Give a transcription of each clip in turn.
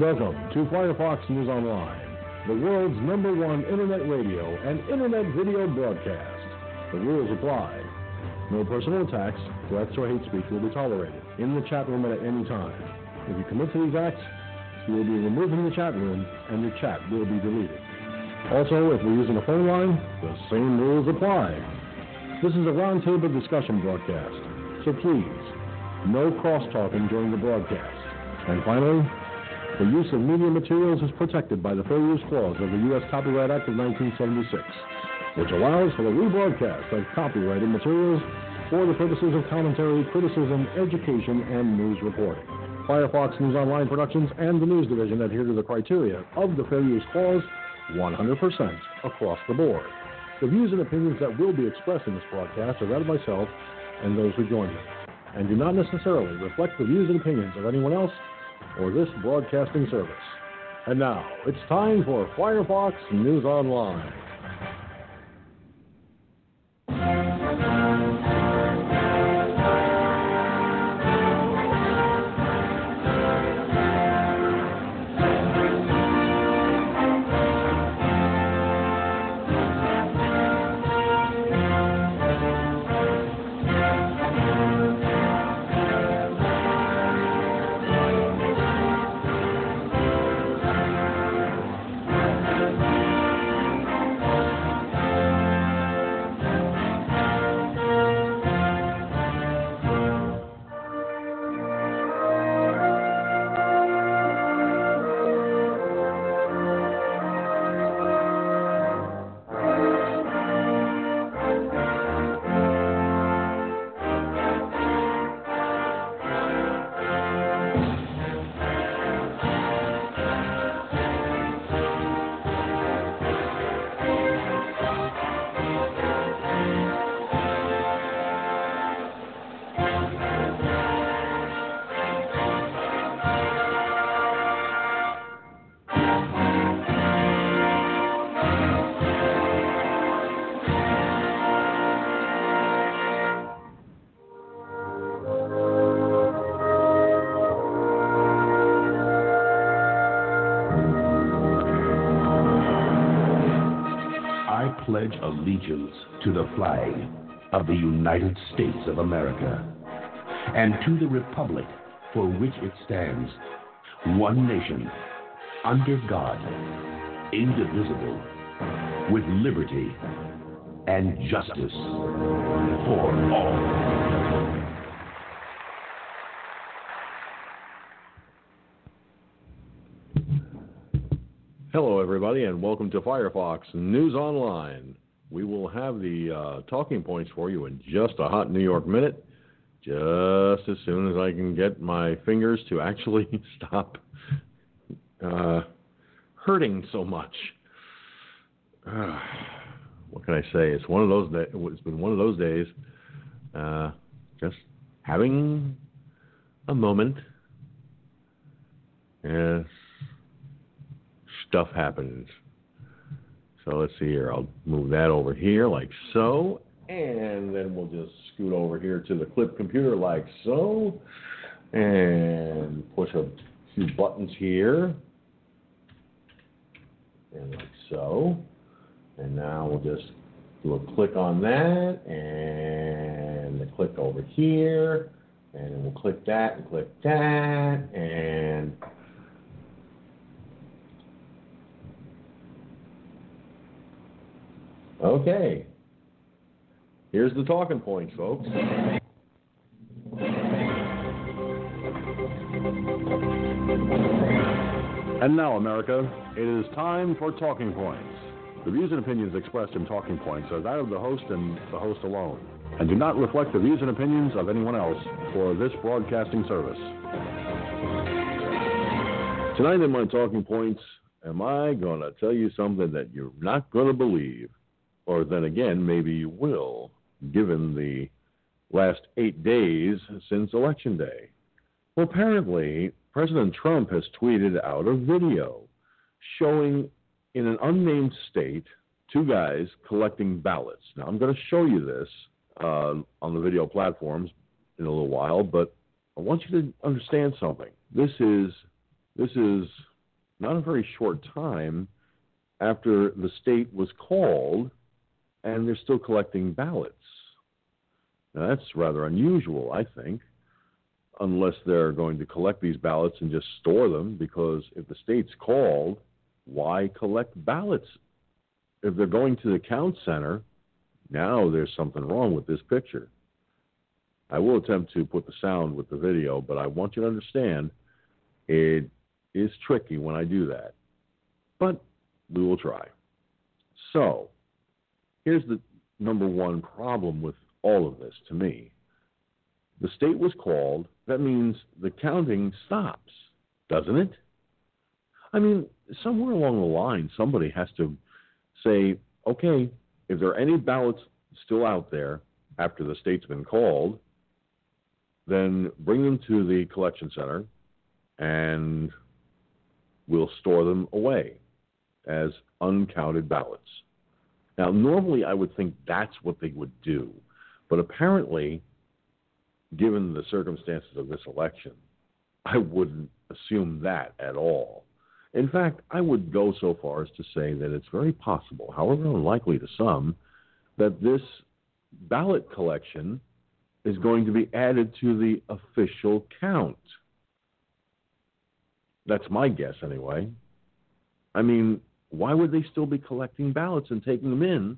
Welcome to Firefox News Online, the world's number one internet radio and internet video broadcast. The rules apply. No personal attacks, threats, or hate speech will be tolerated in the chat room at any time. If you commit to these acts, you will be removed from the chat room and your chat will be deleted. Also, if we're using a phone line, the same rules apply. This is a roundtable discussion broadcast, so please, no cross-talking during the broadcast. And finally, the use of media materials is protected by the Fair Use Clause of the U.S. Copyright Act of 1976, which allows for the rebroadcast of copyrighted materials for the purposes of commentary, criticism, education, and news reporting. Firefox News Online Productions and the News Division adhere to the criteria of the Fair Use Clause 100% across the board. The views and opinions that will be expressed in this broadcast are that of myself and those who join me, and do not necessarily reflect the views and opinions of anyone else or this broadcasting service. And now, it's time for Firefox News Online. Of the United States of America and to the republic for which it stands, one nation, under God, indivisible, with liberty and justice for all. Hello, everybody, and welcome to Firefox News Online. We will have the uh, talking points for you in just a hot New York minute, just as soon as I can get my fingers to actually stop uh, hurting so much. Uh, what can I say? It's one of those. Da- it's been one of those days. Uh, just having a moment. Yes stuff happens. So let's see here. I'll move that over here like so. And then we'll just scoot over here to the clip computer like so. And push a few buttons here. And like so. And now we'll just do a click on that. And click over here. And we'll click that and click that. And Okay. Here's the talking points, folks. And now, America, it is time for Talking Points. The views and opinions expressed in Talking Points are that of the host and the host alone, and do not reflect the views and opinions of anyone else for this broadcasting service. Tonight in my Talking Points, am I going to tell you something that you're not going to believe? Or then again, maybe you will, given the last eight days since Election Day. Well, apparently, President Trump has tweeted out a video showing in an unnamed state two guys collecting ballots. Now, I'm going to show you this uh, on the video platforms in a little while, but I want you to understand something. This is this is not a very short time after the state was called, and they're still collecting ballots. Now, that's rather unusual, I think, unless they're going to collect these ballots and just store them, because if the state's called, why collect ballots? If they're going to the count center, now there's something wrong with this picture. I will attempt to put the sound with the video, but I want you to understand it is tricky when I do that. But we will try. So, here's the number one problem with all of this to me. The state was called, that means the counting stops, doesn't it? I mean, somewhere along the line, somebody has to say, okay, if there are any ballots still out there after the state's been called, then bring them to the collection center and we'll store them away as uncounted ballots. Now, normally I would think that's what they would do, but apparently, given the circumstances of this election, I wouldn't assume that at all. In fact, I would go so far as to say that it's very possible, however unlikely to some, that this ballot collection is going to be added to the official count. That's my guess, anyway. I mean, why would they still be collecting ballots and taking them in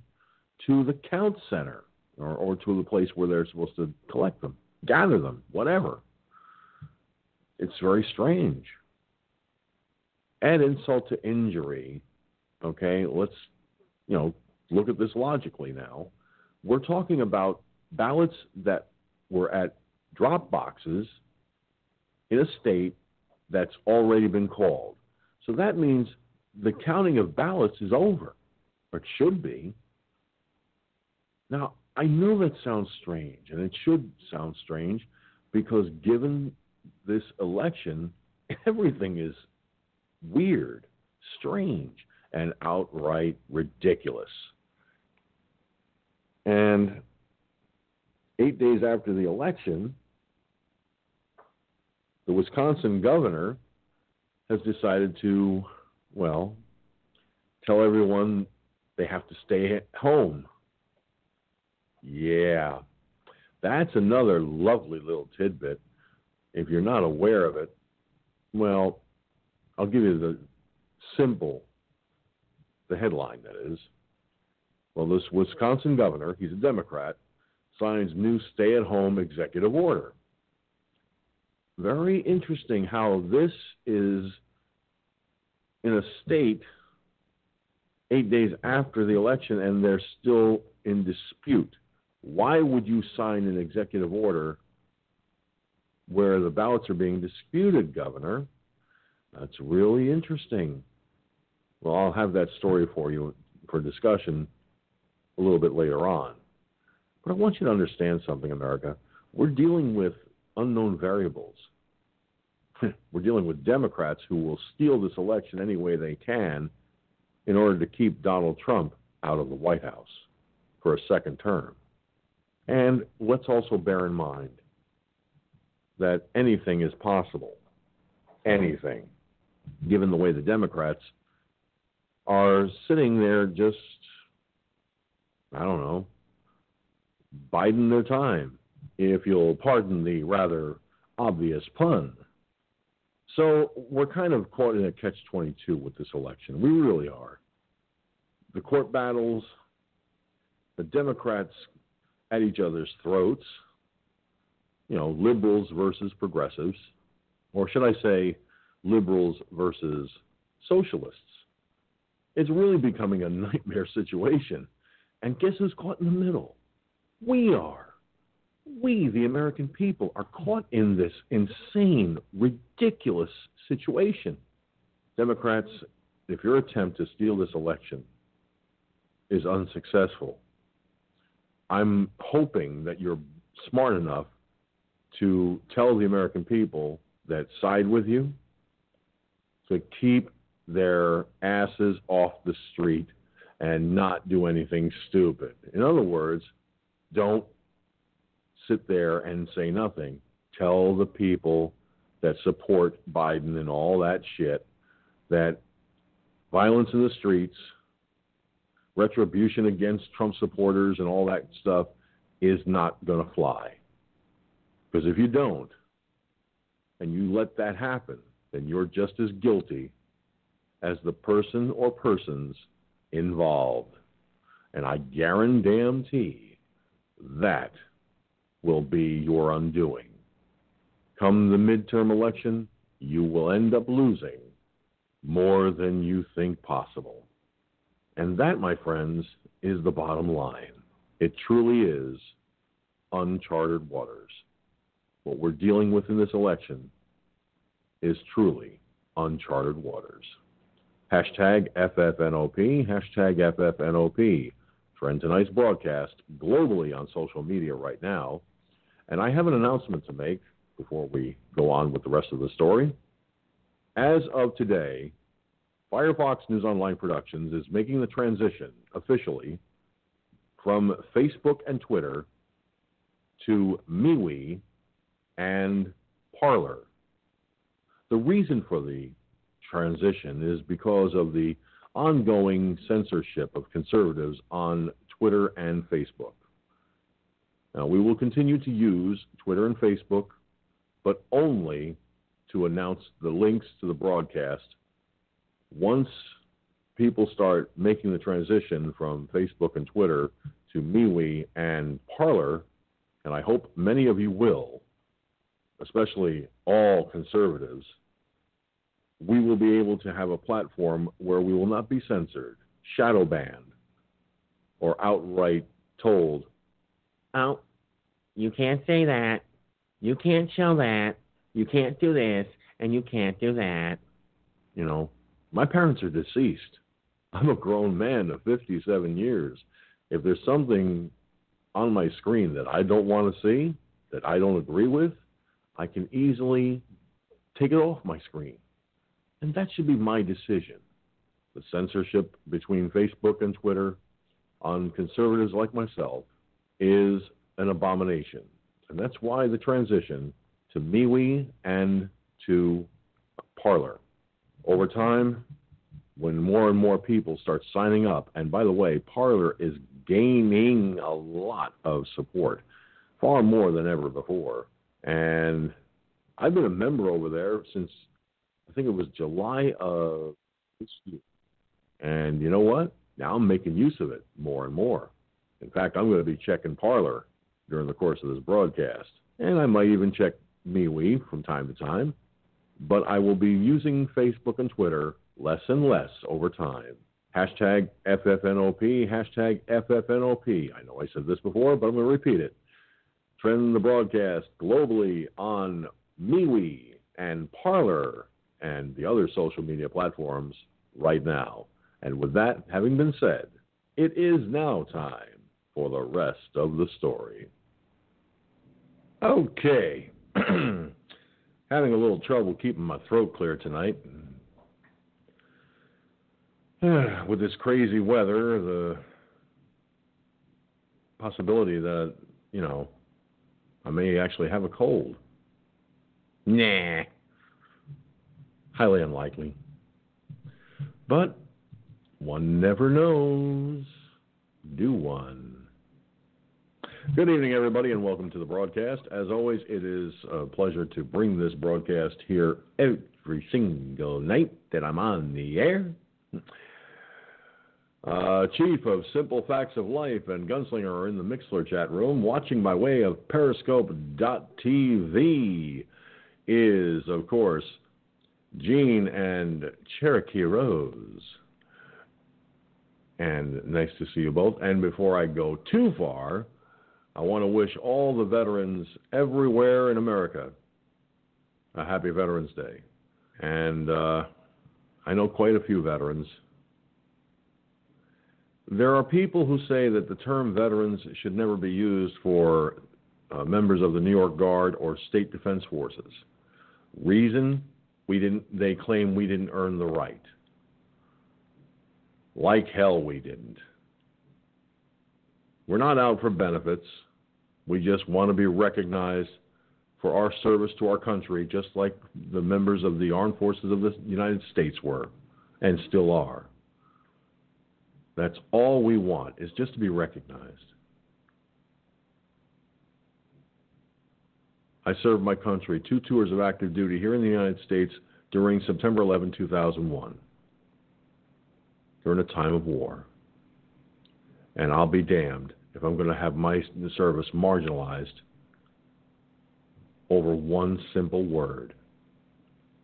to the count center or, or to the place where they're supposed to collect them, gather them, whatever? It's very strange. Add insult to injury. Okay, let's you know look at this logically now. We're talking about ballots that were at drop boxes in a state that's already been called. So that means the counting of ballots is over, or it should be. Now, I know that sounds strange, and it should sound strange because given this election, everything is weird, strange, and outright ridiculous. And eight days after the election, the Wisconsin governor has decided to, well, tell everyone they have to stay at home. Yeah, that's another lovely little tidbit. If you're not aware of it, well, I'll give you the simple, the headline that is. Well, this Wisconsin governor, he's a Democrat, signs new stay at home executive order. Very interesting how this is in a state eight days after the election and they're still in dispute. Why would you sign an executive order where the ballots are being disputed, Governor? That's really interesting. Well, I'll have that story for you for discussion a little bit later on. But I want you to understand something, America. We're dealing with unknown variables. We're dealing with Democrats who will steal this election any way they can in order to keep Donald Trump out of the White House for a second term. And let's also bear in mind that anything is possible. Anything given the way the Democrats are sitting there just, I don't know, biding their time, if you'll pardon the rather obvious pun. So we're kind of caught in a catch 22 with this election. We really are. The court battles, the Democrats at each other's throats, you know, liberals versus progressives, or should I say, liberals versus socialists. It's really becoming a nightmare situation. And guess who's caught in the middle? We are. We, the American people, are caught in this insane, ridiculous situation. Democrats, if your attempt to steal this election is unsuccessful, I'm hoping that you're smart enough to tell the American people that side with you to keep their asses off the street and not do anything stupid. In other words, don't sit there and say nothing. Tell the people that support Biden and all that shit that violence in the streets, retribution against Trump supporters, and all that stuff is not going to fly. Because if you don't, and you let that happen, then you're just as guilty as the person or persons involved. And I guarantee that will be your undoing. Come the midterm election, you will end up losing more than you think possible. And that, my friends, is the bottom line. It truly is uncharted waters. What we're dealing with in this election is truly uncharted waters. Hashtag FFNOP, hashtag FFNOP. Trend tonight's broadcast globally on social media right now. And I have an announcement to make before we go on with the rest of the story. As of today, Firefox News Online Productions is making the transition officially from Facebook and Twitter to MeWe and Parler. The reason for the transition is because of the ongoing censorship of conservatives on Twitter and Facebook. Now, we will continue to use Twitter and Facebook, but only to announce the links to the broadcast. Once people start making the transition from Facebook and Twitter to MeWe and Parler, and I hope many of you will, especially all conservatives, we will be able to have a platform where we will not be censored, shadow banned, or outright told, oh, you can't say that, you can't show that, you can't do this, and you can't do that. You know, my parents are deceased. I'm a grown man of 57 years. If there's something on my screen that I don't want to see, that I don't agree with, I can easily take it off my screen. And that should be my decision. The censorship between Facebook and Twitter on conservatives like myself is an abomination. And that's why the transition to MeWe and to Parler. Over time, when more and more people start signing up, and by the way, Parler is gaining a lot of support, far more than ever before. And I've been a member over there since I think it was July of this year. And you know what? Now I'm making use of it more and more. In fact, I'm going to be checking Parler during the course of this broadcast. And I might even check MeWe from time to time. But I will be using Facebook and Twitter less and less over time. Hashtag FFNOP, hashtag FFNOP. I know I said this before, but I'm going to repeat it. Trend the broadcast globally on MeWe and Parler and the other social media platforms right now. And with that having been said, it is now time for the rest of the story. Okay. Having a little trouble keeping my throat clear tonight. With this crazy weather, the possibility that, you know, I may actually have a cold. Nah. Highly unlikely. But one never knows, do one? Good evening, everybody, and welcome to the broadcast. As always, it is a pleasure to bring this broadcast here every single night that I'm on the air. Uh, Chief of Simple Facts of Life and Gunslinger are in the Mixlr chat room. Watching by way of Periscope.tv is, of course, Gene and Cherokee Rose. And nice to see you both. And before I go too far, I want to wish all the veterans everywhere in America a happy Veterans Day. And uh, I know quite a few veterans. There are people who say that the term veterans should never be used for uh, members of the New York Guard or state defense forces. Reason we didn't they claim we didn't earn the right. Like hell we didn't. We're not out for benefits. We just want to be recognized for our service to our country, just like the members of the armed forces of the United States were. and still are. That's all we want, is just to be recognized. I served my country two tours of active duty here in the United States during September 11, 2001, during a time of war. And I'll be damned if I'm going to have my service marginalized over one simple word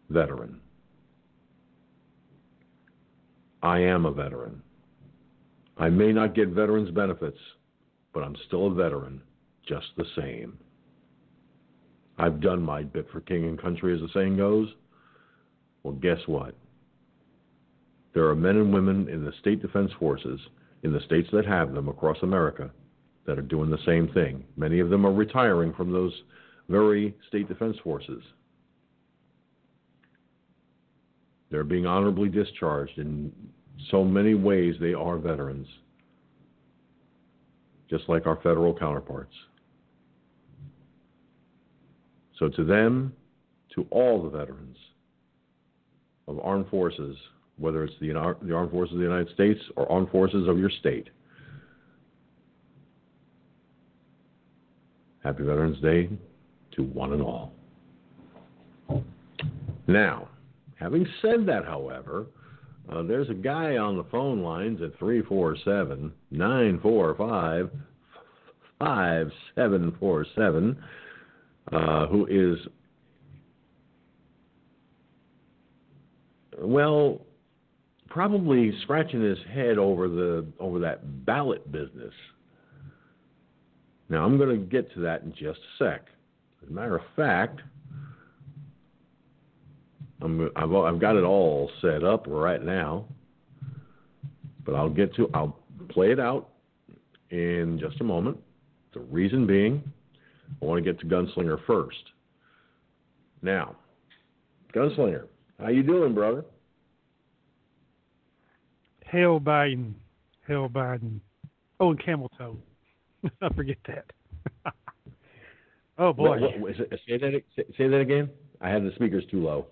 veteran. I am a veteran. I may not get veterans benefits, but I'm still a veteran just the same. I've done my bit for king and country, as the saying goes. Well, guess what? There are men and women in the state defense forces, in the states that have them across America, that are doing the same thing. Many of them are retiring from those very state defense forces. They're being honorably discharged in so many ways, they are veterans, just like our federal counterparts. So, to them, to all the veterans of armed forces, whether it's the, the armed forces of the United States or armed forces of your state, Happy Veterans Day to one and all. Now, having said that, however, uh, there's a guy on the phone lines at 347 945 5747 uh, who is, well, probably scratching his head over the over that ballot business. Now I'm going to get to that in just a sec. As a matter of fact, I'm, I've, I've got it all set up right now, but I'll get to I'll play it out in just a moment. The reason being, I want to get to Gunslinger first. Now, Gunslinger, how you doing, brother? Hail Biden, hail Biden. Oh, and camel toe. I forget that. oh boy. What, what, say that. Say that again. I had the speakers too low.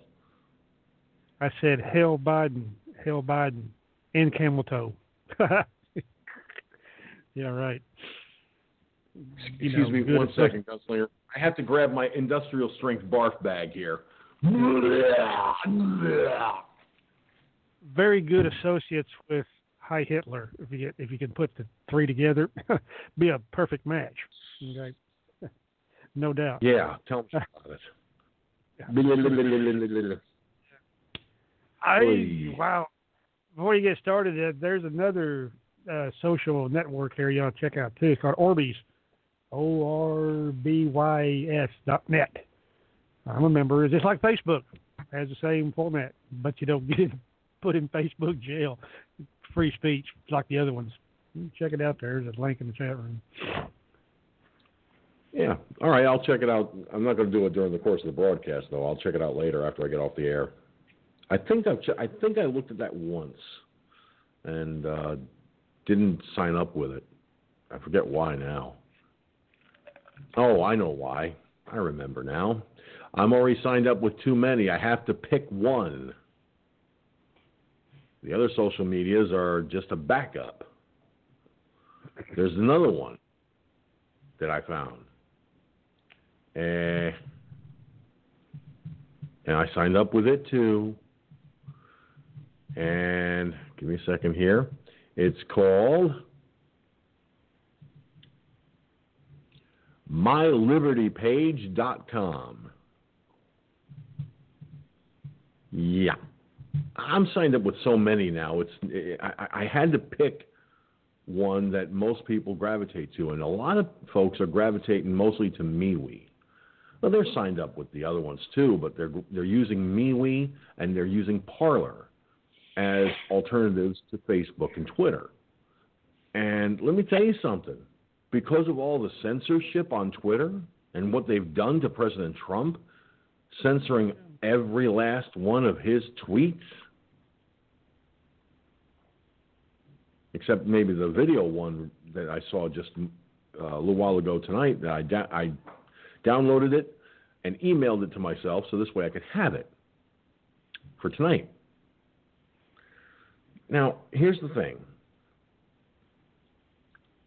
I said hail Biden, hail Biden, and camel toe. yeah, right. Excuse you know, me one second, Gunslinger. I have to grab my industrial strength barf bag here. Very good associates with Heil Hitler. If you get, if you can put the three together, be a perfect match. Okay, no doubt. Yeah, tell me about it. I wow. Before you get started, uh, there's another uh, social network here you ought to check out too. It's called Orbys. O R B Y S dot net. I'm a member. It's just like Facebook. Has the same format, but you don't get put in Facebook jail. Free speech like the other ones. Check it out. There's a link in the chat room. Yeah. All right. I'll check it out. I'm not going to do it during the course of the broadcast, though. I'll check it out later after I get off the air. I think I've ch- I think I looked at that once, and uh, didn't sign up with it. I forget why now. Oh, I know why. I remember now. I'm already signed up with too many. I have to pick one. The other social medias are just a backup. There's another one that I found. Eh, and I signed up with it too. And give me a second here. It's called mylibertypage.com. Yeah. I'm signed up with so many now. It's I, I had to pick one that most people gravitate to, and a lot of folks are gravitating mostly to MeWe. Well, they're signed up with the other ones too, but they're they're using MeWe and they're using Parler as alternatives to Facebook and Twitter. And let me tell you something because of all the censorship on Twitter and what they've done to President Trump, censoring every last one of his tweets, except maybe the video one that I saw just uh, a little while ago tonight that I, da- I downloaded it and emailed it to myself so this way I could have it for tonight. Now, here's the thing.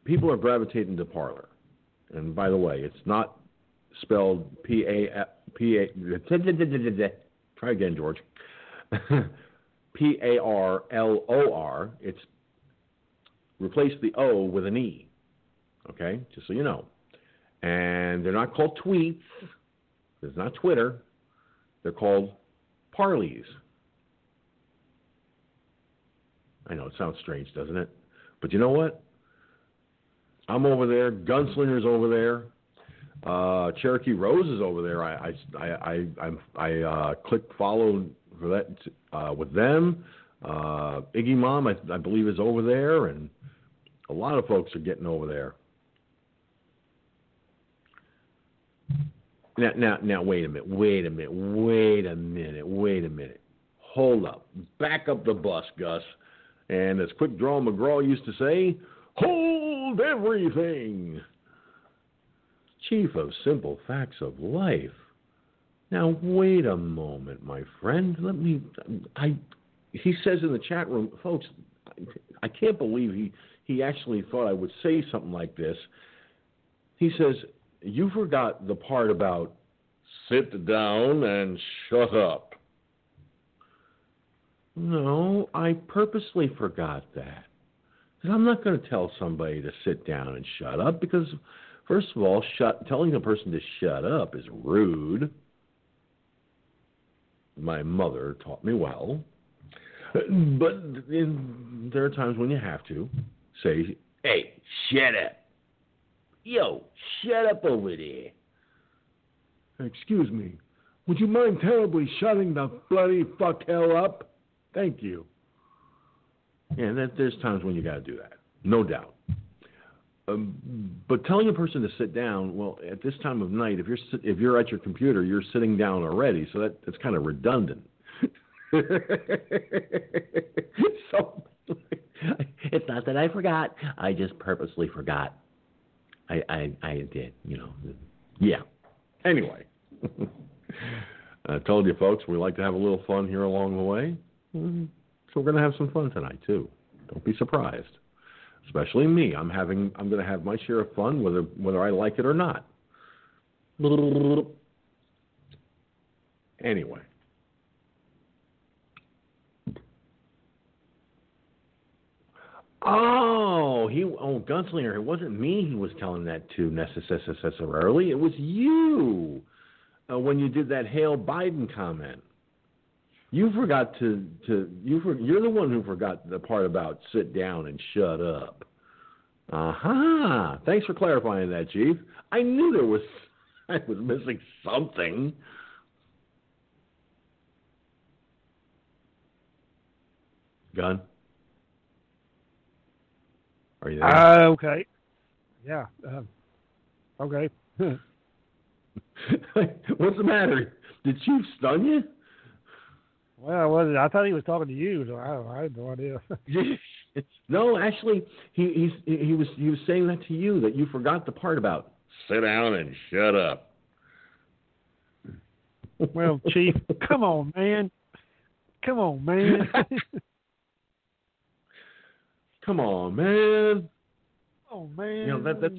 People are gravitating to Parler. And by the way, it's not spelled P A P A. Try again, George. P A R L O R. It's replace the O with an E. Okay, just so you know. And they're not called tweets. It's not Twitter. They're called Parleys. I know it sounds strange, doesn't it? But you know what? I'm over there. Gunslinger's over there. Uh, Cherokee Rose is over there. I I I I, I uh, clicked follow for that uh, with them. Uh, Iggy Mom, I, I believe, is over there, and a lot of folks are getting over there. Now, now, now, wait a minute, wait a minute, wait a minute, wait a minute. Hold up. Back up the bus, Gus. And as Quick Draw McGraw used to say, hold everything. Chief of Simple Facts of Life. Now, wait a moment, my friend. Let me. I. He says in the chat room, folks, I can't believe he, he actually thought I would say something like this. He says, You forgot the part about sit down and shut up. No, I purposely forgot that. I'm not going to tell somebody to sit down and shut up because, first of all, shut, telling a person to shut up is rude. My mother taught me well. But in, there are times when you have to say, hey, shut up. Yo, shut up over there. Excuse me. Would you mind terribly shutting the bloody fuck hell up? Thank you. Yeah, that, there's times when you got to do that, no doubt. Um, but telling a person to sit down, well, at this time of night, if you're if you're at your computer, you're sitting down already, so that that's kind of redundant. so it's not that I forgot; I just purposely forgot. I I, I did, you know. Yeah. Anyway, I told you, folks, we like to have a little fun here along the way. Mm-hmm. So we're going to have some fun tonight too. Don't be surprised. Especially me. I'm having I'm going to have my share of fun whether whether I like it or not. Anyway. Oh, he oh Gunslinger. It wasn't me he was telling that to necessarily. It was you uh, when you did that Hail Biden comment. You forgot to to you for, you're the one who forgot the part about sit down and shut up. Uh-huh. Thanks for clarifying that, Chief. I knew there was I was missing something. Gun. Are you there? Uh, okay. Yeah. Uh, okay. What's the matter? Did Chief stun you? Well, I was I thought he was talking to you, so I, I had no idea. no, actually, he he's, he was he was saying that to you that you forgot the part about sit down and shut up. Well, Chief, come on, man, come on, man. Come on, man. Oh man. You know that that's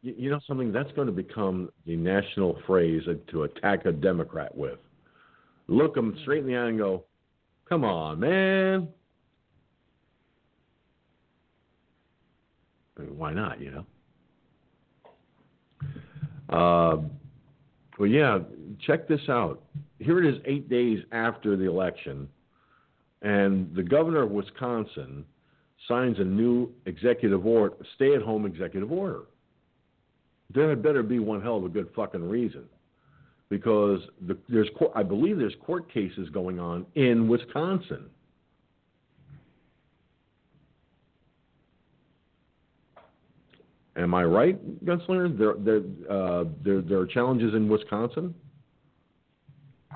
you know something that's going to become the national phrase to attack a Democrat with look them straight in the eye and go, come on, man. I mean, why not, you know? Uh, well, yeah, check this out. Here it is eight days after the election, and the governor of Wisconsin signs a new executive order, stay at home executive order. There had better be one hell of a good fucking reason because the, there's I believe there's court cases going on in Wisconsin. Am I right, Gunslinger? There, there, uh, there, there are challenges in Wisconsin.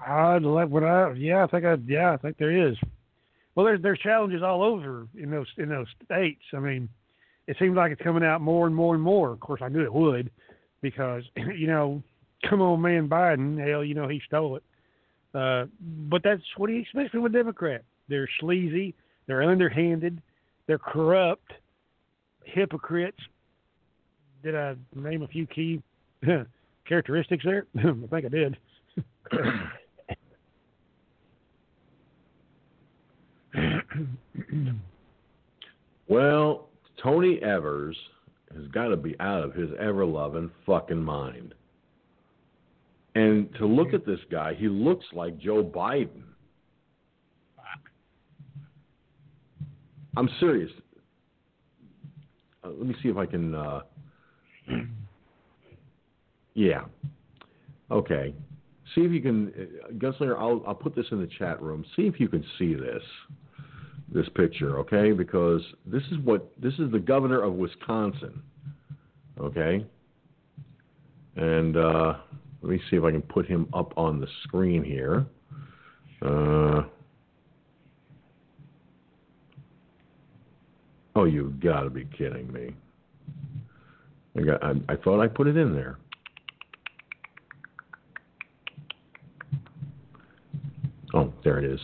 I'd like what I yeah I think I yeah I think there is. Well, there's there's challenges all over in those in those states. I mean, it seems like it's coming out more and more and more. Of course, I knew it would because you know come on, man, Biden. Hell, you know he stole it. Uh, but that's what he expects from a Democrat. They're sleazy. They're underhanded. They're corrupt, hypocrites. Did I name a few key characteristics there? I think I did. well, Tony Evers has got to be out of his ever loving fucking mind. And to look at this guy, he looks like Joe Biden. I'm serious. Uh, let me see if I can. Uh, yeah. Okay. See if you can, uh, Gunslinger. I'll I'll put this in the chat room. See if you can see this this picture, okay? Because this is what this is the governor of Wisconsin, okay? And uh, let me see if I can put him up on the screen here. Uh, oh, you've got to be kidding me! I got. I, I thought I put it in there. Oh, there it is.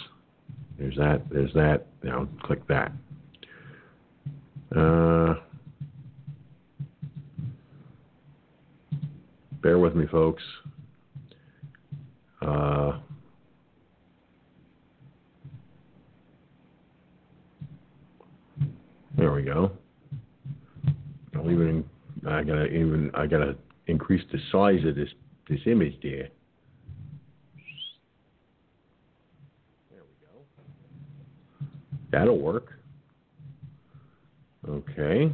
There's that. There's that. Now click that. Uh, bear with me, folks. Uh, there we go. I'll even. I gotta even. I gotta increase the size of this this image there. That'll work. Okay.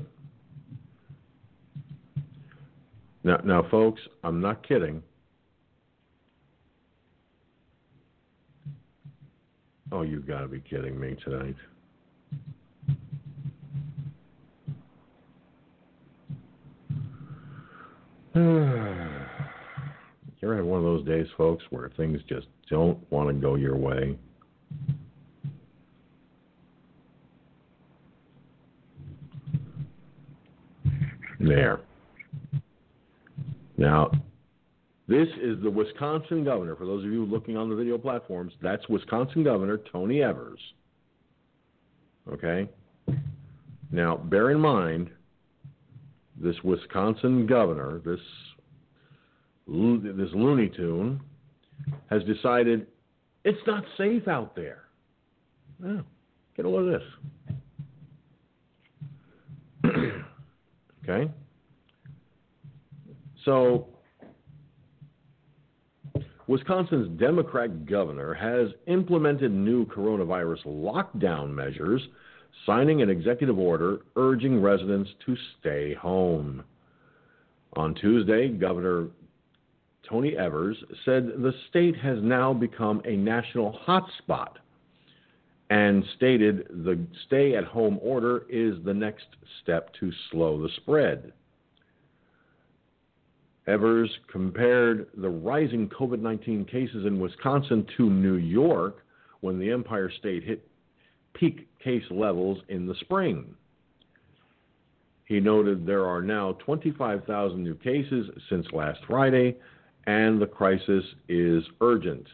Now, now, folks, I'm not kidding. Oh, you've got to be kidding me tonight. you ever have one of those days, folks, where things just don't want to go your way? There. Now, this is the Wisconsin governor. For those of you looking on the video platforms, that's Wisconsin Governor Tony Evers. Okay? Now, bear in mind, this Wisconsin governor, this this Looney Tune, has decided it's not safe out there. Oh, get a load of this. okay? So, Wisconsin's Democrat governor has implemented new coronavirus lockdown measures, signing an executive order urging residents to stay home. On Tuesday, Governor Tony Evers said the state has now become a national hotspot and stated the stay at home order is the next step to slow the spread. Evers compared the rising COVID 19 cases in Wisconsin to New York when the Empire State hit peak case levels in the spring. He noted there are now 25,000 new cases since last Friday, and the crisis is urgent.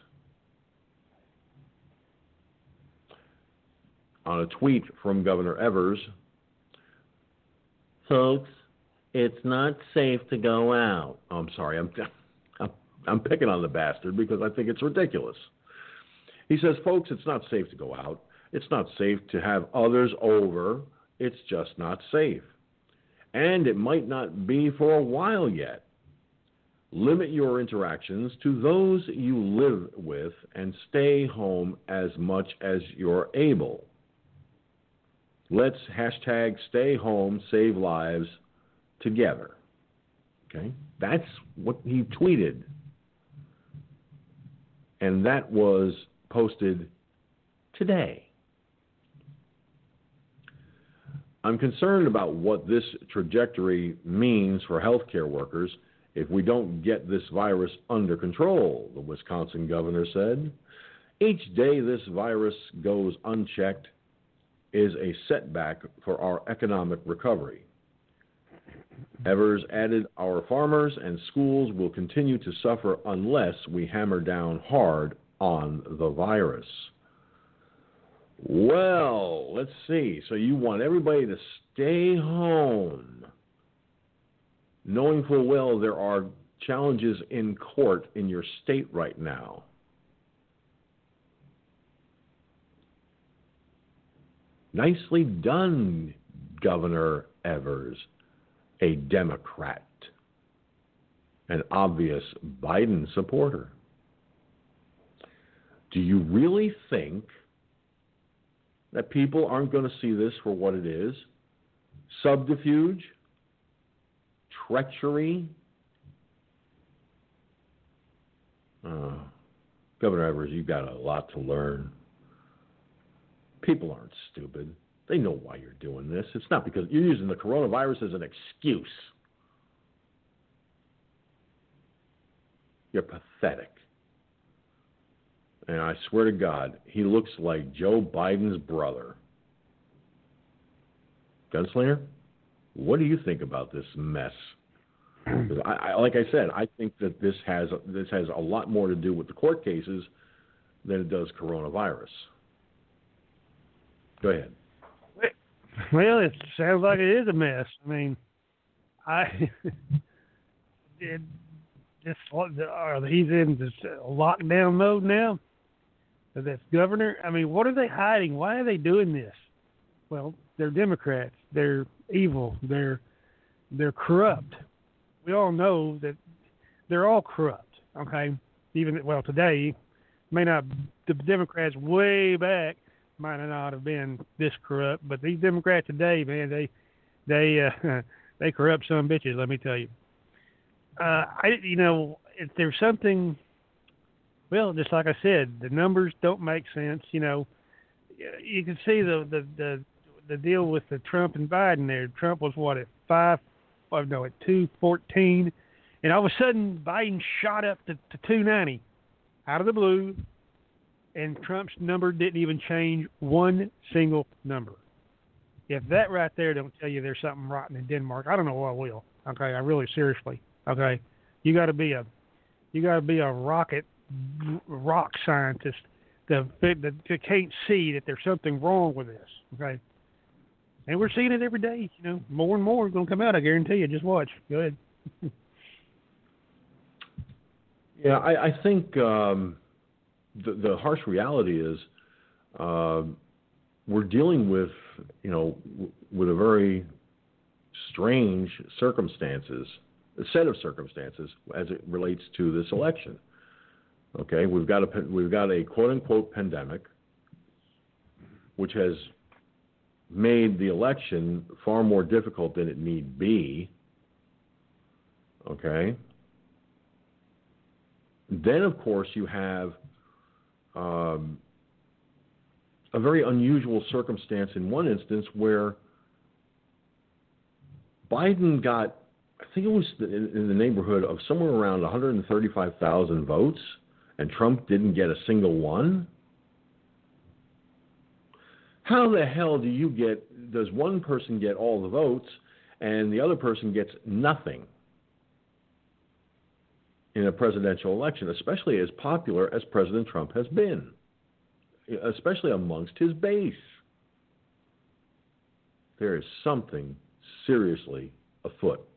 On a tweet from Governor Evers, folks, it's not safe to go out. Oh, I'm sorry, I'm, I'm, I'm picking on the bastard because I think it's ridiculous. He says, folks, it's not safe to go out. It's not safe to have others over. It's just not safe. And it might not be for a while yet. Limit your interactions to those you live with and stay home as much as you're able. Let's hashtag stay home, save lives together. Okay? That's what he tweeted. And that was posted today. I'm concerned about what this trajectory means for healthcare workers if we don't get this virus under control, the Wisconsin governor said. Each day this virus goes unchecked is a setback for our economic recovery. Evers added, Our farmers and schools will continue to suffer unless we hammer down hard on the virus. Well, let's see. So you want everybody to stay home, knowing full well there are challenges in court in your state right now. Nicely done, Governor Evers, a Democrat, an obvious Biden supporter. Do you really think that people aren't going to see this for what it is? Subterfuge? Treachery? Uh, Governor Evers, you've got a lot to learn. People aren't stupid. They know why you're doing this. It's not because you're using the coronavirus as an excuse. You're pathetic. And I swear to God, he looks like Joe Biden's brother. Gunslinger, what do you think about this mess? I, I, like I said, I think that this has this has a lot more to do with the court cases than it does coronavirus. Go ahead. Well, it sounds like it is a mess. I mean, I it just are he's in this lockdown mode now. That's governor. I mean, what are they hiding? Why are they doing this? Well, they're Democrats. They're evil. They're they're corrupt. We all know that they're all corrupt. Okay, even well today may not the Democrats way back might not have been this corrupt, but these Democrats today, man, they they uh, they corrupt some bitches. Let me tell you. Uh, I you know if there's something, well, just like I said, the numbers don't make sense. You know, you can see the the the, the deal with the Trump and Biden there. Trump was what at five, oh, no, at two fourteen, and all of a sudden Biden shot up to, to two ninety, out of the blue and Trump's number didn't even change one single number. If that right there don't tell you there's something rotten in Denmark, I don't know what will. Okay, I really seriously. Okay, you got to be a you got to be a rocket rock scientist that that can't see that there's something wrong with this. Okay, and we're seeing it every day. You know, more and more is going to come out. I guarantee you. Just watch. Go ahead. yeah, I, I think. Um the, the harsh reality is uh, we're dealing with, you know, with a very strange circumstances, a set of circumstances as it relates to this election. Okay, we've got a we've got a quote unquote pandemic, which has made the election far more difficult than it need be. Okay. Then, of course, you have um, a very unusual circumstance in one instance where Biden got, I think it was in, in the neighborhood of somewhere around 135,000 votes, and Trump didn't get a single one. How the hell do you get, does one person get all the votes and the other person gets nothing? In a presidential election, especially as popular as President Trump has been, especially amongst his base. There is something seriously afoot.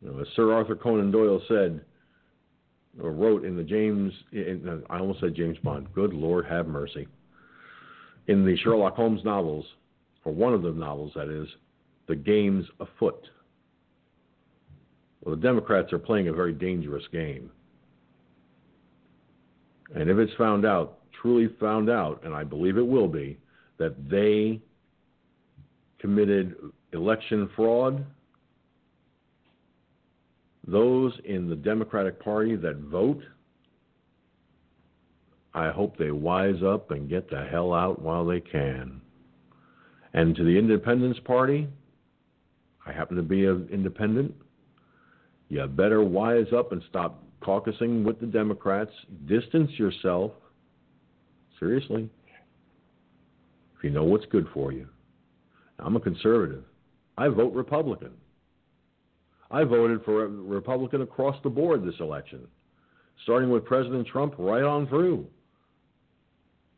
You know, as Sir Arthur Conan Doyle said, or wrote in the James, in, I almost said James Bond, good Lord have mercy. In the Sherlock Holmes novels, or one of the novels that is, the game's afoot. Well, the Democrats are playing a very dangerous game. And if it's found out, truly found out, and I believe it will be, that they committed election fraud, those in the Democratic Party that vote, I hope they wise up and get the hell out while they can. And to the Independence Party, I happen to be an independent. You better wise up and stop caucusing with the Democrats. Distance yourself. Seriously. If you know what's good for you. I'm a conservative. I vote Republican. I voted for a Republican across the board this election, starting with President Trump right on through.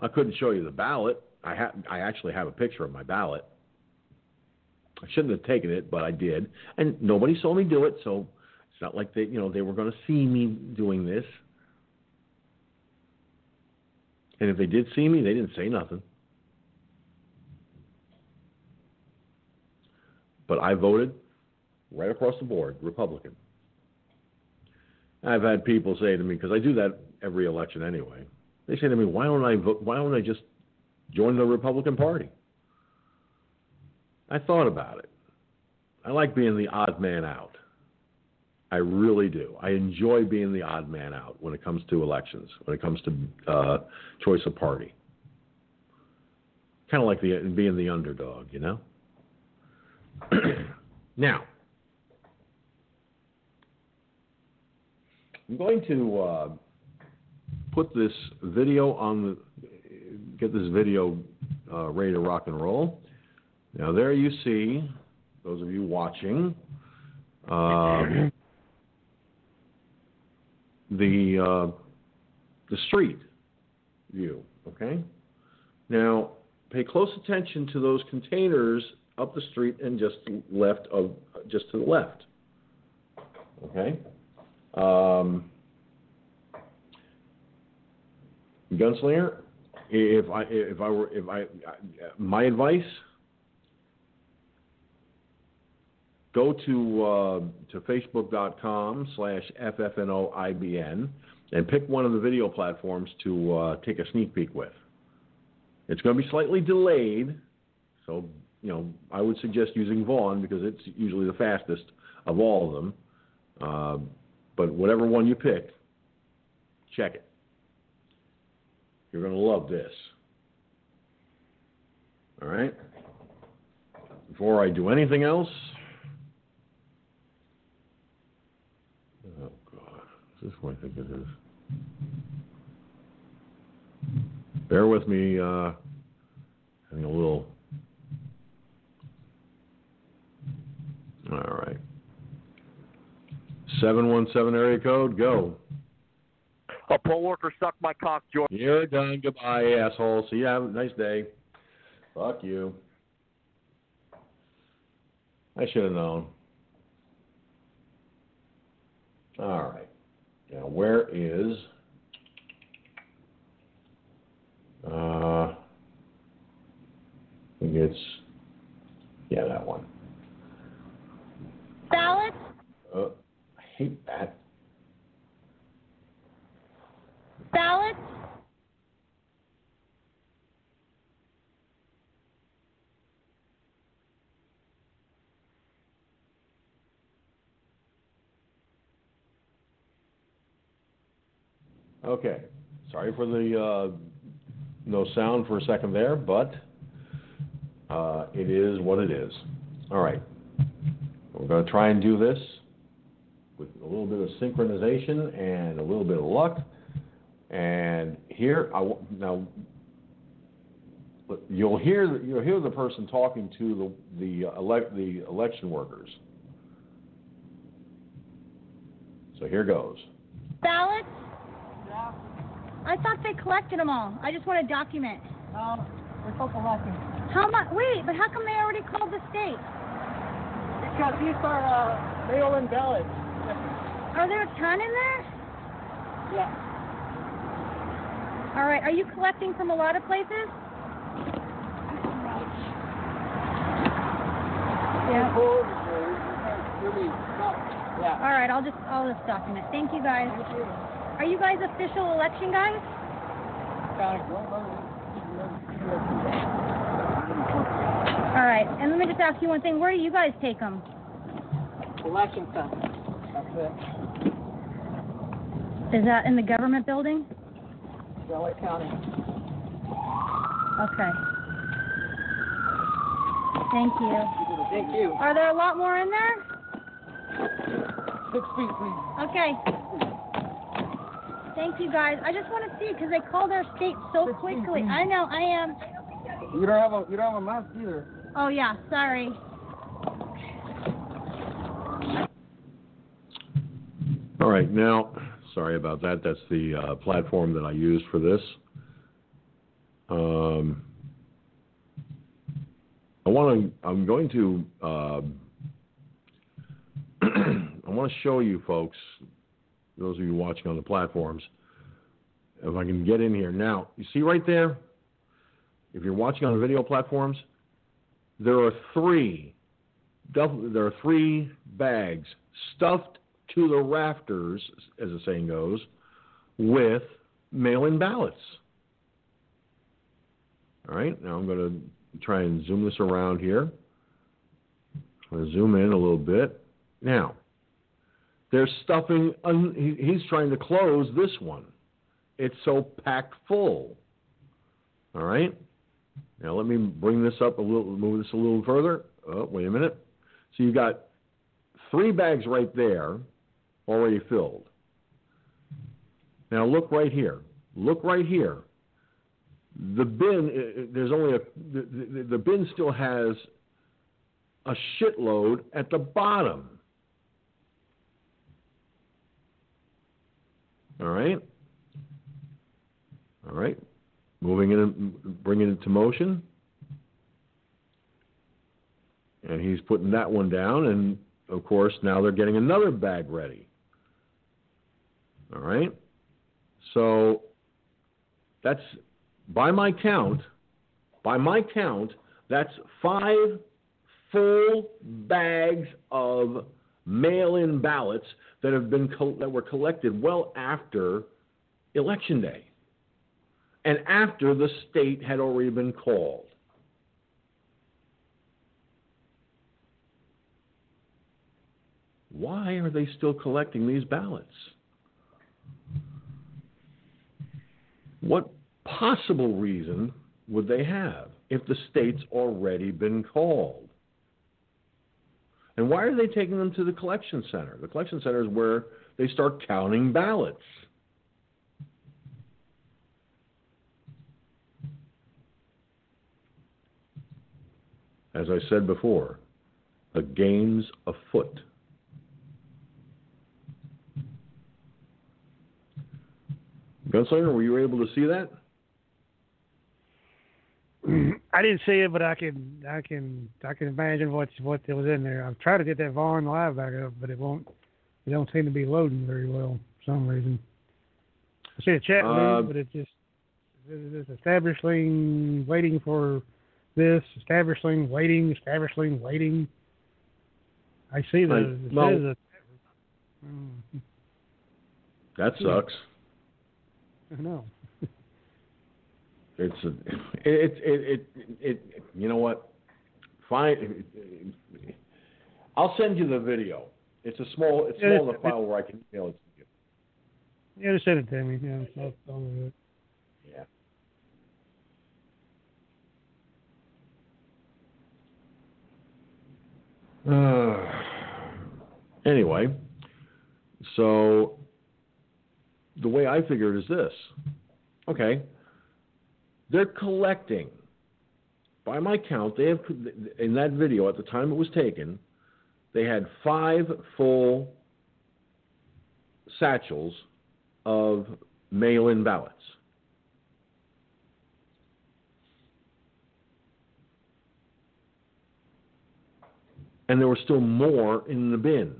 I couldn't show you the ballot. I ha- I actually have a picture of my ballot. I shouldn't have taken it, but I did, and nobody saw me do it, so it's not like they, you know, they were going to see me doing this. And if they did see me, they didn't say nothing. But I voted right across the board Republican. I've had people say to me because I do that every election anyway. They say to me, "Why don't I vote? Why don't I just join the Republican Party?" I thought about it. I like being the odd man out. I really do. I enjoy being the odd man out when it comes to elections, when it comes to uh, choice of party. Kind of like the being the underdog, you know. now, I'm going to uh, put this video on the get this video uh, ready to rock and roll. Now there you see those of you watching um, the uh, the street view. Okay. Now pay close attention to those containers up the street and just left of just to the left. Okay. Um, Gunslinger, if I if I were if I my advice go to uh, to facebook.com slash ffnoibn and pick one of the video platforms to uh, take a sneak peek with. It's going to be slightly delayed, so you know I would suggest using Vaughn because it's usually the fastest of all of them. Uh, but whatever one you pick, check it. You're going to love this. All right? Before I do anything else, oh God, is this what I think it is? Bear with me, uh, having a little. All right. 717 area code, go. A poll worker sucked my cock, George. You're done. Goodbye, asshole. See you. Have a nice day. Fuck you. I should have known. All right. Now, where is. Uh, I think it's. Yeah, that one. Ballots? Uh, I hate that. Ballots? Okay. Sorry for the uh, no sound for a second there, but uh, it is what it is. All right. We're going to try and do this with a little bit of synchronization and a little bit of luck. And here, I w- now you'll hear you'll hear the person talking to the the, the election workers. So here goes. Ballots? I thought they collected them all. I just want a document. No, we're still collecting. How much? Wait, but how come they already called the state? Because these are uh, mail-in ballots. Are there a ton in there? Yeah. All right. Are you collecting from a lot of places? Yeah. Yeah. All right. I'll just I'll just document. Thank you guys. Are you guys official election guys? All right. And let me just ask you one thing. Where do you guys take them? Election center. That's it. Is that in the government building? Delaware County. Okay. Thank you. Thank you. Are there a lot more in there? Six feet, please. Okay. Thank you guys. I just want to see because they called our state so quickly. I know. I am. You don't have a you don't have a mask either. Oh yeah. Sorry. All right. Now, sorry about that. That's the uh, platform that I use for this. Um, I want to. I'm going to. Uh, I want to show you folks those of you watching on the platforms, if I can get in here now. You see right there. If you're watching on the video platforms, there are three. There are three bags stuffed to the rafters, as the saying goes, with mail-in ballots. All right, now I'm going to try and zoom this around here. I'm going to zoom in a little bit. Now, they're stuffing, un- he's trying to close this one. It's so packed full. All right? Now, let me bring this up a little, move this a little further. Oh, wait a minute. So you've got three bags right there already filled. Now, look right here. Look right here the bin uh, uh, there's only a the, the, the bin still has a shitload at the bottom. All right. All right. Moving in, bringing it to motion. And he's putting that one down, and of course now they're getting another bag ready. All right. So that's by my count, by my count, that's five full bags of mail-in ballots that have been that were collected well after election day and after the state had already been called. Why are they still collecting these ballots? What possible reason would they have if the state's already been called? And why are they taking them to the collection center? The collection center is where they start counting ballots. As I said before, the game's afoot. Gunslinger, were you able to see that? I didn't see it, but I can I can I can imagine what what was in there. I've tried to get that Vaughn live back up, but it won't. It don't seem to be loading very well for some reason. I see a chat room, uh, but it just it's establishing waiting for this, establishing waiting, establishing waiting. I see the well, says a, mm. that sucks. I know. It's a, it, it, it, it, you know what? Fine. I'll send you the video. It's a small, it's small enough file where I can email it to you. Yeah, just send it to me. Yeah, I'll, it. Yeah. Uh, anyway, so the way I figure it is this. Okay, they're collecting. By my count, they have in that video at the time it was taken, they had five full satchels of mail-in ballots. And there were still more in the bin.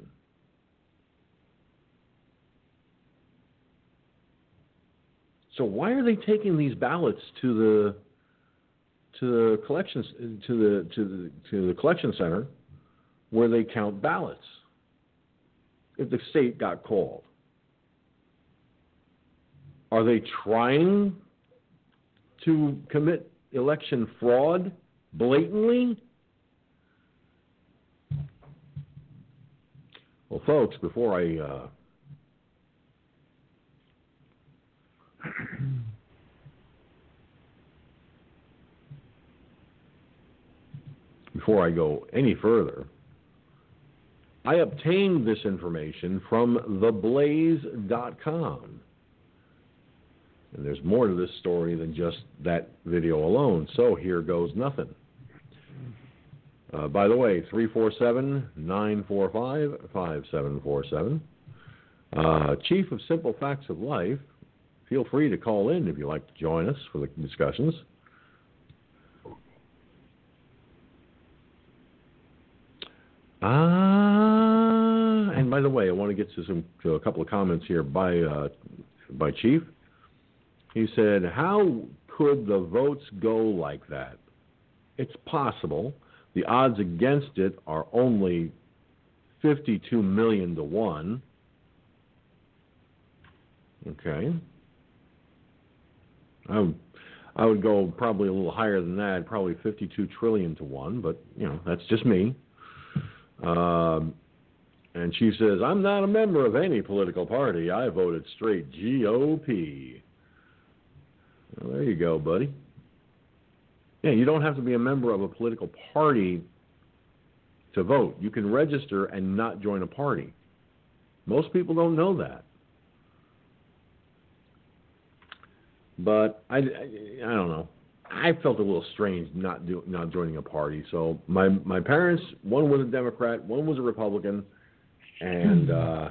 So why are they taking these ballots to the to the collections to the to the to the collection center where they count ballots if the state got called? Are they trying to commit election fraud blatantly? Well, folks, before I uh, Before I go any further, I obtained this information from theblaze.com. And there's more to this story than just that video alone, so here goes nothing. Uh, by the way, 347 945 5747. Uh, Chief of Simple Facts of Life feel free to call in if you'd like to join us for the discussions. Ah, and by the way, I want to get to some to a couple of comments here by uh, by Chief. He said, "How could the votes go like that? It's possible. The odds against it are only 52 million to one." Okay. I would, I would go probably a little higher than that, probably 52 trillion to one, but you know that's just me. Um, and she says, I'm not a member of any political party. I voted straight GOP. Well, there you go, buddy. Yeah, you don't have to be a member of a political party to vote. You can register and not join a party. Most people don't know that. But I, I, I don't know. I felt a little strange not do, not joining a party. So my my parents, one was a Democrat, one was a Republican, and uh,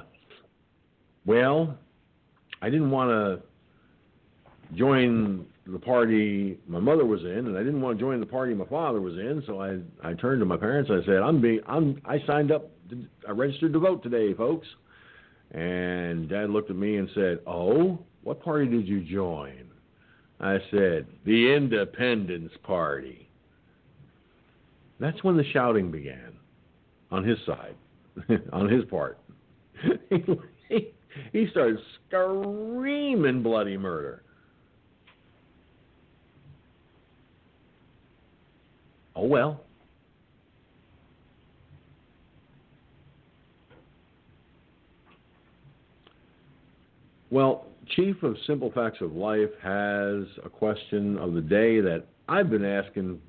well, I didn't want to join the party my mother was in, and I didn't want to join the party my father was in. So I I turned to my parents. I said, I'm being I'm I signed up. To, I registered to vote today, folks. And Dad looked at me and said, Oh, what party did you join? I said, the Independence Party. That's when the shouting began on his side, on his part. he, started screaming bloody murder. Oh well. Well, Chief of Simple Facts of Life has a question of the day that I've been asking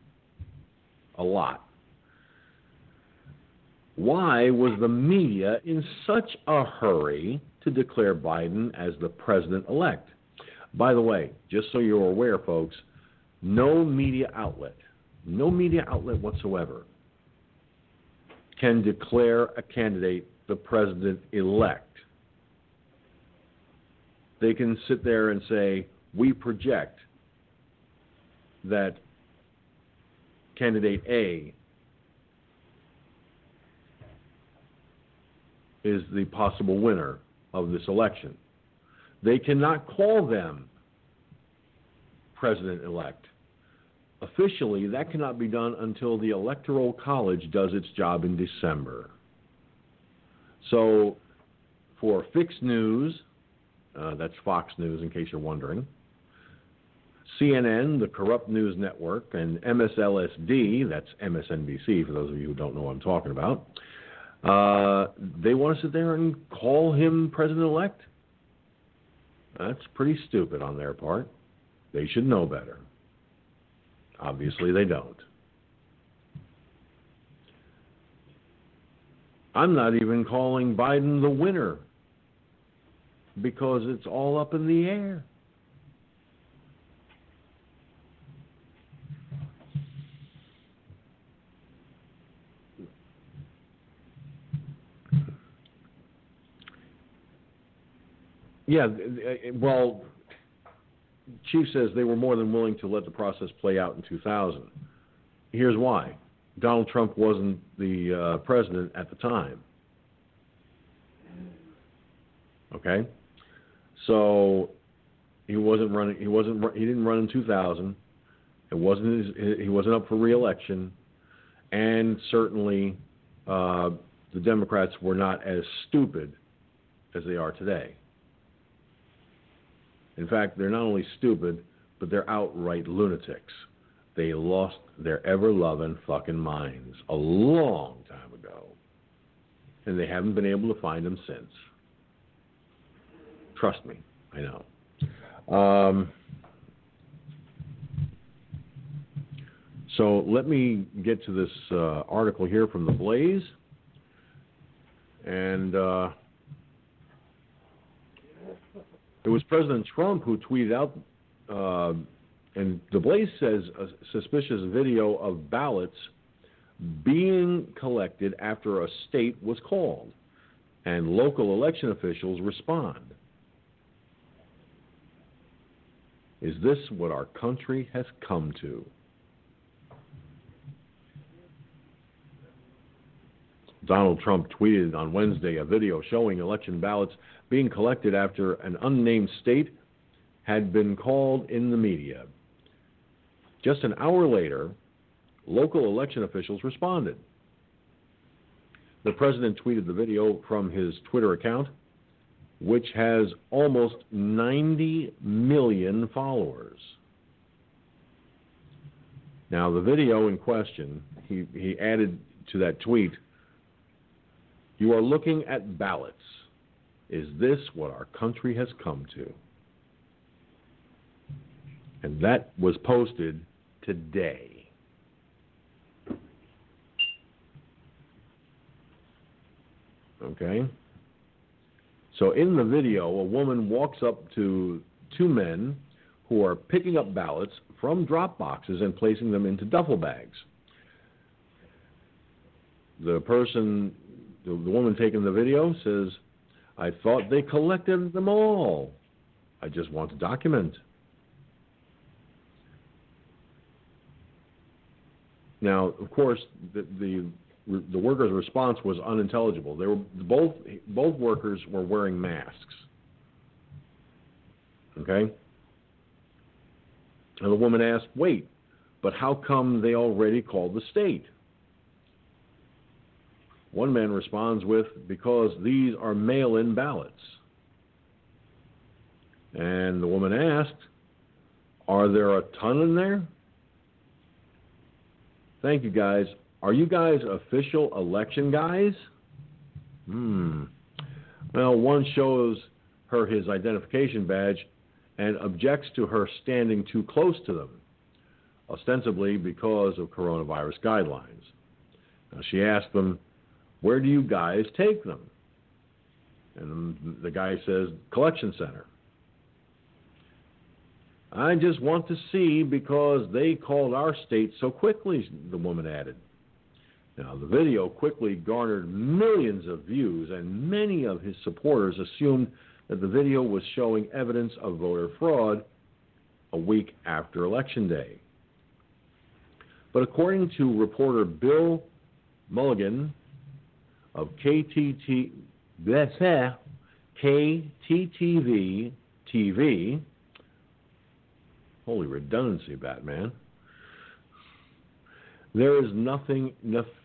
a lot. Why was the media in such a hurry to declare Biden as the president elect? By the way, just so you're aware, folks, no media outlet, no media outlet whatsoever can declare a candidate the president elect they can sit there and say, we project that candidate A is the possible winner of this election. They cannot call them president elect. Officially, that cannot be done until the Electoral College does its job in December. So, for fixed news, uh, that's Fox News, in case you're wondering. CNN, the corrupt news network, and MSLSD, that's MSNBC, for those of you who don't know what I'm talking about, uh, they want to sit there and call him president elect? That's pretty stupid on their part. They should know better. Obviously, they don't. I'm not even calling Biden the winner because it's all up in the air. Yeah, well, Chief says they were more than willing to let the process play out in 2000. Here's why Donald Trump wasn't the uh, president at the time. Okay? So he wasn't running. He wasn't. He didn't run in 2000. It wasn't. His, he wasn't up for reelection, and certainly uh, the Democrats were not as stupid as they are today. In fact, they're not only stupid, but they're outright lunatics. They lost their ever loving fucking minds a long time ago, and they haven't been able to find them since. Trust me, I know. Um, so let me get to this uh, article here from the Blaze, and uh, it was President Trump who tweeted out, uh, and the Blaze says a suspicious video of ballots being collected after a state was called, and local election officials respond. Is this what our country has come to? Donald Trump tweeted on Wednesday a video showing election ballots being collected after an unnamed state had been called in the media. Just an hour later, local election officials responded. The president tweeted the video from his Twitter account, which has almost 90 million followers. Now, the video in question, he, he added to that tweet, You are looking at ballots. Is this what our country has come to? And that was posted today. Okay? So in the video, a woman walks up to two men who are picking up ballots from drop boxes and placing them into duffel bags. The person, the, woman taking the video says, I thought they collected them all. I just want to document. Now, of course, the, the the workers' response was unintelligible. They were both both workers were wearing masks. Okay. And the woman asked, "Wait, but how come they already called the state?" One man responds with, "Because these are mail-in ballots." And the woman asked, "Are there a ton in there?" Thank you, guys. Are you guys official election guys? Hmm. Well, one shows her his identification badge and objects to her standing too close to them, ostensibly because of coronavirus guidelines. Now, she asked them, Where do you guys take them? And the guy says, Collection center. I just want to see because they called our state so quickly, the woman added. Now, the video quickly garnered millions of views, and many of his supporters assumed that the video was showing evidence of voter fraud a week after Election Day. But according to reporter Bill Mulligan of KTT, KTTV TV, Holy redundancy, Batman. There is nothing nefarious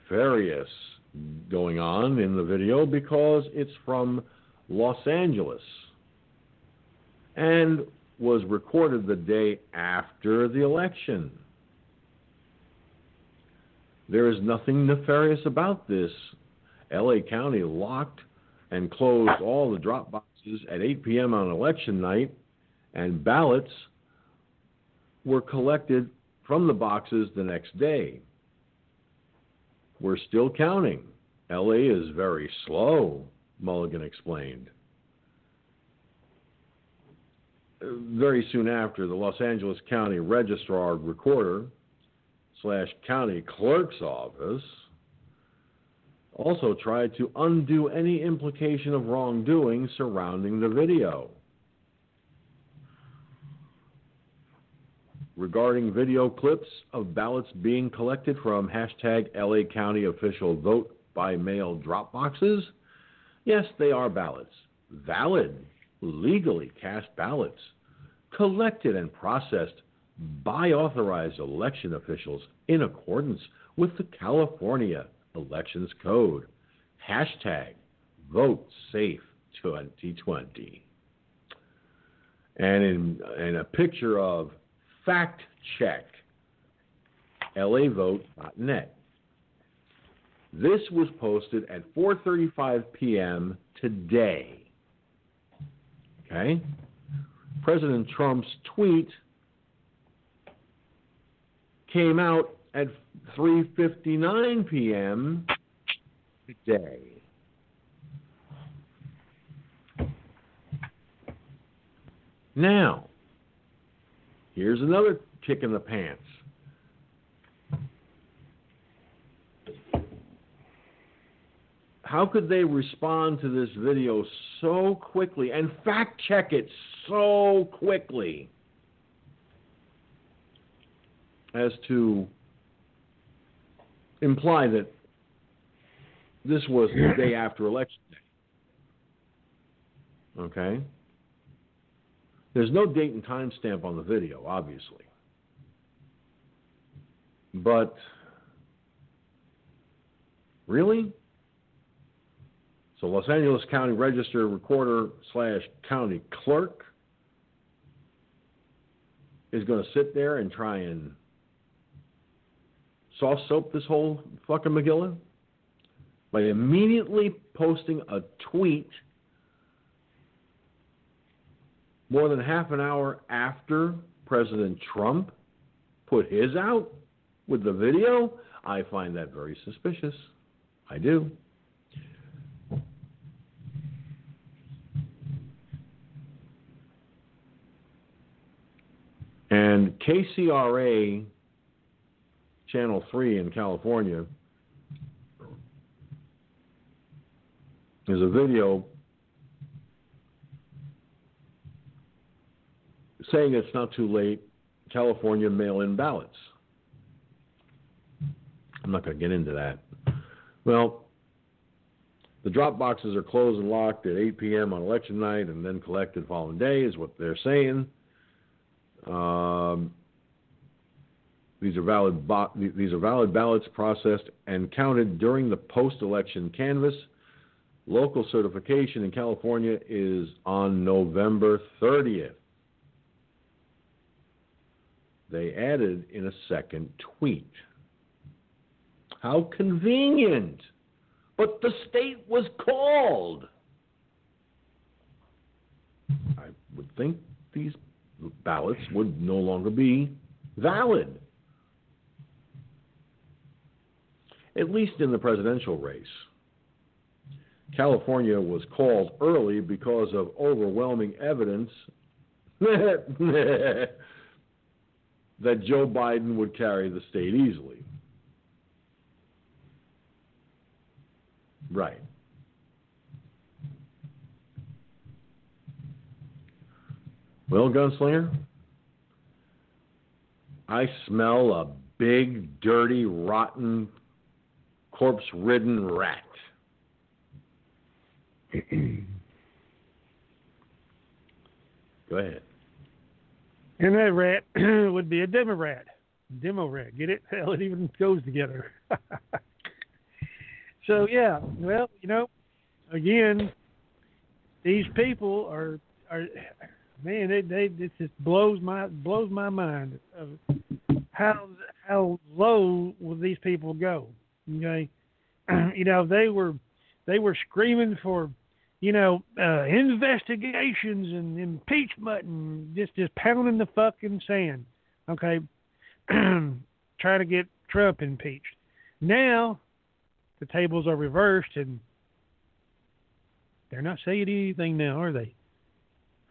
going on in the video because it's from Los Angeles and was recorded the day after the election. There is nothing nefarious about this. LA County locked and closed all the drop boxes at 8 p.m. on election night, and ballots were collected from the boxes the next day. We're still counting. LA is very slow, Mulligan explained. Very soon after, the Los Angeles County Registrar Recorder slash County Clerk's Office also tried to undo any implication of wrongdoing surrounding the video. Regarding video clips of ballots being collected from hashtag LA County official vote by mail drop boxes? Yes, they are ballots. Valid, legally cast ballots, collected and processed by authorized election officials in accordance with the California Elections Code. Hashtag vote safe 2020. And in, in a picture of fact check lavote.net. This was posted at 4:35 p.m. today. Okay? President Trump's tweet came out at 3:59 p.m. today. Now, Here's another kick in the pants. How could they respond to this video so quickly and fact check it so quickly as to imply that this was the day after election day. Okay? There's no date and time stamp on the video, obviously. But really? So Los Angeles County Register Recorder slash County Clerk is going to sit there and try and soft soap this whole fucking Megillah by immediately posting a tweet more than half an hour after President Trump put his out with the video. I find that very suspicious. I do. And KCRA Channel 3 in California is a video saying it's not too late, California mail in ballots. I'm not going to get into that. Well, the drop boxes are closed and locked at 8 p.m. on election night and then collected the following day, is what they're saying. Um, these are valid. Bo- these are valid ballots processed and counted during the post-election canvass. Local certification in California is on November 30th. They added in a second tweet. How convenient! But the state was called. I would think these ballots would no longer be valid. At least in the presidential race. California was called early because of overwhelming evidence that Joe Biden would carry the state easily. Right. Well, gunslinger, I smell a big, dirty, rotten, corpse ridden rat. Go ahead. And that rat would be a demo rat. Demo rat. Get it? Hell, it even goes together. so, yeah, well, you know, again, these people are, are man, they they it just blows my blows my mind of how how low will these people go? Okay, you know they were they were screaming for you know uh, investigations and impeachment and just just pounding the fucking sand. Okay, trying to get Trump impeached. Now the tables are reversed and they're not saying anything now, are they?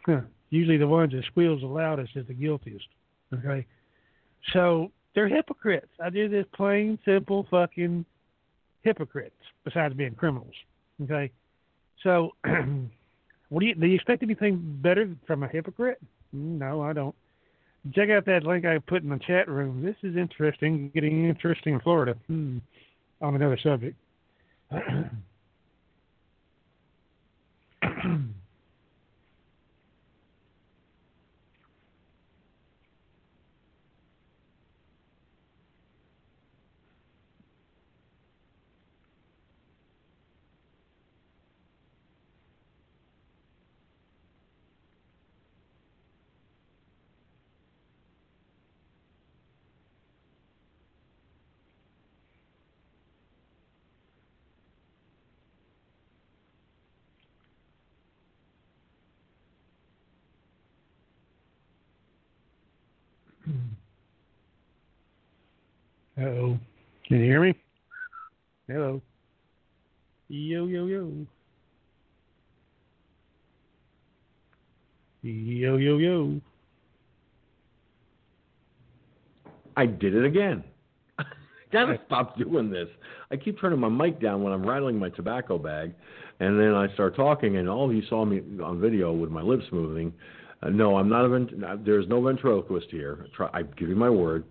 Huh usually the ones that squeals the loudest is the guiltiest. Okay, so they're hypocrites. I do this plain, simple, fucking hypocrites. Besides being criminals. Okay, so what do you do? You expect anything better from a hypocrite? No, I don't. Check out that link I put in the chat room. This is interesting. Getting interesting in Florida. Hmm. On another subject. oh. Can you hear me? Hello. Yo, yo, yo. Yo, yo, yo. I did it again. Gotta stop doing this. I keep turning my mic down when I'm rattling my tobacco bag, and then I start talking, and all of you saw me on video with my lips moving. Uh, no, I'm not a vent- there's no ventriloquist here. I give you my word.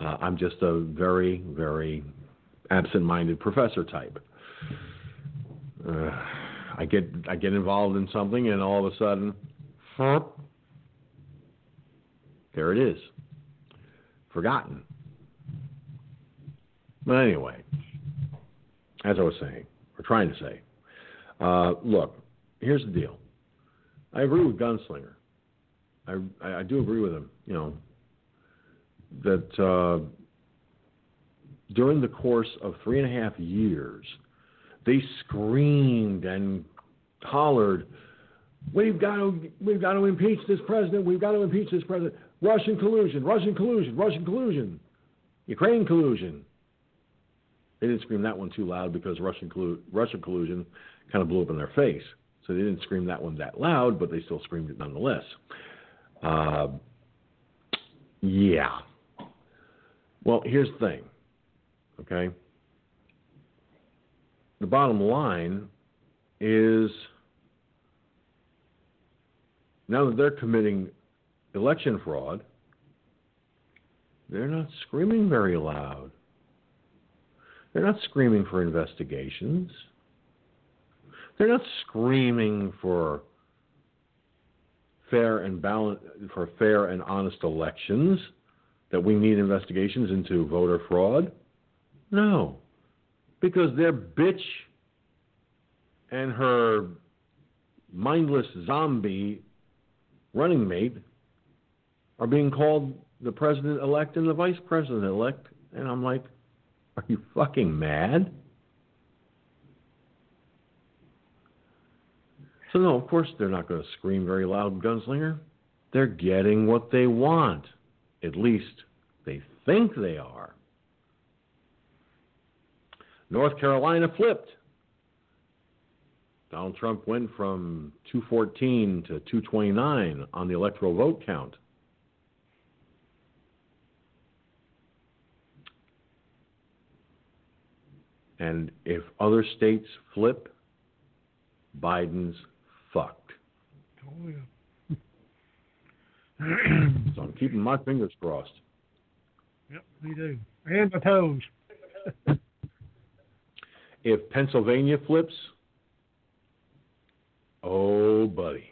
Uh, I'm just a very, very absent-minded professor type. uh, I get I get involved in something, and all of a sudden, there it is, forgotten. But anyway, as I was saying, or trying to say, uh, look, here's the deal. I agree with Gunslinger. I, I, do agree with him. You know that uh, during the course of three and a half years, they screamed and hollered, "We've got to, we've got to impeach this president. We've got to impeach this president. Russian collusion, Russian collusion, Russian collusion, Ukraine collusion." They didn't scream that one too loud because Russian collu- Russian collusion kind of blew up in their face. So they didn't scream that one that loud, but they still screamed it nonetheless. Uh, yeah. Well, here's the thing. Okay. The bottom line is now that they're committing election fraud, they're not screaming very loud. They're not screaming for investigations. They're not screaming for fair and balance, for fair and honest elections. That we need investigations into voter fraud. No, because their bitch and her mindless zombie running mate are being called the president elect and the vice president elect, and I'm like, are you fucking mad? So, no, of course they're not going to scream very loud, Gunslinger. They're getting what they want. At least they think they are. North Carolina flipped. Donald Trump went from 214 to 229 on the electoral vote count. And if other states flip, Biden's yeah. So I'm keeping my fingers crossed. yep, we do. And my toes. If Pennsylvania flips, oh, buddy.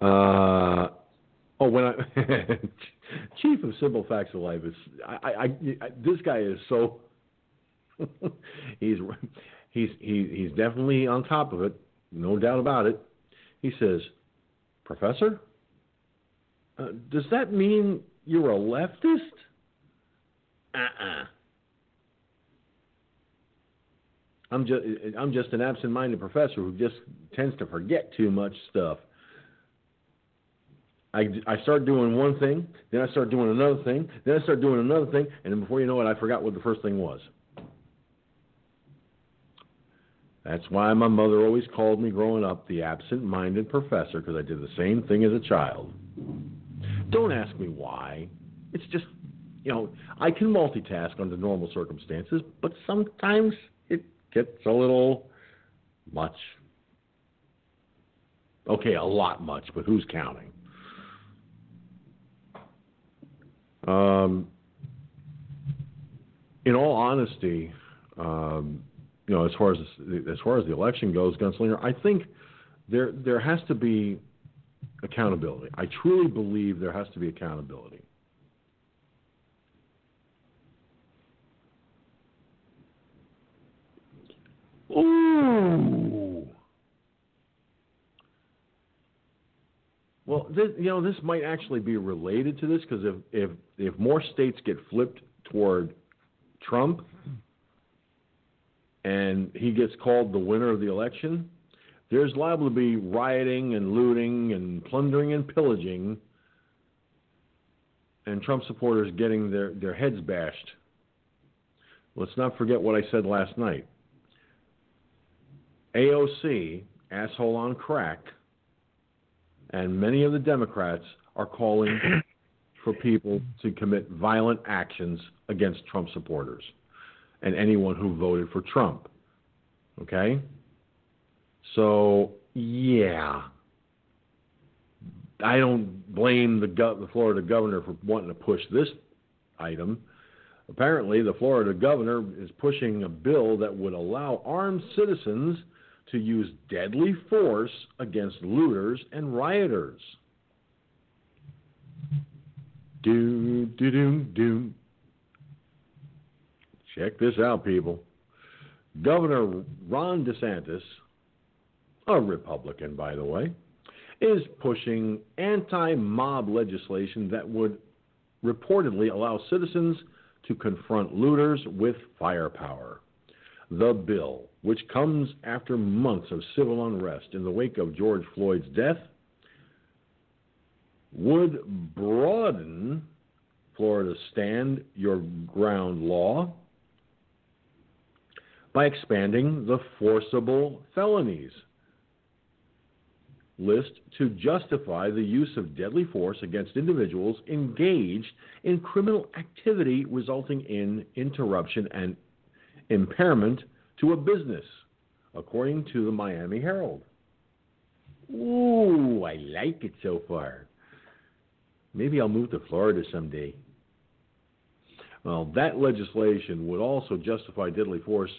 Uh, oh, when I chief of Simple Facts of Life is I, I, I this guy is so he's he's he, he's definitely on top of it, no doubt about it. He says, Professor, uh, does that mean you're a leftist? Uh-uh. I'm just I'm just an absent-minded professor who just tends to forget too much stuff. I, I start doing one thing, then I start doing another thing, then I start doing another thing, and then before you know it, I forgot what the first thing was. That's why my mother always called me growing up the absent minded professor because I did the same thing as a child. Don't ask me why. It's just, you know, I can multitask under normal circumstances, but sometimes it gets a little much. Okay, a lot much, but who's counting? Um, in all honesty, um, you know, as far as as far as the election goes, Gunslinger, I think there there has to be accountability. I truly believe there has to be accountability. Ooh. Well, this, you know, this might actually be related to this because if, if if more states get flipped toward Trump, and he gets called the winner of the election, there's liable to be rioting and looting and plundering and pillaging, and Trump supporters getting their, their heads bashed. Let's not forget what I said last night. AOC, asshole on crack, and many of the Democrats are calling for people to commit violent actions against Trump supporters and anyone who voted for Trump. Okay? So, yeah. I don't blame the, the Florida governor for wanting to push this item. Apparently, the Florida governor is pushing a bill that would allow armed citizens to use deadly force against looters and rioters. Do, do, do, do. Check this out, people. Governor Ron DeSantis, a Republican, by the way, is pushing anti mob legislation that would reportedly allow citizens to confront looters with firepower. The bill, which comes after months of civil unrest in the wake of George Floyd's death, would broaden Florida's stand your ground law by expanding the forcible felonies list to justify the use of deadly force against individuals engaged in criminal activity resulting in interruption and impairment to a business, according to the Miami Herald. Ooh, I like it so far. Maybe I'll move to Florida someday. Well, that legislation would also justify deadly force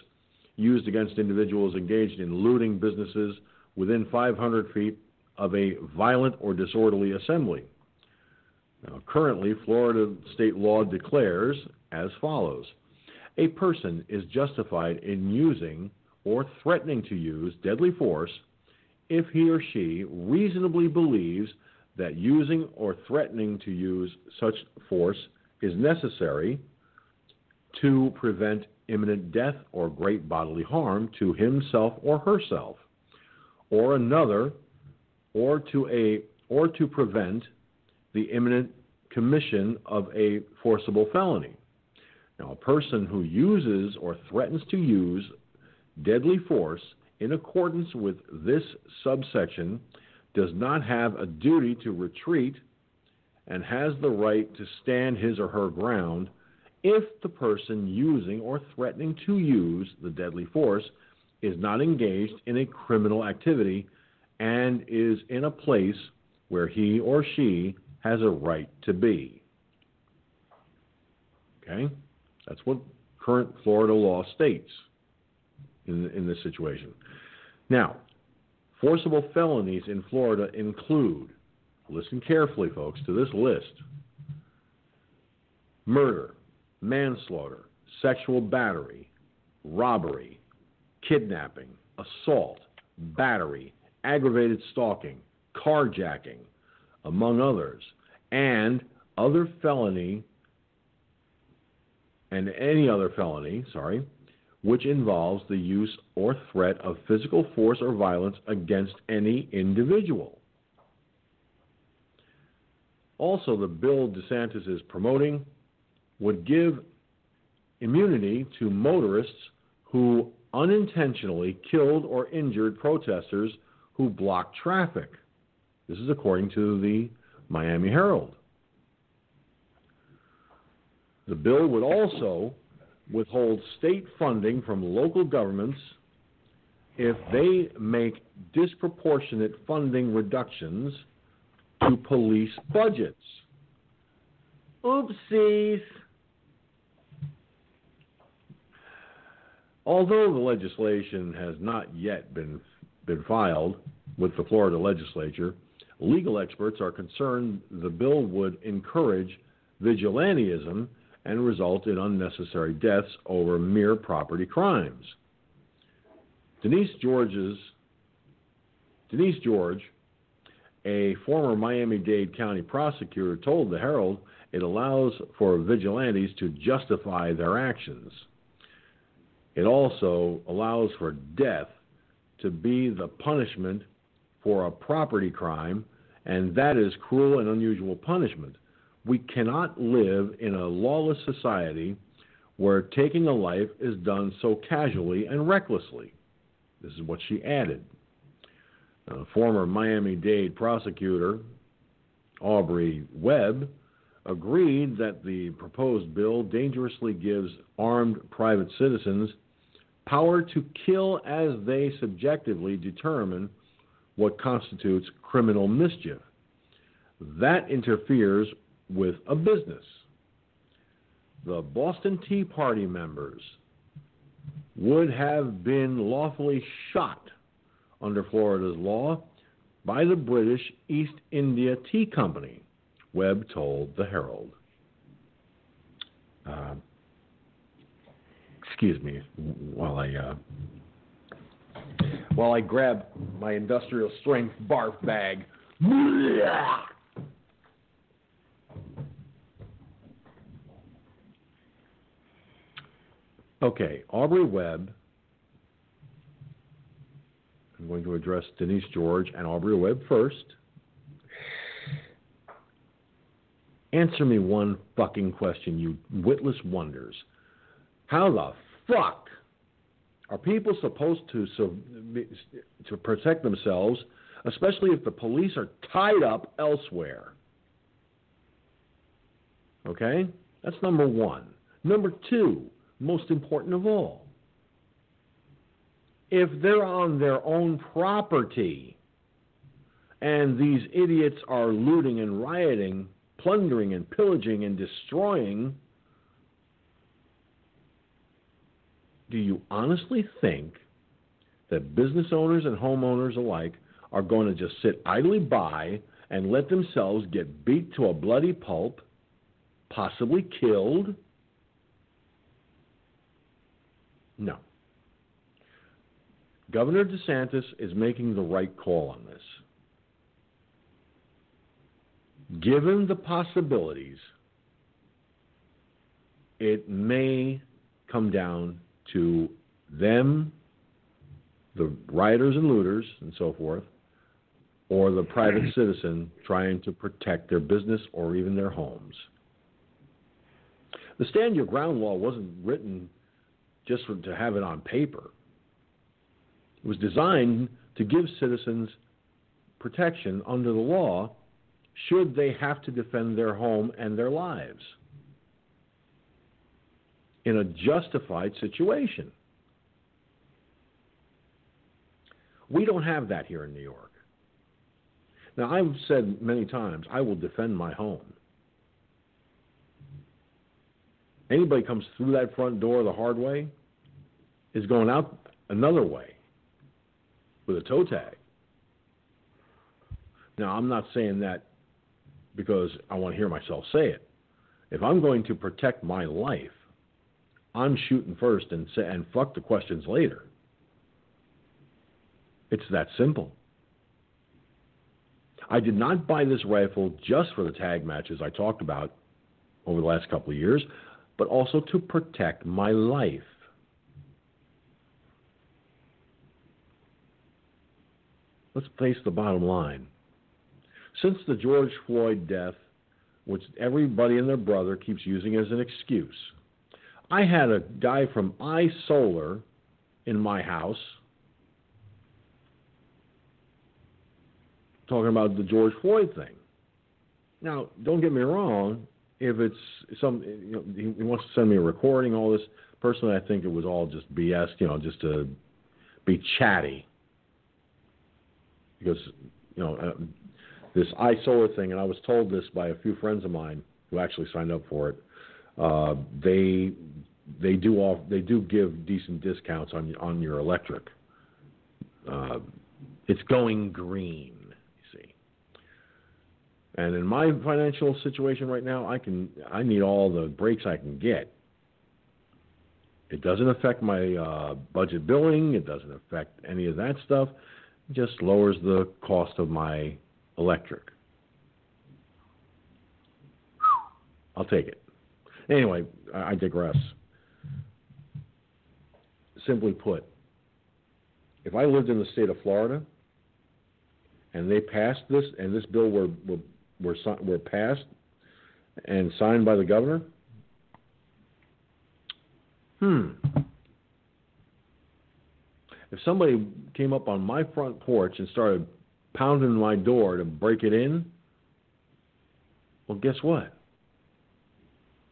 used against individuals engaged in looting businesses within 500 feet of a violent or disorderly assembly. Now, currently, Florida state law declares as follows A person is justified in using or threatening to use deadly force if he or she reasonably believes that using or threatening to use such force is necessary to prevent imminent death or great bodily harm to himself or herself, or another or to a or to prevent the imminent commission of a forcible felony. Now, a person who uses or threatens to use deadly force in accordance with this subsection does not have a duty to retreat and has the right to stand his or her ground if the person using or threatening to use the deadly force is not engaged in a criminal activity and is in a place where he or she has a right to be. Okay? That's what current Florida law states in, in this situation. Now, forcible felonies in Florida include, listen carefully, folks, to this list murder, manslaughter, sexual battery, robbery, kidnapping, assault, battery, aggravated stalking, carjacking, among others, and other felony and any other felony, sorry, which involves the use or threat of physical force or violence against any individual. Also, the bill DeSantis is promoting would give immunity to motorists who unintentionally killed or injured protesters who blocked traffic. This is according to the Miami Herald. The bill would also withhold state funding from local governments if they make disproportionate funding reductions to police budgets. Oopsies. Although the legislation has not yet been, been filed with the Florida legislature, legal experts are concerned the bill would encourage vigilantism and result in unnecessary deaths over mere property crimes. Denise George's Denise George, a former Miami-Dade County prosecutor, told the Herald it allows for vigilantes to justify their actions. It also allows for death to be the punishment for a property crime, and that is cruel and unusual punishment. We cannot live in a lawless society where taking a life is done so casually and recklessly. This is what she added. A former Miami Dade prosecutor, Aubrey Webb, agreed that the proposed bill dangerously gives armed private citizens power to kill as they subjectively determine what constitutes criminal mischief. that interferes with a business. The Boston Tea Party members would have been lawfully shot under Florida's law by the British East India Tea Company, Webb told the Herald. Uh, excuse me while I uh, while I grab my industrial strength barf bag. Okay, Aubrey Webb. I'm going to address Denise George and Aubrey Webb first. Answer me one fucking question, you witless wonders. How the fuck are people supposed to so, to protect themselves, especially if the police are tied up elsewhere? Okay? That's number one. Number two, most important of all, if they're on their own property and these idiots are looting and rioting, plundering and pillaging and destroying, do you honestly think that business owners and homeowners alike are going to just sit idly by and let themselves get beat to a bloody pulp, possibly killed? No. Governor DeSantis is making the right call on this. Given the possibilities, it may come down to them, the rioters and looters and so forth, or the private citizen trying to protect their business or even their homes. The stand your ground law wasn't written just to have it on paper. It was designed to give citizens protection under the law should they have to defend their home and their lives in a justified situation. We don't have that here in New York. Now, I've said many times, I will defend my home. Anybody comes through that front door the hard way is going out another way with a toe tag. Now, I'm not saying that because I want to hear myself say it. If I'm going to protect my life, I'm shooting first and say, and fuck the questions later. It's that simple. I did not buy this rifle just for the tag matches I talked about over the last couple of years, but also to protect my life. Let's face the bottom line. Since the George Floyd death, which everybody and their brother keeps using as an excuse, I had a guy from iSolar in my house talking about the George Floyd thing. Now, don't get me wrong. If it's some, you know, he wants to send me a recording, all this. Personally, I think it was all just BS. You know, just to be chatty. Because, you know, uh, this iSolar thing, and I was told this by a few friends of mine who actually signed up for it. Uh, they they do off they do give decent discounts on on your electric. Uh, it's going green, you see. And in my financial situation right now, I can I need all the breaks I can get. It doesn't affect my uh, budget billing. It doesn't affect any of that stuff. Just lowers the cost of my electric. I'll take it. Anyway, I digress. Simply put, if I lived in the state of Florida and they passed this and this bill were were were, were passed and signed by the governor, hmm. If somebody came up on my front porch and started pounding my door to break it in, well, guess what?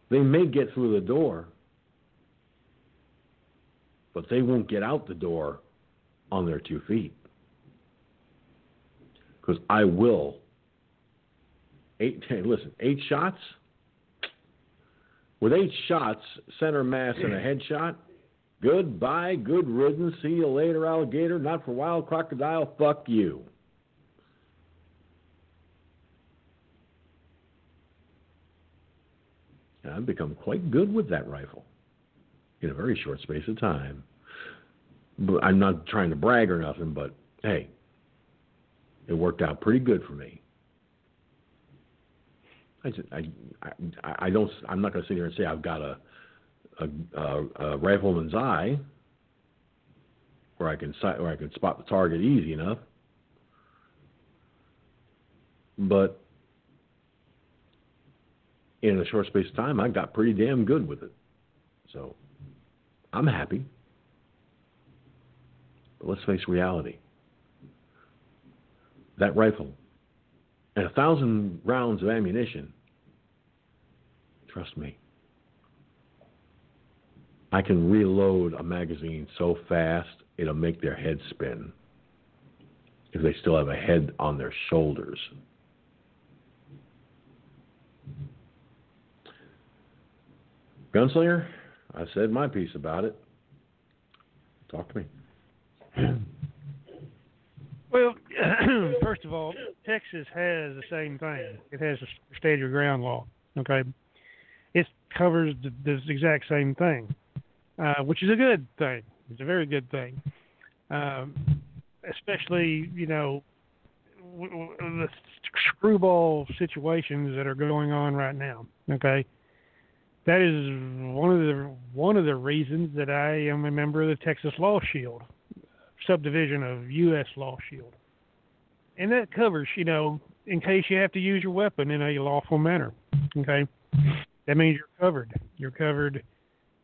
They may get through the door, but they won't get out the door on their two feet. Because I will Eight. Listen, eight shots. With eight shots, center mass and a headshot. Goodbye, good riddance. See you later, alligator. Not for wild crocodile. Fuck you. I've become quite good with that rifle in a very short space of time. But I'm not trying to brag or nothing, but hey, it worked out pretty good for me. I, I, I, I don't. I'm not going to sit here and say I've got a, a, a, a rifleman's eye, where I can sight, where I can spot the target easy enough. But in a short space of time, I got pretty damn good with it. So I'm happy. But let's face reality. That rifle and a thousand rounds of ammunition, trust me, I can reload a magazine so fast it'll make their head spin if they still have a head on their shoulders. Gunslinger, I said my piece about it. Talk to me. Well, first of all, Texas has the same thing. It has a stand your ground law. Okay, it covers the, the exact same thing, uh, which is a good thing. It's a very good thing, um, especially you know w- w- the screwball situations that are going on right now. Okay, that is one of the one of the reasons that I am a member of the Texas Law Shield subdivision of U.S. Law Shield, and that covers you know in case you have to use your weapon in a lawful manner. Okay, that means you're covered. You're covered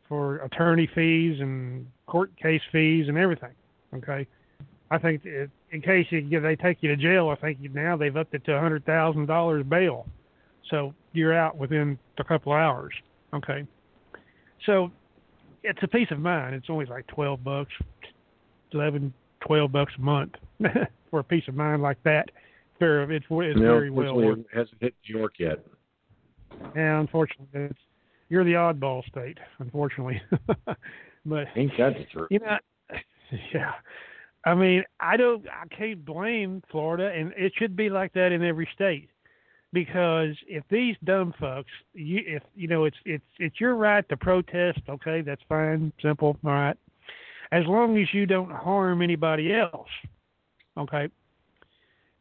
for attorney fees and court case fees and everything. Okay, I think it, in case you, they take you to jail, I think now they've upped it to a hundred thousand dollars bail, so you're out within a couple of hours. Okay, so it's a peace of mind. It's only like twelve bucks, eleven, twelve bucks a month for a peace of mind like that. Fair, it's, it's no, very well. It hasn't hit New York yet. Yeah, unfortunately, it's, you're the oddball state, unfortunately. but ain't that the truth? You know, yeah. I mean, I don't, I can't blame Florida, and it should be like that in every state, because if these dumb fucks, you, if you know, it's it's it's your right to protest. Okay, that's fine, simple, all right as long as you don't harm anybody else. Okay.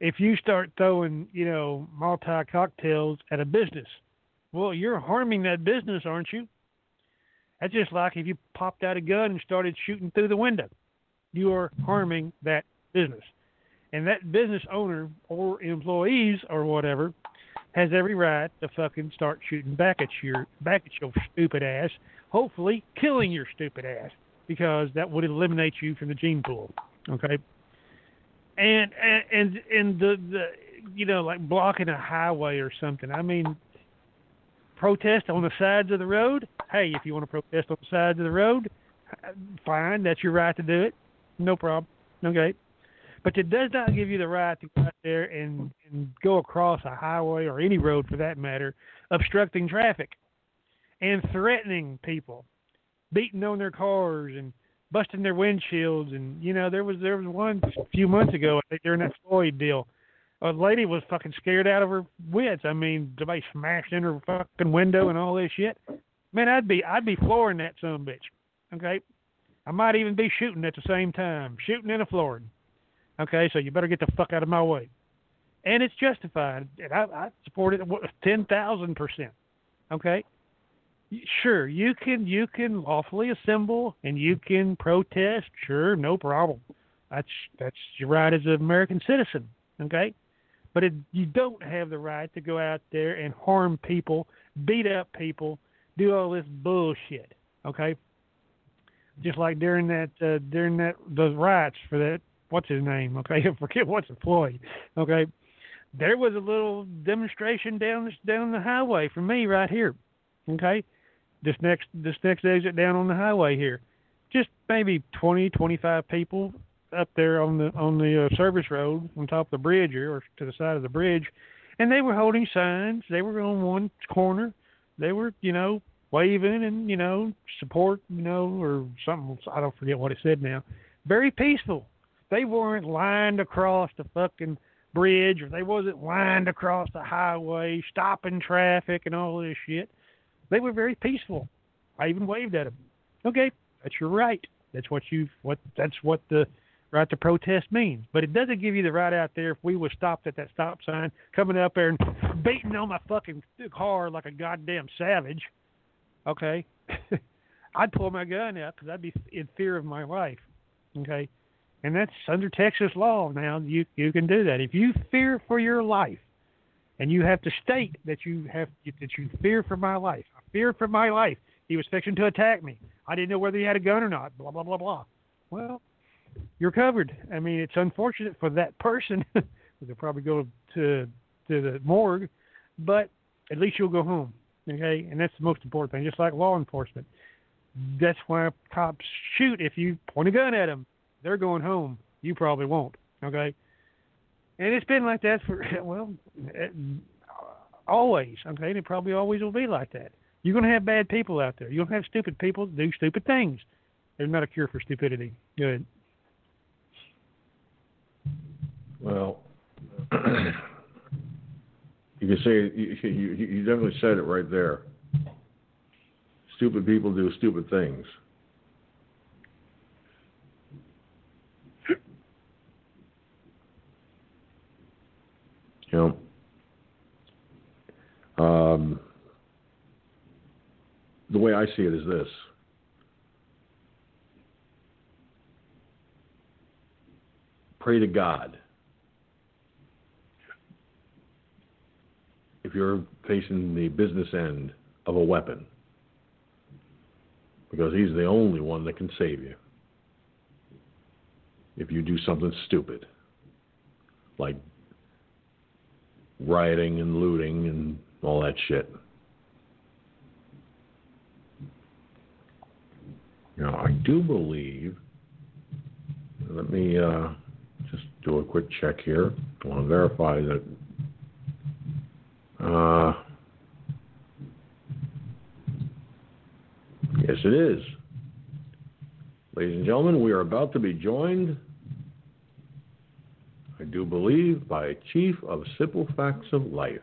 If you start throwing, you know, multi cocktails at a business, well, you're harming that business, aren't you? That's just like if you popped out a gun and started shooting through the window. You are harming that business. And that business owner or employees or whatever has every right to fucking start shooting back at your back at your stupid ass, hopefully killing your stupid ass because that would eliminate you from the gene pool. Okay. And and and, the the you know like blocking a highway or something. I mean, protest on the sides of the road. Hey, if you want to protest on the sides of the road, fine, that's your right to do it. No problem. Okay. But it does not give you the right to go out there and, and go across a highway or any road for that matter, obstructing traffic and threatening people beating on their cars and busting their windshields and you know there was there was one a few months ago I think during that Floyd deal a lady was fucking scared out of her wits. I mean somebody smashed in her fucking window and all this shit. Man I'd be I'd be flooring that some bitch okay? I might even be shooting at the same time shooting and a flooring okay? So you better get the fuck out of my way. And it's justified and I, I support it ten thousand percent okay? Sure you can you can lawfully assemble and you can protest sure no problem. That's that's your right as an american citizen okay but it, you don't have the right to go out there and harm people beat up people do all this bullshit okay? Just like during that uh, during that those riots for that what's his name okay? I forget what's Floyd okay? There was a little demonstration down this down the highway from me right here okay? This next this next exit down on the highway here. Just maybe 20, 25 people up there on the on the uh, service road on top of the bridge or to the side of the bridge, and they were holding signs. They were on one corner. They were, you know, waving and you know support, you know, or something. I don't forget what it said now. Very peaceful. They weren't lined across the fucking bridge, or they wasn't lined across the highway, stopping traffic and all this shit. They were very peaceful. I even waved at them. Okay, that's your right. That's what you what that's what the right to protest means. But it doesn't give you the right out there if we were stopped at that stop sign, coming up there and beating on my fucking car like a goddamn savage. Okay, I'd pull my gun out because I'd be in fear of my life. Okay, and that's under Texas law now. You you can do that if you fear for your life, and you have to state that you have that you fear for my life. I fear for my life. He was fixing to attack me. I didn't know whether he had a gun or not. Blah blah blah blah. Well, you're covered. I mean, it's unfortunate for that person. They'll probably go to to the morgue, but at least you'll go home. Okay, and that's the most important thing. Just like law enforcement, that's why cops shoot if you point a gun at them. They're going home. You probably won't. Okay, and it's been like that for well, eh, always. Okay, and it probably always will be like that. You're going to have bad people out there. You're going to have stupid people do stupid things. There's not a cure for stupidity. Good. Well, you can say you, you, you definitely said it right there. Stupid people do stupid things. You know, um, the way I see it is this. Pray to God. If you're facing the business end of a weapon, because He's the only one that can save you. If you do something stupid, like rioting and looting and all that shit. Now, I do believe, let me uh, just do a quick check here. I want to verify that. Uh, yes, it is. Ladies and gentlemen, we are about to be joined, I do believe, by Chief of Simple Facts of Life.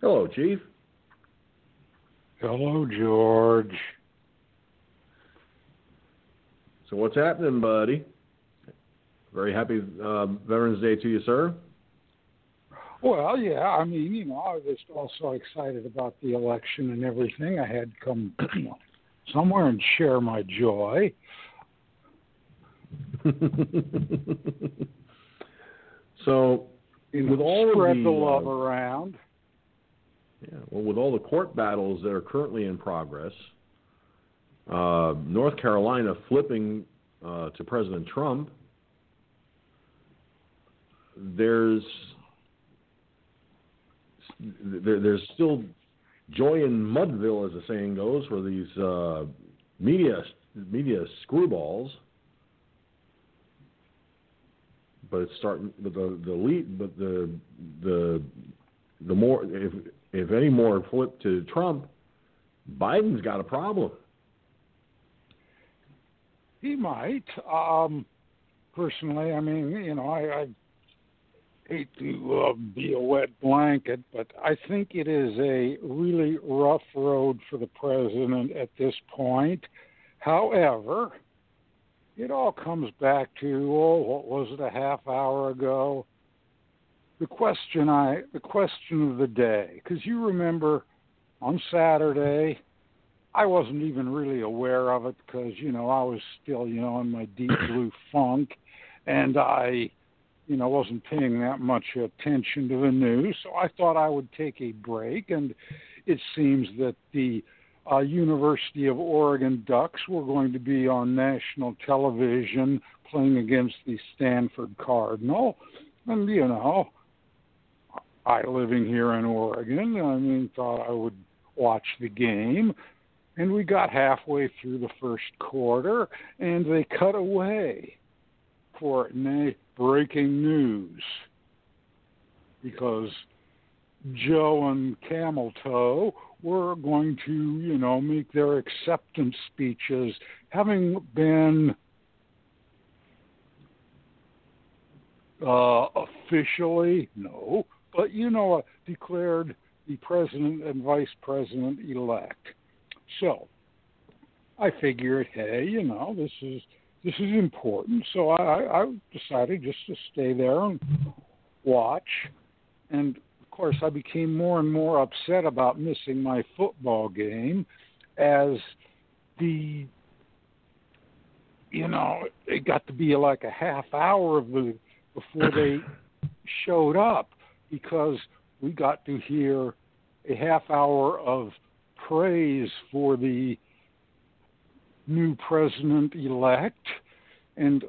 Hello, Chief. Hello, George. So what's happening, buddy? Very happy uh, Veterans Day to you, sir. Well, yeah. I mean, you know, I was also excited about the election and everything. I had to come somewhere and share my joy. so, you know, with all spread the, the love uh, around. Yeah, well, with all the court battles that are currently in progress, uh, North Carolina flipping uh, to President Trump, there's there, there's still joy in Mudville, as the saying goes, for these uh, media media screwballs. But it's starting. But the the lead. But the the the more if if any more flip to Trump, Biden's got a problem. He might. Um, personally, I mean, you know, I, I hate to uh, be a wet blanket, but I think it is a really rough road for the president at this point. However, it all comes back to oh, what was it a half hour ago? The question I, the question of the day, because you remember on Saturday I wasn't even really aware of it because you know I was still you know in my deep blue funk, and I, you know, wasn't paying that much attention to the news. So I thought I would take a break, and it seems that the uh, University of Oregon Ducks were going to be on national television playing against the Stanford Cardinal, and you know, I living here in Oregon, I mean, thought I would watch the game. And we got halfway through the first quarter, and they cut away for breaking news. because Joe and Camel Toe were going to, you know, make their acceptance speeches, having been uh, officially no, but you know, uh, declared the president and vice president elect. So I figured, hey, you know, this is this is important. So I, I decided just to stay there and watch. And of course, I became more and more upset about missing my football game as the you know it got to be like a half hour of the before they showed up because we got to hear a half hour of praise for the new president elect and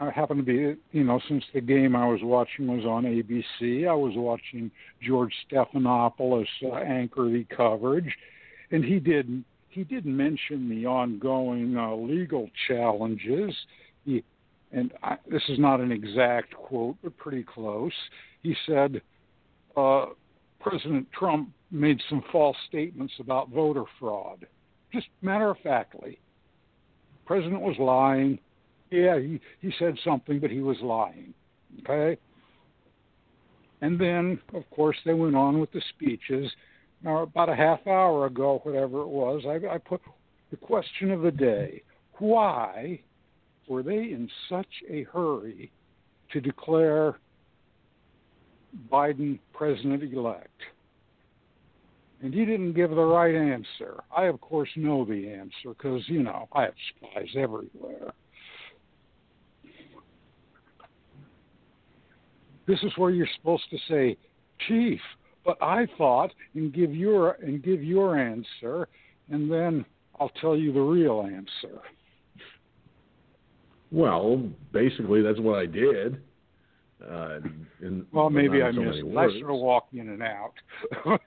I happened to be, you know, since the game I was watching was on ABC, I was watching George Stephanopoulos uh, anchor the coverage, and he did he did mention the ongoing uh, legal challenges. He, and I, this is not an exact quote, but pretty close. He said uh, President Trump made some false statements about voter fraud, just matter of factly. President was lying. Yeah, he, he said something, but he was lying. Okay? And then, of course, they went on with the speeches. Now, about a half hour ago, whatever it was, I, I put the question of the day why were they in such a hurry to declare Biden president elect? And you didn't give the right answer. I, of course, know the answer because, you know, I have spies everywhere. This is where you're supposed to say, Chief, but I thought, and give your and give your answer, and then I'll tell you the real answer. Well, basically, that's what I did. Uh, in, well, maybe I so missed. I sort of walk in and out.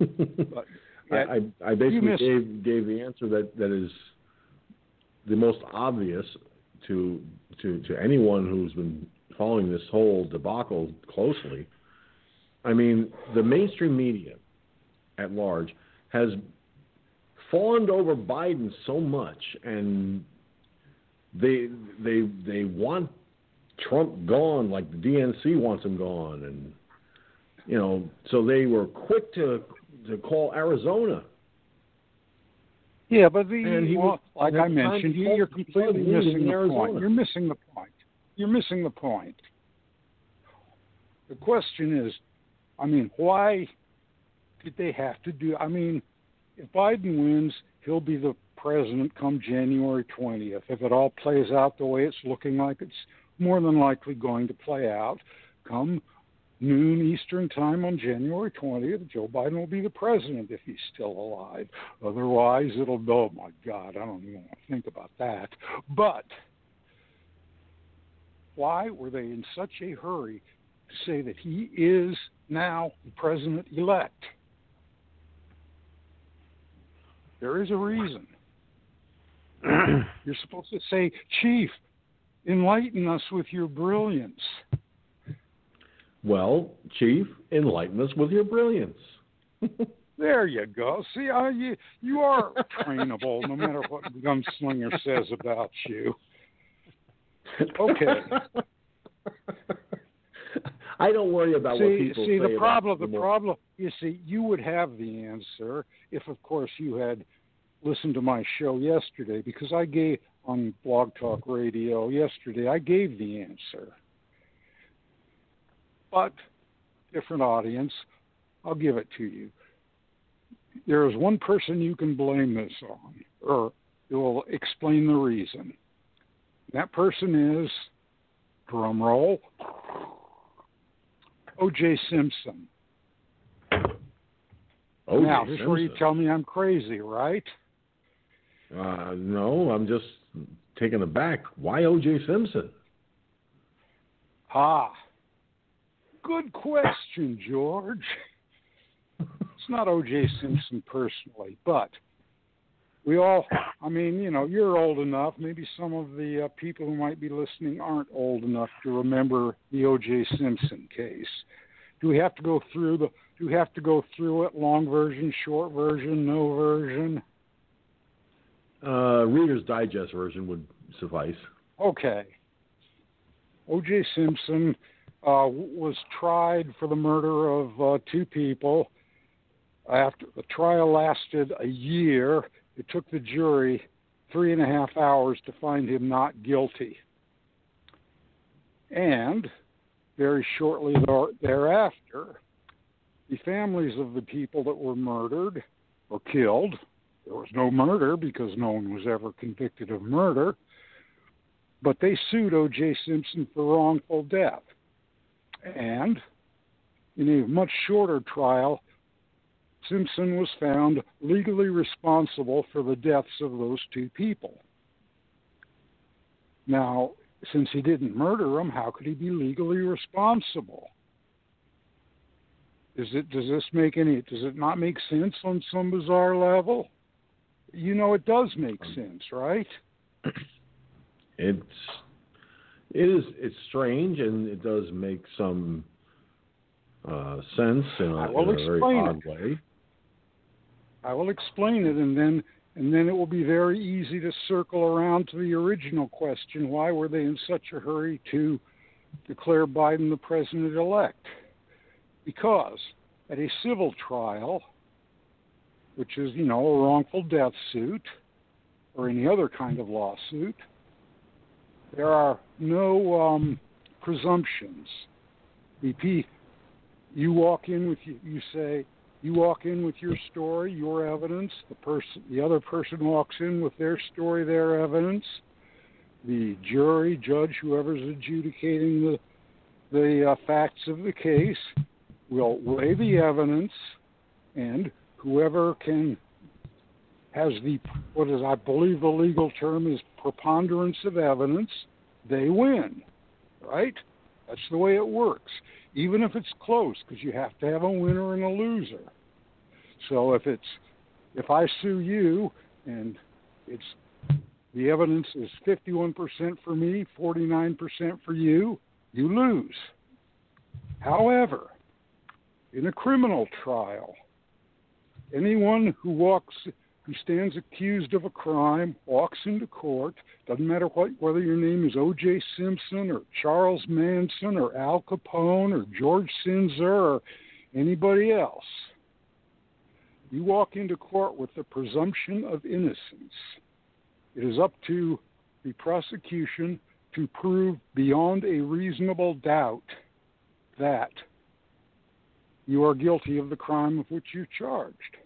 but, I, I, I basically gave gave the answer that, that is the most obvious to to to anyone who's been following this whole debacle closely. I mean, the mainstream media at large has fawned over Biden so much, and they they they want Trump gone, like the DNC wants him gone, and you know, so they were quick to to call Arizona. Yeah, but the And he well, was- like I mentioned, you, you're completely missing the Arizona. point. You're missing the point. You're missing the point. The question is, I mean, why did they have to do? I mean, if Biden wins, he'll be the president come January 20th. If it all plays out the way it's looking like it's more than likely going to play out, come noon Eastern time on January 20th, Joe Biden will be the president if he's still alive. Otherwise, it'll be, oh my God, I don't even want to think about that. But why were they in such a hurry to say that he is now the president elect? There is a reason. You're supposed to say, Chief, enlighten us with your brilliance. Well, Chief, enlighten us with your brilliance. There you go. See, uh, you you are trainable, no matter what Gunslinger says about you. Okay. I don't worry about see, what people see say the problem. The problem. You see, you would have the answer if, of course, you had listened to my show yesterday, because I gave on Blog Talk Radio yesterday. I gave the answer, but different audience. I'll give it to you. There is one person you can blame this on, or it will explain the reason. That person is, drum roll, O.J. Simpson. O.J. now, this is where you tell me I'm crazy, right? Uh, no, I'm just taken aback. Why O.J. Simpson? Ah, good question, George. it's not O.J. Simpson personally, but we all, I mean, you know, you're old enough. Maybe some of the uh, people who might be listening aren't old enough to remember the O.J. Simpson case. Do we have to go through the? Do we have to go through it? Long version, short version, no version? Uh, Reader's Digest version would suffice. Okay. O.J. Simpson uh, was tried for the murder of uh, two people. After the trial lasted a year, it took the jury three and a half hours to find him not guilty. And very shortly thereafter, the families of the people that were murdered or killed, there was no murder because no one was ever convicted of murder, but they sued O.J. Simpson for wrongful death. And in a much shorter trial, Simpson was found legally responsible for the deaths of those two people. Now, since he didn't murder them, how could he be legally responsible? Is it does this make any does it not make sense on some bizarre level? You know it does make um, sense, right? It's it is it's strange and it does make some uh, sense in a, in a very odd it. way. I will explain it, and then and then it will be very easy to circle around to the original question: Why were they in such a hurry to declare Biden the president-elect? Because at a civil trial, which is you know a wrongful death suit or any other kind of lawsuit, there are no um, presumptions. BP, you walk in with you, you say you walk in with your story, your evidence. The person, the other person walks in with their story, their evidence. The jury, judge, whoever's adjudicating the the uh, facts of the case, will weigh the evidence, and whoever can has the what is I believe the legal term is preponderance of evidence, they win. Right? That's the way it works even if it's close, because you have to have a winner and a loser. So if it's if I sue you and it's the evidence is 51% for me, 49% for you, you lose. However, in a criminal trial, anyone who walks who stands accused of a crime walks into court. Doesn't matter what, whether your name is O.J. Simpson or Charles Manson or Al Capone or George Sinzer or anybody else. You walk into court with the presumption of innocence. It is up to the prosecution to prove beyond a reasonable doubt that you are guilty of the crime of which you're charged.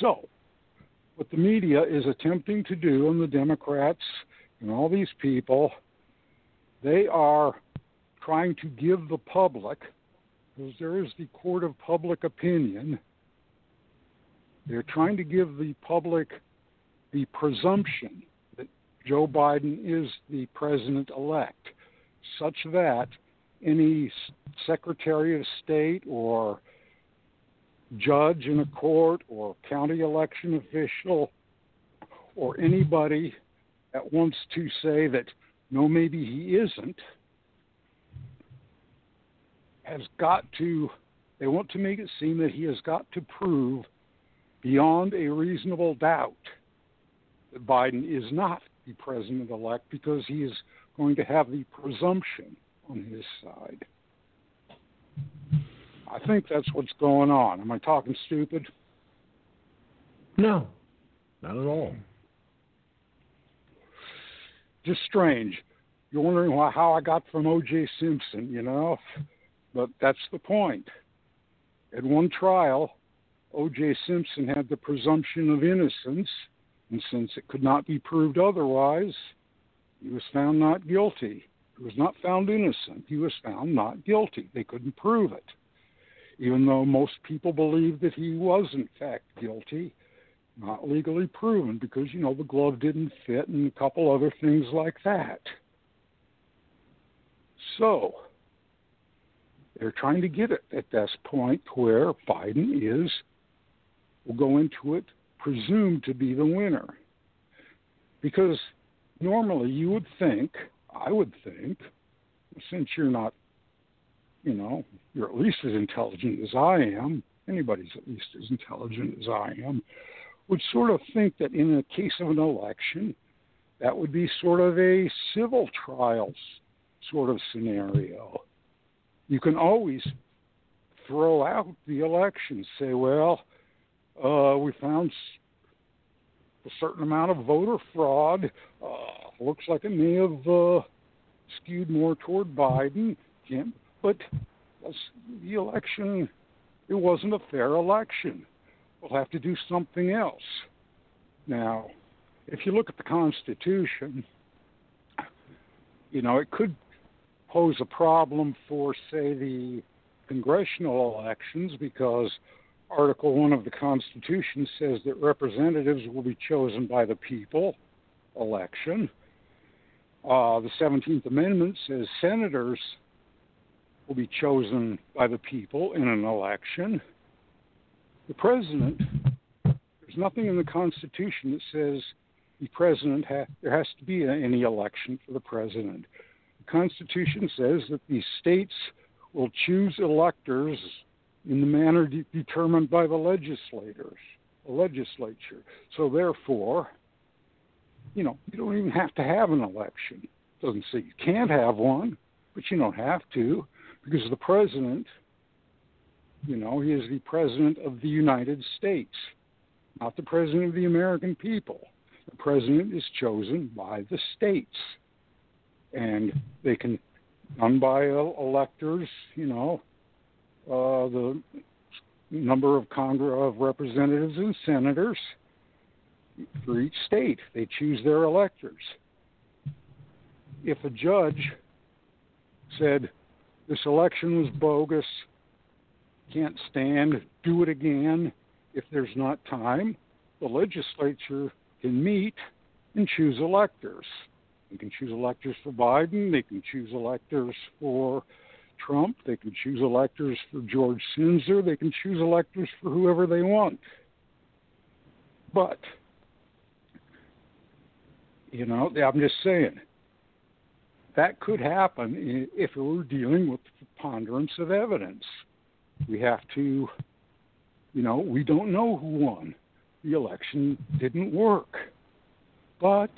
So, what the media is attempting to do, and the Democrats and all these people, they are trying to give the public, because there is the court of public opinion, they're trying to give the public the presumption that Joe Biden is the president elect, such that any Secretary of State or judge in a court or county election official or anybody that wants to say that no, maybe he isn't, has got to, they want to make it seem that he has got to prove beyond a reasonable doubt that Biden is not the president elect because he is going to have the presumption on his side. I think that's what's going on. Am I talking stupid? No, not at all. Just strange. You're wondering why, how I got from O.J. Simpson, you know? But that's the point. At one trial, O.J. Simpson had the presumption of innocence, and since it could not be proved otherwise, he was found not guilty. He was not found innocent. He was found not guilty. They couldn't prove it even though most people believe that he was in fact guilty, not legally proven because you know the glove didn't fit and a couple other things like that. So they're trying to get it at this point where Biden is, we'll go into it presumed to be the winner. Because normally you would think, I would think, since you're not, you know, you're at least as intelligent as I am, anybody's at least as intelligent as I am, would sort of think that in the case of an election, that would be sort of a civil trials sort of scenario. You can always throw out the election, say, well, uh, we found a certain amount of voter fraud. Uh, looks like it may have uh, skewed more toward Biden. But the election, it wasn't a fair election. We'll have to do something else. Now, if you look at the Constitution, you know, it could pose a problem for, say, the congressional elections because Article 1 of the Constitution says that representatives will be chosen by the people, election. Uh, the 17th Amendment says senators will be chosen by the people in an election. The president, there's nothing in the Constitution that says the president ha- there has to be any election for the president. The Constitution says that the states will choose electors in the manner de- determined by the legislators, the legislature. So therefore, you know, you don't even have to have an election. Doesn't say you can't have one, but you don't have to because the president, you know, he is the president of the United States, not the president of the American people. The president is chosen by the states, and they can done by electors, you know, uh, the number of Congress of representatives and senators for each state. They choose their electors. If a judge said this election was bogus, can't stand, do it again, if there's not time, the legislature can meet and choose electors. They can choose electors for Biden. They can choose electors for Trump. They can choose electors for George Sinzer. They can choose electors for whoever they want. But, you know, I'm just saying, that could happen if we're dealing with the preponderance of evidence. We have to, you know, we don't know who won. The election didn't work. But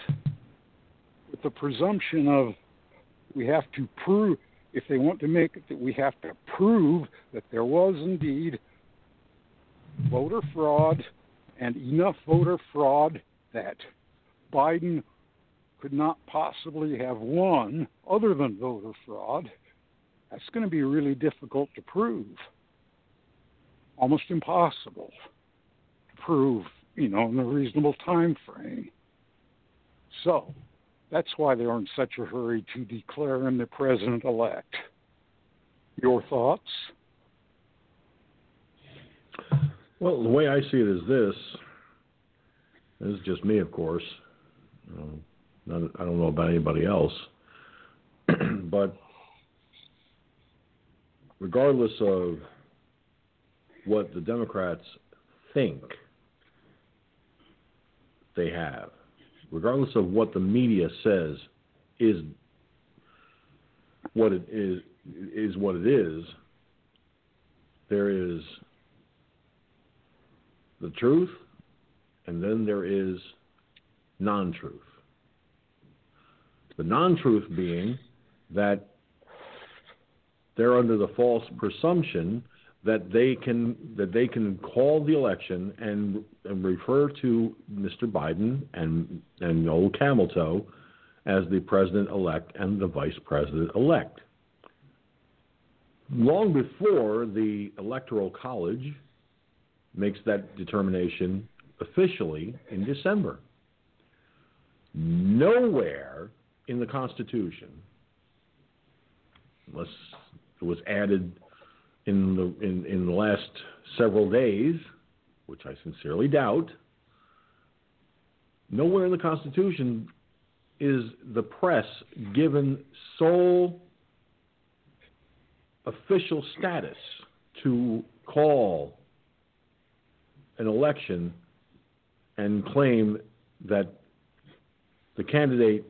with the presumption of we have to prove, if they want to make it, that we have to prove that there was indeed voter fraud and enough voter fraud that Biden could not possibly have won other than voter fraud, that's going to be really difficult to prove. Almost impossible to prove, you know, in a reasonable time frame. So, that's why they're in such a hurry to declare him the president elect. Your thoughts? Well, the way I see it is this. This is just me, of course. Um, I don't know about anybody else. but regardless of what the Democrats think they have, regardless of what the media says is what it is is what it is, there is the truth and then there is non truth. The non truth being that they're under the false presumption that they can that they can call the election and, and refer to Mr. Biden and and old camel toe as the president elect and the vice president elect. Long before the electoral college makes that determination officially in December. Nowhere in the Constitution, unless it was added in the in, in the last several days, which I sincerely doubt, nowhere in the Constitution is the press given sole official status to call an election and claim that the candidate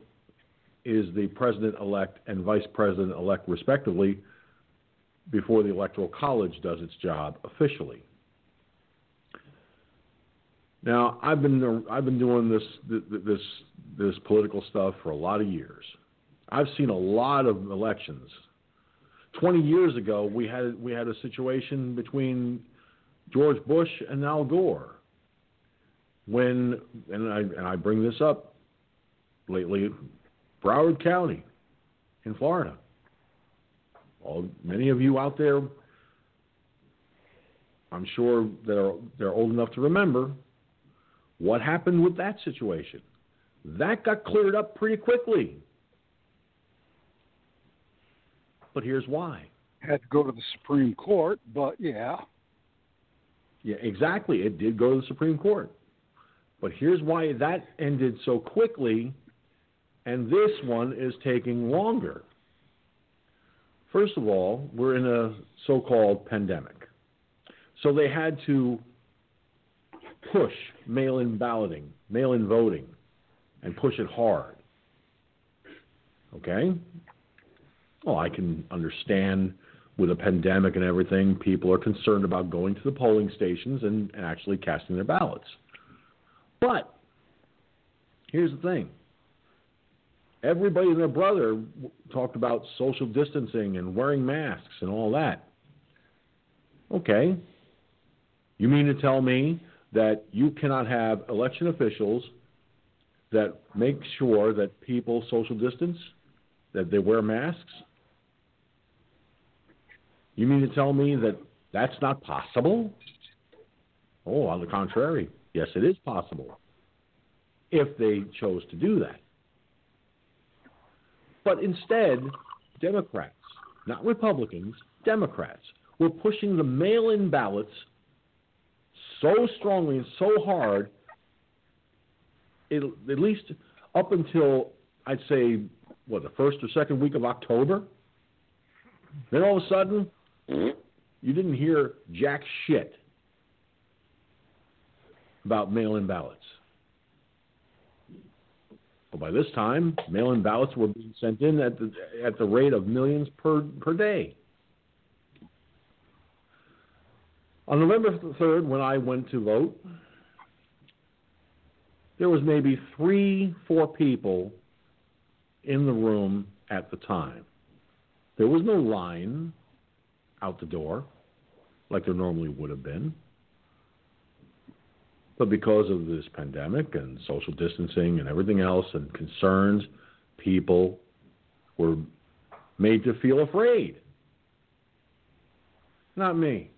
is the president elect and vice president elect, respectively, before the Electoral College does its job officially. Now, I've been I've been doing this this this political stuff for a lot of years. I've seen a lot of elections. Twenty years ago, we had we had a situation between George Bush and Al Gore. When and I and I bring this up lately, Broward County in Florida. All many of you out there, I'm sure that are they're old enough to remember what happened with that situation? That got cleared up pretty quickly. But here's why. Had to go to the Supreme Court, but yeah. Yeah, exactly. It did go to the Supreme Court. But here's why that ended so quickly, and this one is taking longer. First of all, we're in a so called pandemic. So they had to push mail in balloting, mail in voting, and push it hard. Okay? Well, I can understand with a pandemic and everything, people are concerned about going to the polling stations and, and actually casting their ballots. But here's the thing everybody and their brother talked about social distancing and wearing masks and all that. Okay. You mean to tell me that you cannot have election officials that make sure that people social distance, that they wear masks? You mean to tell me that that's not possible? Oh, on the contrary, yes, it is possible if they chose to do that. But instead, Democrats, not Republicans, Democrats, were pushing the mail in ballots so strongly and so hard, it, at least up until I'd say what the first or second week of October. Then all of a sudden, you didn't hear jack shit about mail-in ballots. But by this time, mail-in ballots were being sent in at the at the rate of millions per per day. On November 3rd, when I went to vote, there was maybe three, four people in the room at the time. There was no line out the door like there normally would have been. But because of this pandemic and social distancing and everything else and concerns, people were made to feel afraid. Not me.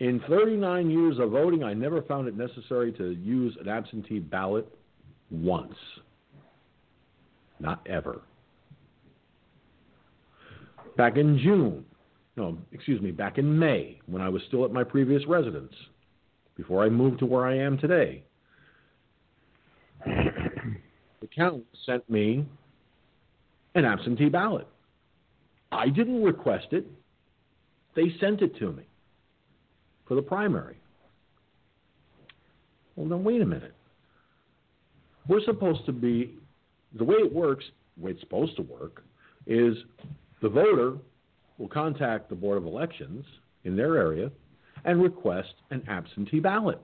In 39 years of voting, I never found it necessary to use an absentee ballot once. Not ever. Back in June, no, excuse me, back in May, when I was still at my previous residence, before I moved to where I am today, the county sent me an absentee ballot. I didn't request it, they sent it to me for the primary. Well, then wait a minute. We're supposed to be, the way it works, the way it's supposed to work, is the voter will contact the Board of Elections in their area and request an absentee ballot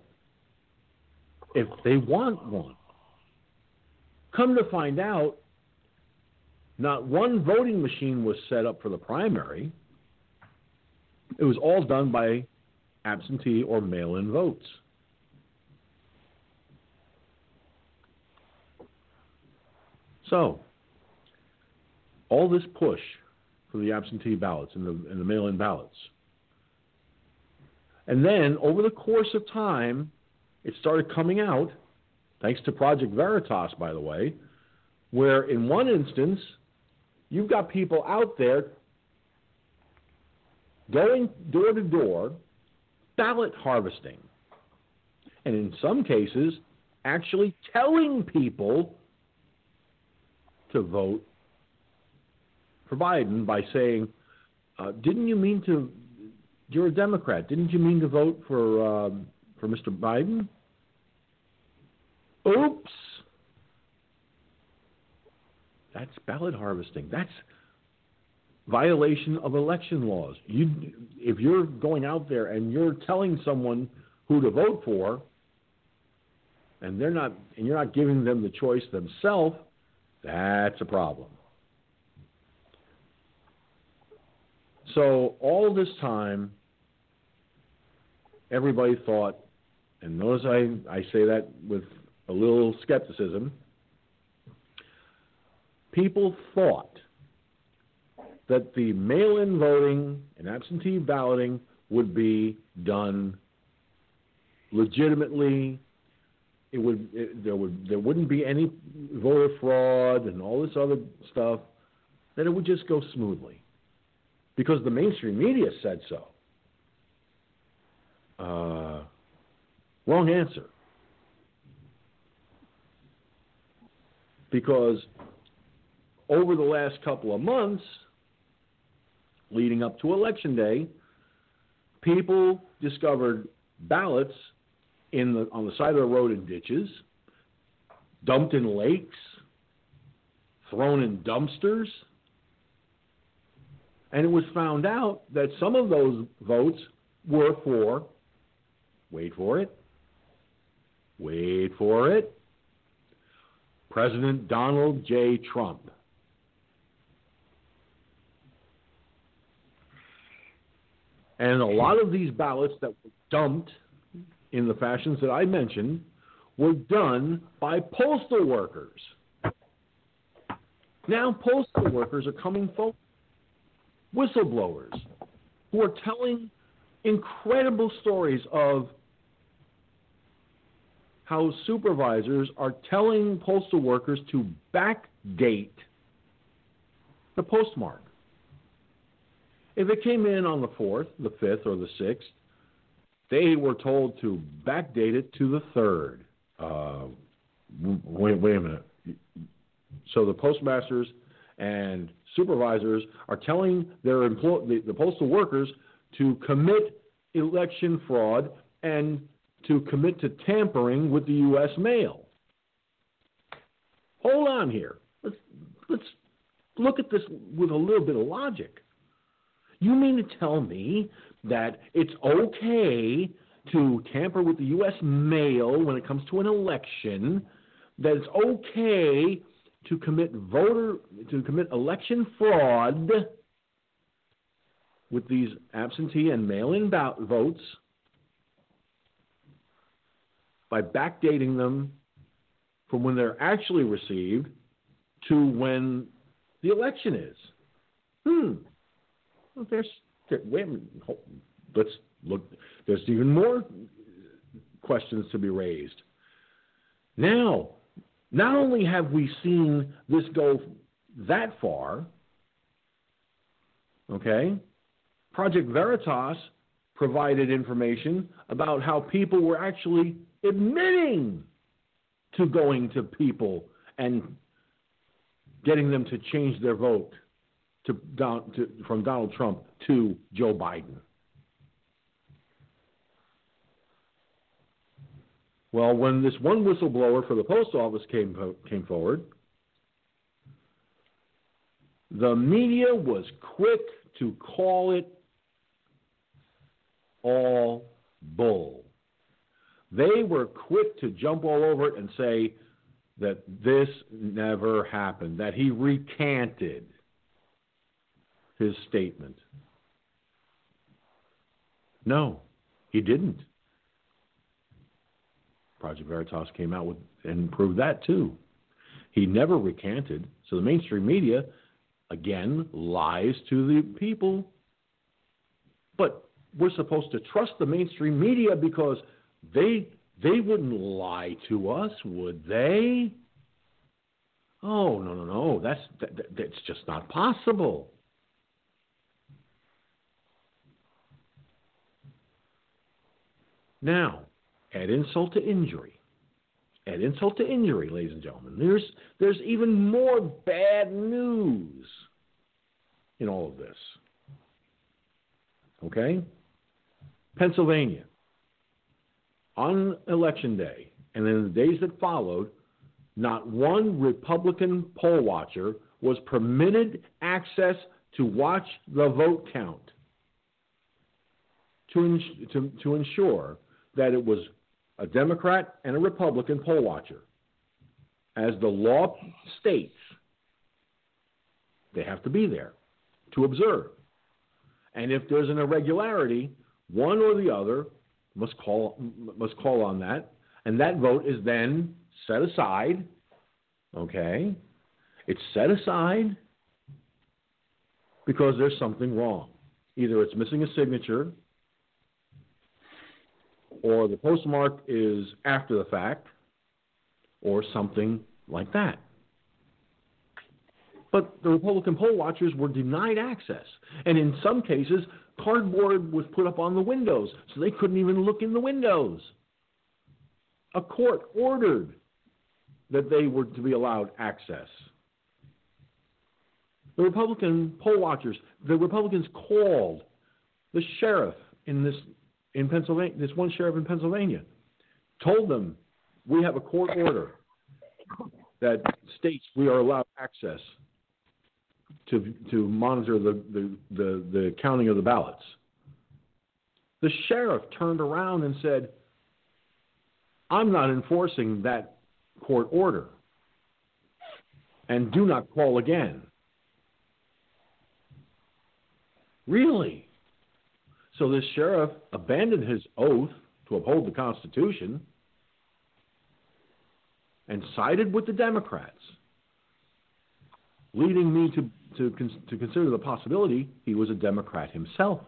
if they want one. Come to find out, not one voting machine was set up for the primary. It was all done by absentee or mail in votes. So, all this push for the absentee ballots and the, and the mail in ballots. And then, over the course of time, it started coming out, thanks to Project Veritas, by the way, where in one instance, you've got people out there going door to door ballot harvesting. And in some cases, actually telling people to vote for Biden by saying, uh, "Didn't you mean to? You're a Democrat. Didn't you mean to vote for um, for Mr. Biden? Oops. That's ballot harvesting. That's violation of election laws. You, if you're going out there and you're telling someone who to vote for, and they're not, and you're not giving them the choice themselves, that's a problem. So all this time, everybody thought, and notice I, I say that with a little skepticism, people thought that the mail in voting and absentee balloting would be done legitimately. It would it, there would there wouldn't be any voter fraud and all this other stuff. That it would just go smoothly because the mainstream media said so. Uh, wrong answer. Because over the last couple of months, leading up to Election Day, people discovered ballots in the, on the side of the road in ditches, dumped in lakes, thrown in dumpsters. And it was found out that some of those votes were for, wait for it, wait for it, President Donald J. Trump. And a lot of these ballots that were dumped in the fashions that I mentioned were done by postal workers. Now, postal workers are coming forward, whistleblowers, who are telling incredible stories of how supervisors are telling postal workers to backdate the postmark. If it came in on the 4th, the 5th, or the 6th, they were told to backdate it to the 3rd. Uh, wait, wait a minute. So the postmasters and supervisors are telling their employ- the, the postal workers to commit election fraud and to commit to tampering with the U.S. mail. Hold on here. Let's let's look at this with a little bit of logic. You mean to tell me that it's okay to tamper with the U.S. mail when it comes to an election? That it's okay to commit voter to commit election fraud with these absentee and mail-in votes by backdating them from when they're actually received to when the election is. Hmm. Well, there's there, wait a minute. Let's look. There's even more questions to be raised. Now, not only have we seen this go that far, okay, Project Veritas provided information about how people were actually admitting to going to people and getting them to change their vote to, to, from Donald Trump to Joe Biden. Well, when this one whistleblower for the post office came came forward, the media was quick to call it all bull. They were quick to jump all over it and say that this never happened, that he recanted his statement. No, he didn't. Project Veritas came out with and proved that too. He never recanted. So the mainstream media, again, lies to the people. But we're supposed to trust the mainstream media because they they wouldn't lie to us, would they? Oh no no no! That's that, that's just not possible. Now, add insult to injury. Add insult to injury, ladies and gentlemen. There's there's even more bad news in all of this. Okay? Pennsylvania. on election day and in the days that followed, not one Republican poll watcher was permitted access to watch the vote count to, ins- to, to ensure that it was a Democrat and a Republican poll watcher. As the law states, they have to be there to observe. And if there's an irregularity, one or the other must call must call on that, and that vote is then set aside. Okay, it's set aside because there's something wrong. Either it's missing a signature, or the postmark is after the fact, or something like that. But the Republican poll watchers were denied access. And in some cases, cardboard was put up on the windows so they couldn't even look in the windows. A court ordered that they were to be allowed access. The Republican poll watchers, the Republicans called the sheriff in this in Pennsylvania, this one sheriff in Pennsylvania, told them we have a court order that states we are allowed access to to monitor the, the, the, the counting of the ballots. The sheriff turned around and said, I'm not enforcing that court order. And do not call again. Really? So this sheriff abandoned his oath to uphold the Constitution and sided with the Democrats, leading me to, to, to consider the possibility he was a Democrat himself.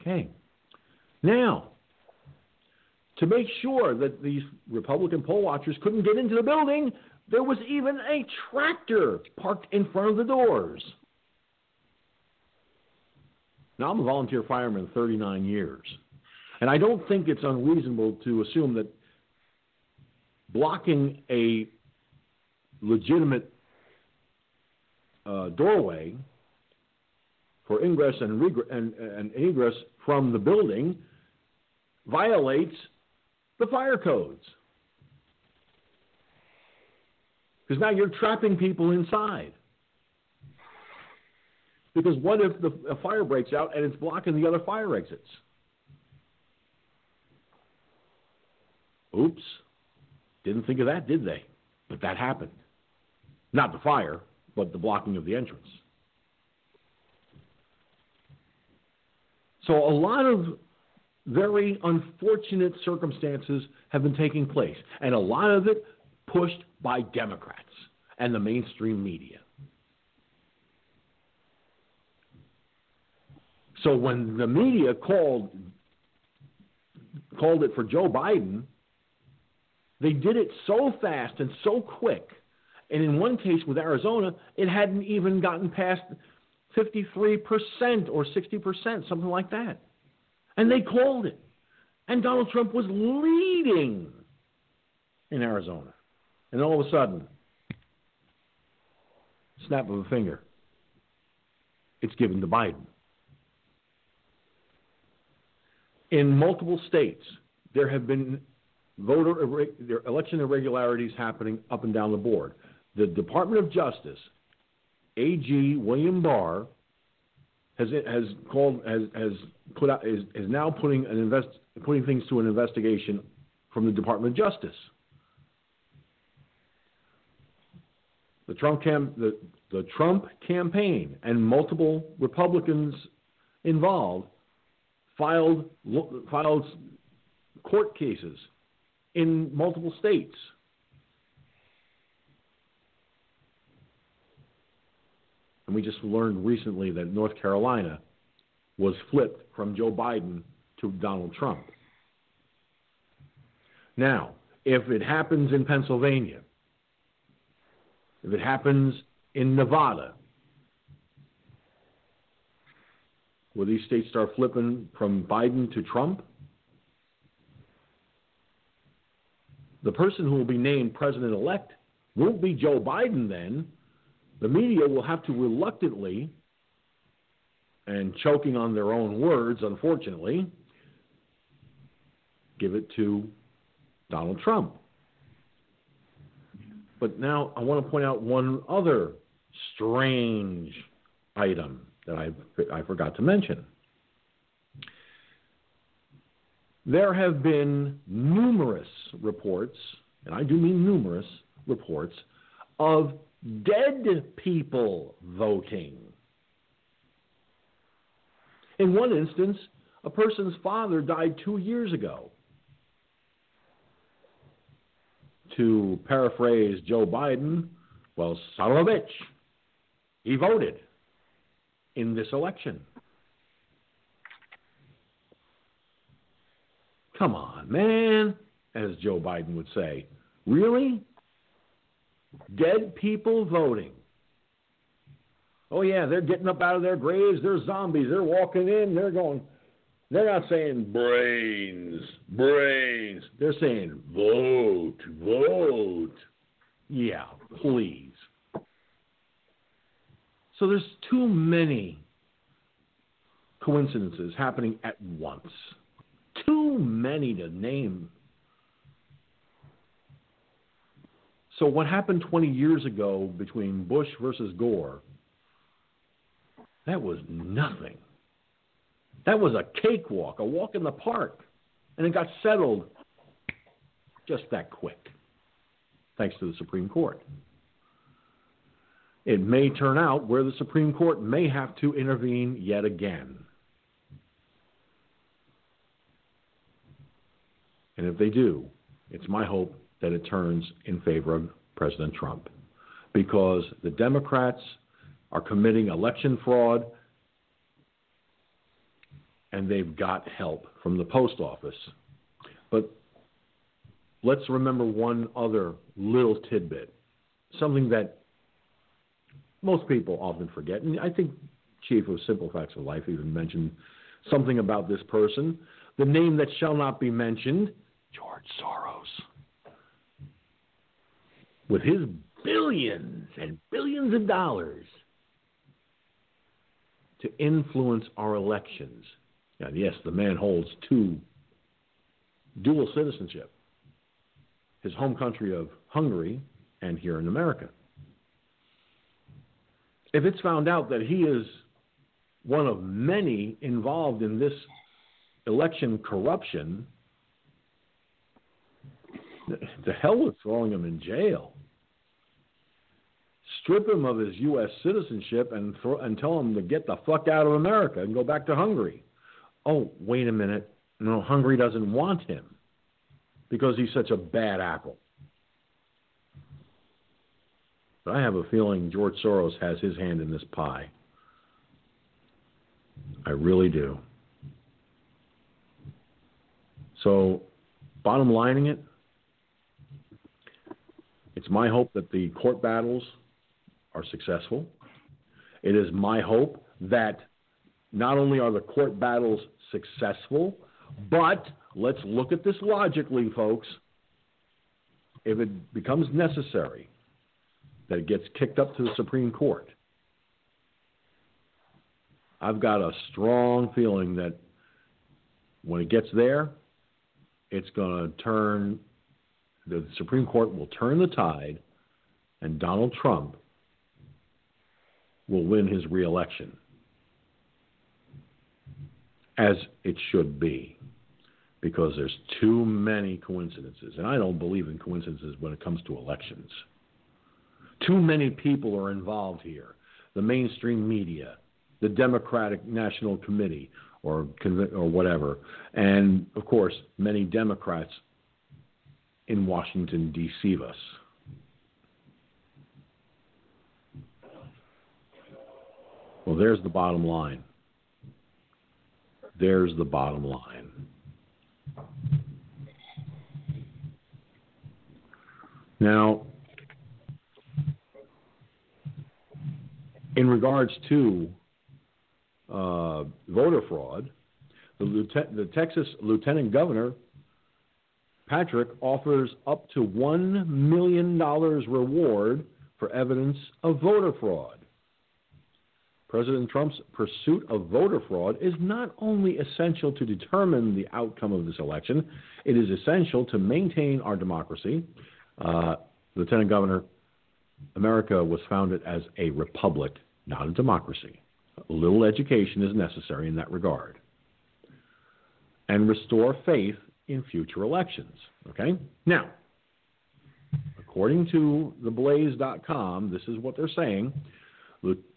Okay. Now, to make sure that these Republican poll watchers couldn't get into the building, there was even a tractor parked in front of the doors. Now, I'm a volunteer fireman 39 years, and I don't think it's unreasonable to assume that blocking a legitimate uh, doorway for ingress and, regre- and, and egress from the building violates the fire codes. Because now you're trapping people inside. Because what if the a fire breaks out and it's blocking the other fire exits? Oops. Didn't think of that, did they? But that happened. Not the fire, but the blocking of the entrance. So a lot of very unfortunate circumstances have been taking place, and a lot of it pushed by Democrats and the mainstream media. So when the media called called it for Joe Biden, they did it so fast and so quick. And in one case with Arizona, it hadn't even gotten past 53% or 60%, something like that. And they called it. And Donald Trump was leading in Arizona. And all of a sudden, snap of a finger, it's given to Biden. In multiple states, there have been voter election irregularities happening up and down the board. The Department of Justice, AG William Barr, has has called has has put out is, is now putting an invest putting things to an investigation from the Department of Justice. The Trump cam, the, the Trump campaign and multiple Republicans involved filed filed court cases in multiple states. And we just learned recently that North Carolina was flipped from Joe Biden to Donald Trump. Now, if it happens in Pennsylvania, if it happens in Nevada, will these states start flipping from Biden to Trump? The person who will be named president elect won't be Joe Biden then. The media will have to reluctantly, and choking on their own words, unfortunately, give it to Donald Trump. But now I want to point out one other strange item that I, I forgot to mention. There have been numerous reports, and I do mean numerous reports, of dead people voting. In one instance, a person's father died two years ago. To paraphrase Joe Biden, well, son of a bitch, he voted in this election. Come on, man, as Joe Biden would say. Really? Dead people voting. Oh, yeah, they're getting up out of their graves. They're zombies. They're walking in. They're going, they're not saying brains, brains. They're saying vote, vote. Yeah, please. So there's too many coincidences happening at once. Too many to name. So what happened 20 years ago between Bush versus Gore? That was nothing. That was a cakewalk, a walk in the park. And it got settled just that quick, thanks to the Supreme Court. It may turn out where the Supreme Court may have to intervene yet again. And if they do, it's my hope that it turns in favor of President Trump because the Democrats are committing election fraud and they've got help from the post office. But let's remember one other little tidbit, something that most people often forget. And I think Chief of Simple Facts of Life even mentioned something about this person. The name that shall not be mentioned, George Soros. With his billions and billions of dollars to influence our elections. And yes, the man holds two dual citizenship his home country of Hungary and here in America. If it's found out that he is one of many involved in this election corruption, the hell with throwing him in jail. Strip him of his U.S. citizenship and, throw, and tell him to get the fuck out of America and go back to Hungary oh, wait a minute. No, Hungary doesn't want him because he's such a bad apple. But I have a feeling George Soros has his hand in this pie. I really do. So, bottom lining it, it's my hope that the court battles are successful. It is my hope that not only are the court battles successful, but let's look at this logically, folks. If it becomes necessary that it gets kicked up to the Supreme Court, I've got a strong feeling that when it gets there, it's going to turn, the Supreme Court will turn the tide, and Donald Trump will win his reelection as it should be because there's too many coincidences. And I don't believe in coincidences when it comes to elections. Too many people are involved here the mainstream media, the Democratic National Committee, or, or whatever, and of course, many Democrats in Washington deceive us. Well, there's the bottom line. There's the bottom line. Now, in regards to uh, voter fraud, the, lieutenant, the Texas Lieutenant Governor Patrick offers up to $1 million reward for evidence of voter fraud. President Trump's pursuit of voter fraud is not only essential to determine the outcome of this election, it is essential to maintain our democracy. Uh, Lieutenant Governor, America was founded as a republic, not a democracy. A little education is necessary in that regard. And restore faith in future elections. Okay? Now, according to theblaze.com, this is what they're saying.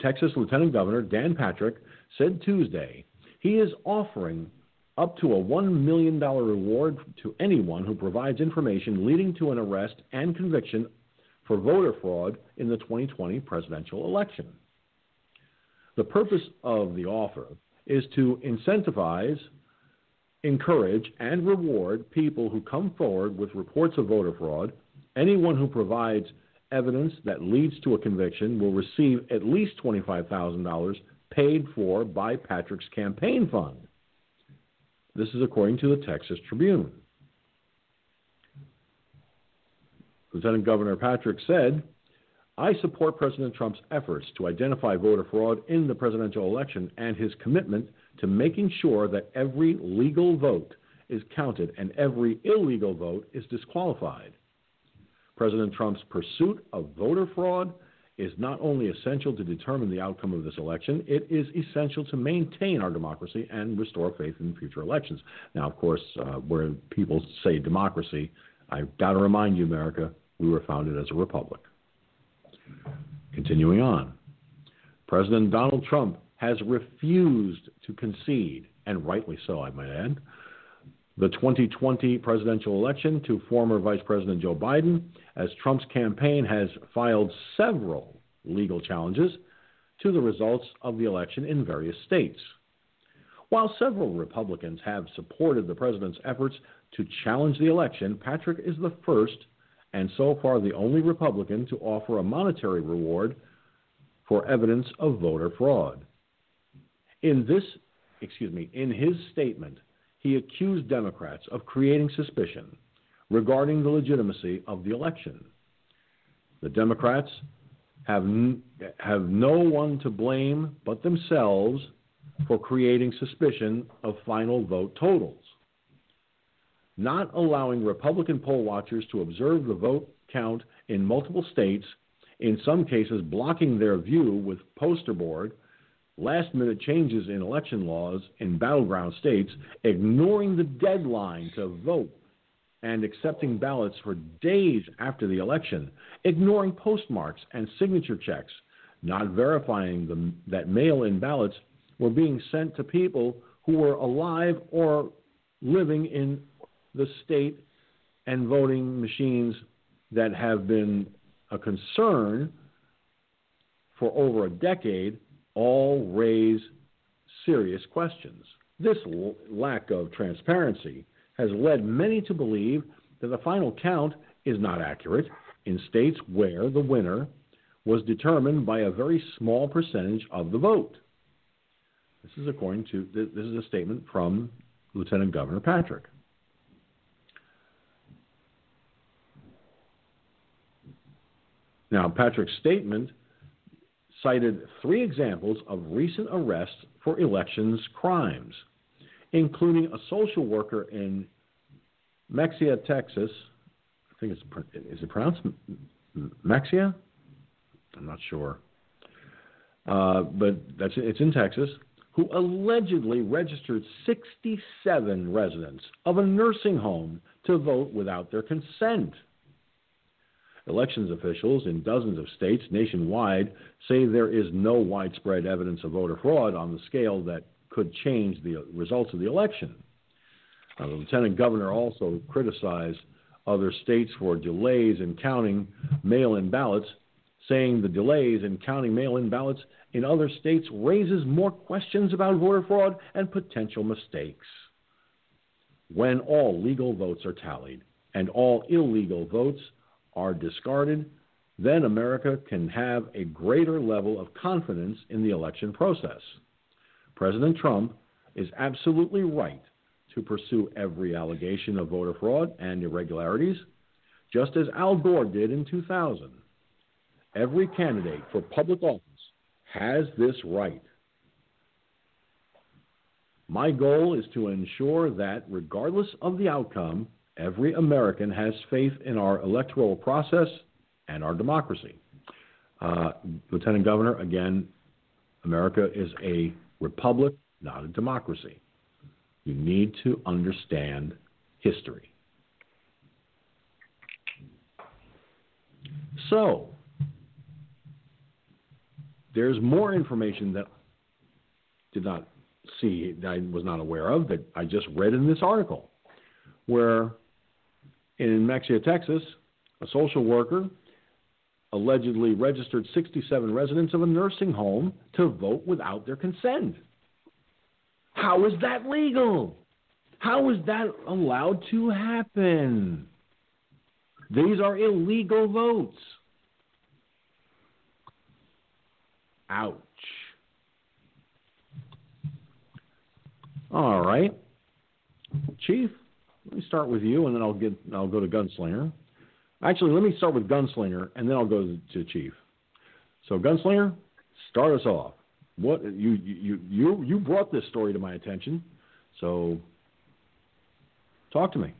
Texas Lieutenant Governor Dan Patrick said Tuesday he is offering up to a $1 million reward to anyone who provides information leading to an arrest and conviction for voter fraud in the 2020 presidential election. The purpose of the offer is to incentivize, encourage, and reward people who come forward with reports of voter fraud. Anyone who provides evidence that leads to a conviction will receive at least $25,000 paid for by Patrick's campaign fund. This is according to the Texas Tribune. Lieutenant Governor Patrick said, I support President Trump's efforts to identify voter fraud in the presidential election and his commitment to making sure that every legal vote is counted and every illegal vote is disqualified. President Trump's pursuit of voter fraud is not only essential to determine the outcome of this election, it is essential to maintain our democracy and restore faith in future elections. Now, of course, uh, where people say democracy, I've got to remind you, America, we were founded as a republic. Continuing on, President Donald Trump has refused to concede, and rightly so, I might add, the 2020 presidential election to former Vice President Joe Biden, as Trump's campaign has filed several legal challenges to the results of the election in various states. While several Republicans have supported the president's efforts to challenge the election, Patrick is the first and so far the only Republican to offer a monetary reward for evidence of voter fraud. In this, excuse me, in his statement, he accused Democrats of creating suspicion regarding the legitimacy of the election. The Democrats have, n- have no one to blame but themselves for creating suspicion of final vote totals. Not allowing Republican poll watchers to observe the vote count in multiple states, in some cases blocking their view with poster board last minute changes in election laws in battleground states, ignoring the deadline to vote and accepting ballots for days after the election, ignoring postmarks and signature checks, not verifying that mail in ballots were being sent to people who were alive or living in the state and voting machines that have been a concern for over a decade all raise serious questions. This l- lack of transparency has led many to believe that the final count is not accurate in states where the winner was determined by a very small percentage of the vote. This is according to this is a statement from Lieutenant Governor Patrick. Now, Patrick's statement cited three examples of recent arrests for elections crimes, including a social worker in Mexia, Texas. I think it's is it pronounced Mexia? I'm not sure, uh, but that's it's in Texas. Who allegedly registered 67 residents of a nursing home to vote without their consent. Elections officials in dozens of states nationwide say there is no widespread evidence of voter fraud on the scale that could change the results of the election. Uh, the lieutenant governor also criticized other states for delays in counting mail in ballots, saying the delays in counting mail in ballots in other states raises more questions about voter fraud and potential mistakes. When all legal votes are tallied and all illegal votes are discarded, then America can have a greater level of confidence in the election process. President Trump is absolutely right to pursue every allegation of voter fraud and irregularities, just as Al Gore did in 2000. Every candidate for public office has this right. My goal is to ensure that, regardless of the outcome, every American has faith in our electoral process and our democracy. Uh, Lieutenant Governor, again, America is a republic, not a democracy. You need to understand history. So, there's more information that did not see, that I was not aware of, that I just read in this article, where in Mexia, Texas, a social worker allegedly registered 67 residents of a nursing home to vote without their consent. How is that legal? How is that allowed to happen? These are illegal votes. Ouch. All right. Chief, let me start with you and then I'll get I'll go to Gunslinger. Actually, let me start with Gunslinger and then I'll go to Chief. So Gunslinger, start us off. What you you you you brought this story to my attention. So talk to me.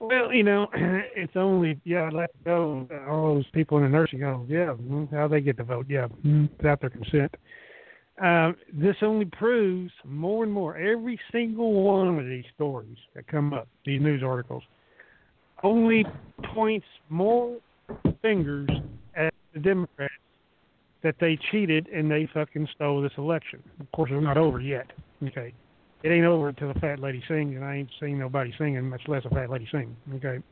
Well, you know, it's only yeah, let go all those people in the nursing home. Yeah, mm, how they get to vote? Yeah, mm, without their consent. Uh, this only proves more and more every single one of these stories that come up, these news articles, only points more fingers at the Democrats that they cheated and they fucking stole this election. Of course, it's not over yet. Okay, it ain't over until the fat lady sings, and I ain't seen nobody singing, much less a fat lady sing. Okay.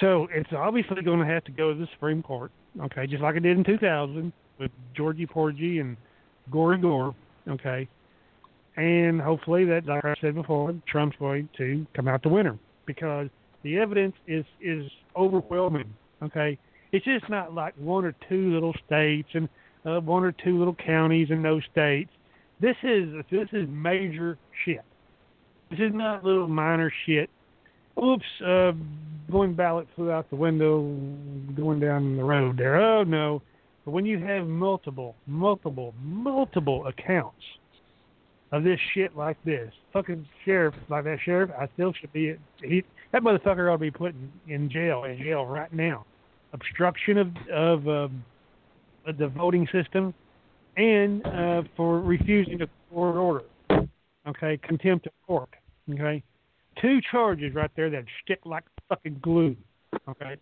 So it's obviously going to have to go to the Supreme Court. Okay, just like it did in 2000 with Georgie Porgy and Gory Gore. Okay, and hopefully that, like I said before, Trump's going to come out the winner because the evidence is is overwhelming. Okay, it's just not like one or two little states and uh, one or two little counties in those states. This is this is major shit. This is not little minor shit. Oops, uh, going ballot flew out the window going down the road there. Oh no. But when you have multiple, multiple, multiple accounts of this shit like this, fucking sheriff like that sheriff, I still should be he that motherfucker ought to be put in, in jail in jail right now obstruction of of um, the voting system, and uh, for refusing a court order. Okay, contempt of court. Okay, two charges right there that stick like fucking glue. Okay,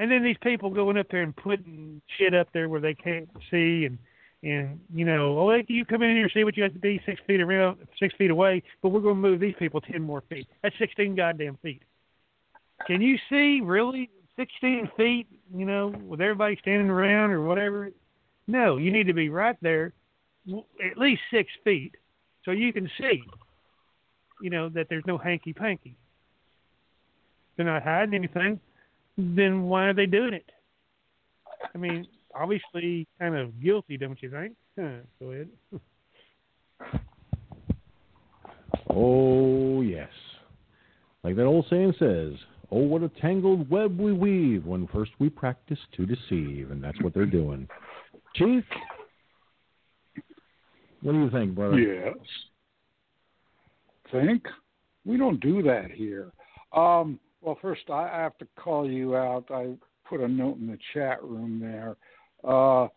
and then these people going up there and putting shit up there where they can't see and and you know, oh, you come in here and see what you have to be six feet around, six feet away, but we're going to move these people ten more feet. That's sixteen goddamn feet. Can you see really 16 feet, you know, with everybody standing around or whatever. No, you need to be right there, at least six feet, so you can see, you know, that there's no hanky panky. They're not hiding anything. Then why are they doing it? I mean, obviously, kind of guilty, don't you think? Huh, go ahead. oh yes, like that old saying says, Oh, what a tangled web we weave when first we practice to deceive. And that's what they're doing. Chief, what do you think, brother? Yes. Think? We don't do that here. Um, well, first, I have to call you out. I put a note in the chat room there. Uh,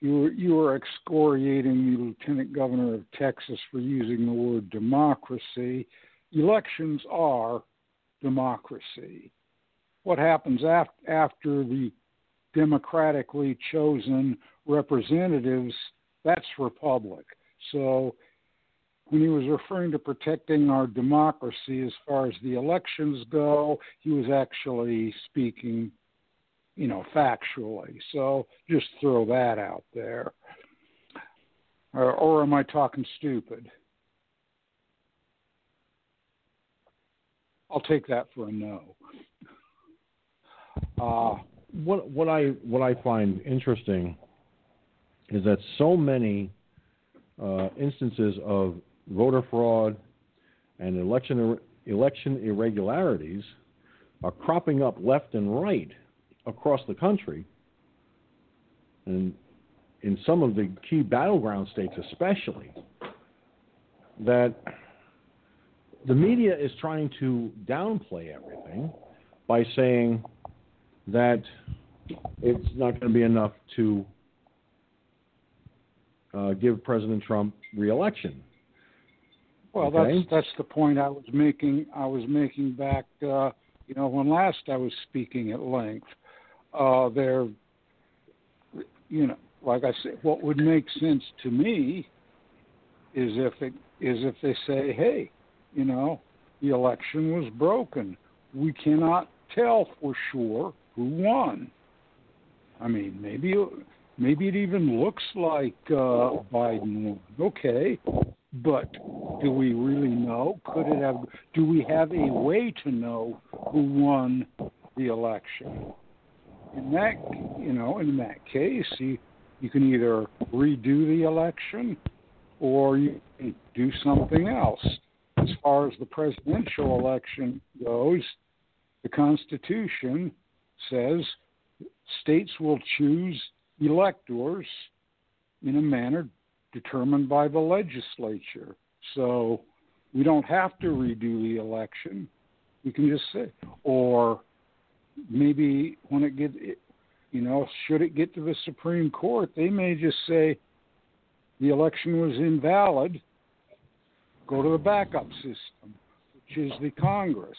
you were, you were excoriating the lieutenant governor of Texas for using the word democracy. Elections are democracy. What happens af- after the democratically chosen representatives, that's republic. So when he was referring to protecting our democracy as far as the elections go, he was actually speaking, you know, factually. So just throw that out there. Or, or am I talking stupid? I'll take that for a no. Uh, what what I what I find interesting is that so many uh, instances of voter fraud and election election irregularities are cropping up left and right across the country. and in some of the key battleground states, especially, that the media is trying to downplay everything by saying that it's not going to be enough to uh, give President Trump reelection. Well, Okay. that's that's the point I was making. I was making back, uh, you know, when last I was speaking at length. Uh, there, you know, like I said, what would make sense to me is if it is if they say, hey, you know, the election was broken. We cannot tell for sure who won. I mean, maybe maybe it even looks like uh, Biden won. Okay, but do we really know? Could it have? Do we have a way to know who won the election? In that, you know, in that case, you you can either redo the election or you can do something else. As far as the presidential election goes, the Constitution says states will choose electors in a manner determined by the legislature. So we don't have to redo the election. We can just say, or maybe when it get, you know, should it get to the Supreme Court, they may just say the election was invalid. Go to the backup system, which is the Congress.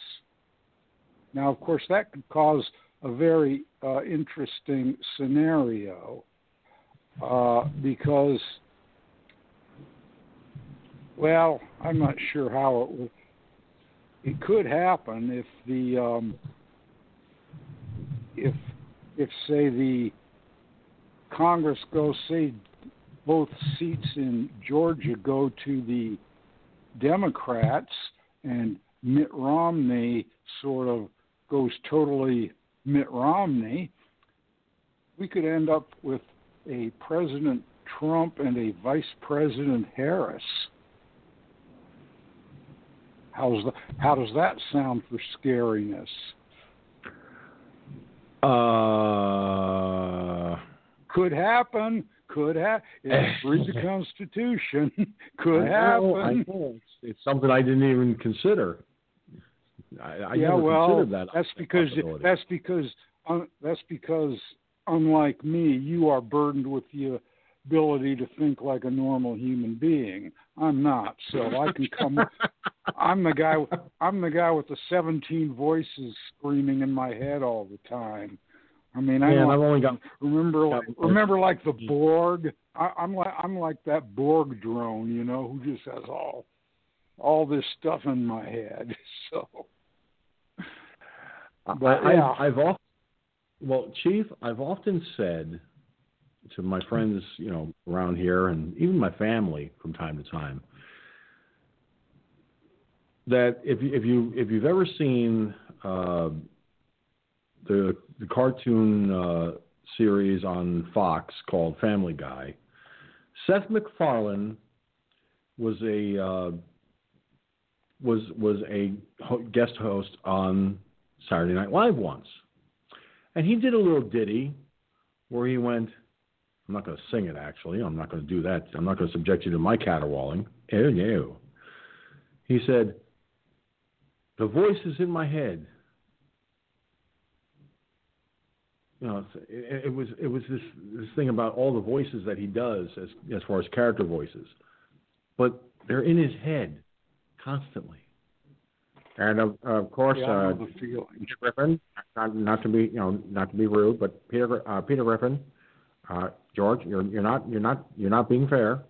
Now, of course, that could cause a very uh, interesting scenario uh, because, well, I'm not sure how it would. It could happen if the um, if if say the Congress goes say both seats in Georgia go to the Democrats and Mitt Romney sort of goes totally Mitt Romney, we could end up with a President Trump and a Vice President Harris. How's the, how does that sound for scariness? Uh, Could happen. Could happen. Read the Constitution. Could know, happen. It's, it's something I didn't even consider. I, I yeah, well, considered that. that's because that's because un, that's because unlike me, you are burdened with the ability to think like a normal human being. I'm not, so I can come. I'm the guy. I'm the guy with the 17 voices screaming in my head all the time. I mean, I yeah, I've only got remember like remember like the Borg. I, I'm like I'm like that Borg drone, you know, who just has all all this stuff in my head. So, but I, yeah, I've, I've often, well, Chief, I've often said to my friends, you know, around here, and even my family from time to time, that if you, if you if you've ever seen uh, the the cartoon uh, series on Fox called Family Guy, Seth MacFarlane was a uh, was was a ho- guest host on Saturday Night Live once, and he did a little ditty where he went. I'm not going to sing it. Actually, I'm not going to do that. I'm not going to subject you to my caterwauling. Ew, ew. He said, "The voice is in my head." You know, it, it was it was this this thing about all the voices that he does as as far as character voices, but they're in his head constantly. And of, of course, yeah, uh, know the feeling. Peter Griffin, not, not to be you know not to be rude, but Peter uh, Peter Griffin, uh, George, you're you're not you're not you're not being fair.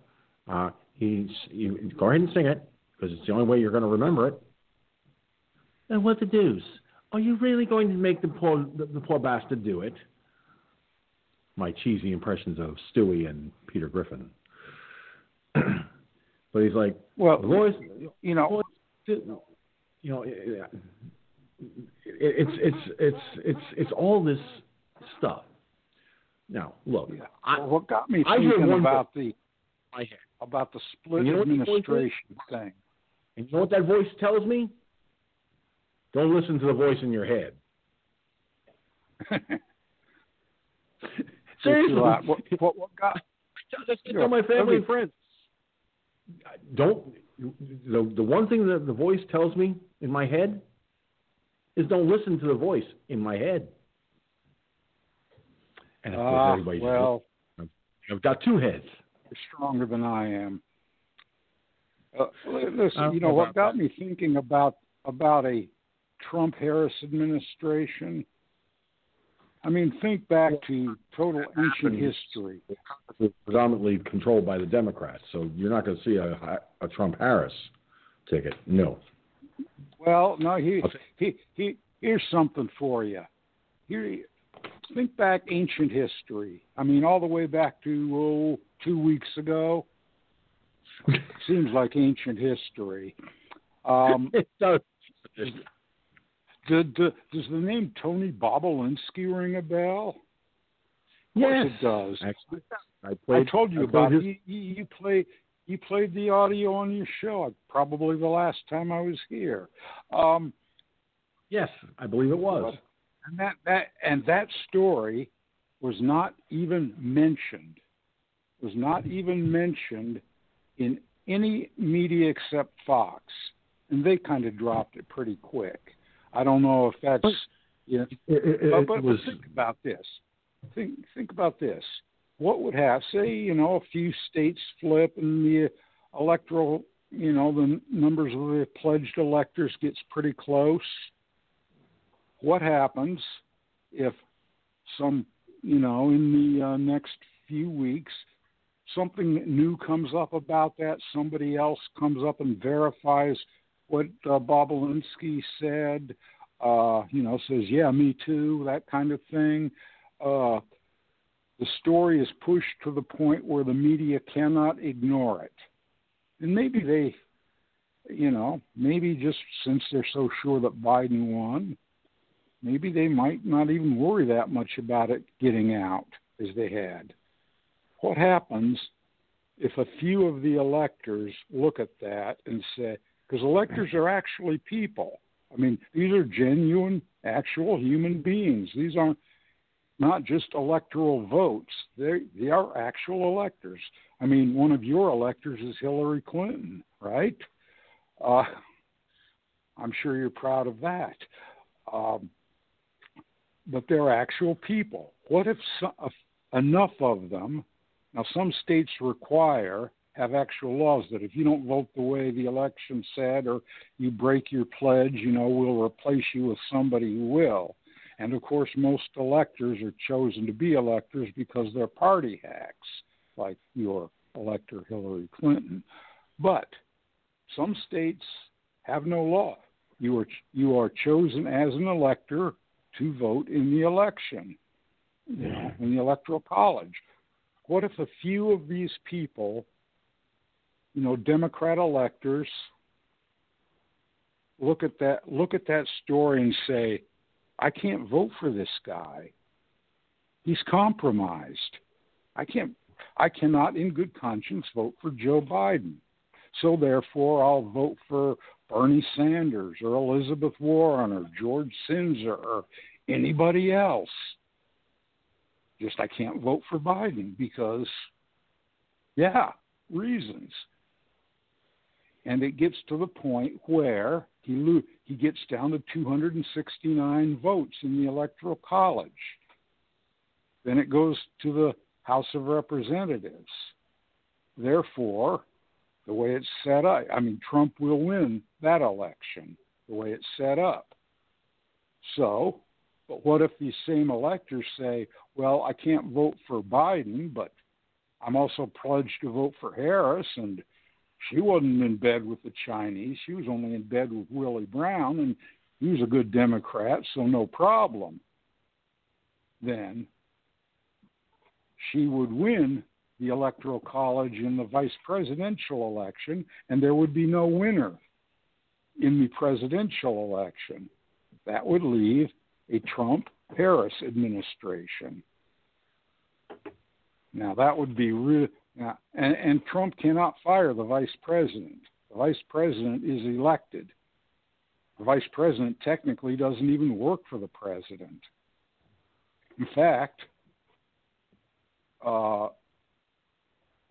Uh, he's you go ahead and sing it because it's the only way you're going to remember it. And what the deuce? Are you really going to make the poor the, the poor bastard do it? My cheesy impressions of Stewie and Peter Griffin. but he's like, Well, the voice, you know, voice, you know, it, it, it's it's it's it's it's all this stuff. Now, look, Yeah. I, Well, what got me thinking about the my about the split You know what the point is? administration thing. And you know what that voice tells me? Don't listen to the voice in your head. Seriously. What, what, what got? Just tell my family and friends. Don't the the one thing that the voice tells me in my head is don't listen to the voice in my head. And of course, Ah, everybody's well, I've got two heads. stronger than I am. Uh, listen, Uh, you know what got me thinking about about a Trump Harris administration. I mean, think back to total ancient history. It's predominantly controlled by the Democrats, so you're not going to see a, a Trump Harris ticket. No. Well, no, he, he, he, here's something for you. Here, think back ancient history. I mean, all the way back to oh, two weeks ago. Seems like ancient history. Um, It does. did, did, does the name Tony Bobulinski ring a bell? Yes, it does. Actually, I I told you I about his- You, you, play you played the audio on your show. Probably the last time I was here. Um, Yes, I believe it was. And that that and that story was not even mentioned. Was not even mentioned in any media except Fox, and they kind of dropped it pretty quick. I don't know if that's you know, It, it- but, it was. but think about this. Think think about this. What would have say you know a few states flip and the electoral you know the numbers of the pledged electors gets pretty close. What happens if some you know in the uh, next few weeks something new comes up about that? Somebody else comes up and verifies what uh, Bobulinski said uh, you know, says, yeah, me too, that kind of thing. Uh, the story is pushed to the point where the media cannot ignore it. And maybe they, you know, maybe just since they're so sure that Biden won, maybe they might not even worry that much about it getting out as they had. What happens if a few of the electors look at that and say, because electors are actually people. I mean, these are genuine, actual human beings. These aren't not just electoral votes. They they are actual electors. I mean, one of your electors is Hillary Clinton, right? Uh, I'm sure you're proud of that. Um, but they're actual people. What if enough of them? Now, some states require have actual laws that if you don't vote the way the election said or you break your pledge, you know, we'll replace you with somebody who will. And of course, most electors are chosen to be electors because they're party hacks, like your elector Hillary Clinton. But some states have no law. You are you are chosen as an elector to vote in the election, you know, in the electoral college. What if a few of these people you know, Democrat electors look at that look at that story and say, I can't vote for this guy. He's compromised. I can't I cannot in good conscience vote for Joe Biden. So therefore I'll vote for Bernie Sanders or Elizabeth Warren or George Sinzer or anybody else. Just I can't vote for Biden because yeah, reasons and it gets to the point where he lo- he gets down to 269 votes in the electoral college. Then it goes to the House of Representatives. Therefore, the way it's set up, I mean, Trump will win that election. The way it's set up. So, but what if these same electors say, "Well, I can't vote for Biden, but I'm also pledged to vote for Harris and she wasn't in bed with the Chinese. She was only in bed with Willie Brown, and he was a good Democrat, so no problem. Then she would win the Electoral College in the vice presidential election, and there would be no winner in the presidential election. That would leave a Trump Harris administration. Now, that would be real. Now, and, and Trump cannot fire the vice president. The vice president is elected. The vice president technically doesn't even work for the president. In fact, uh,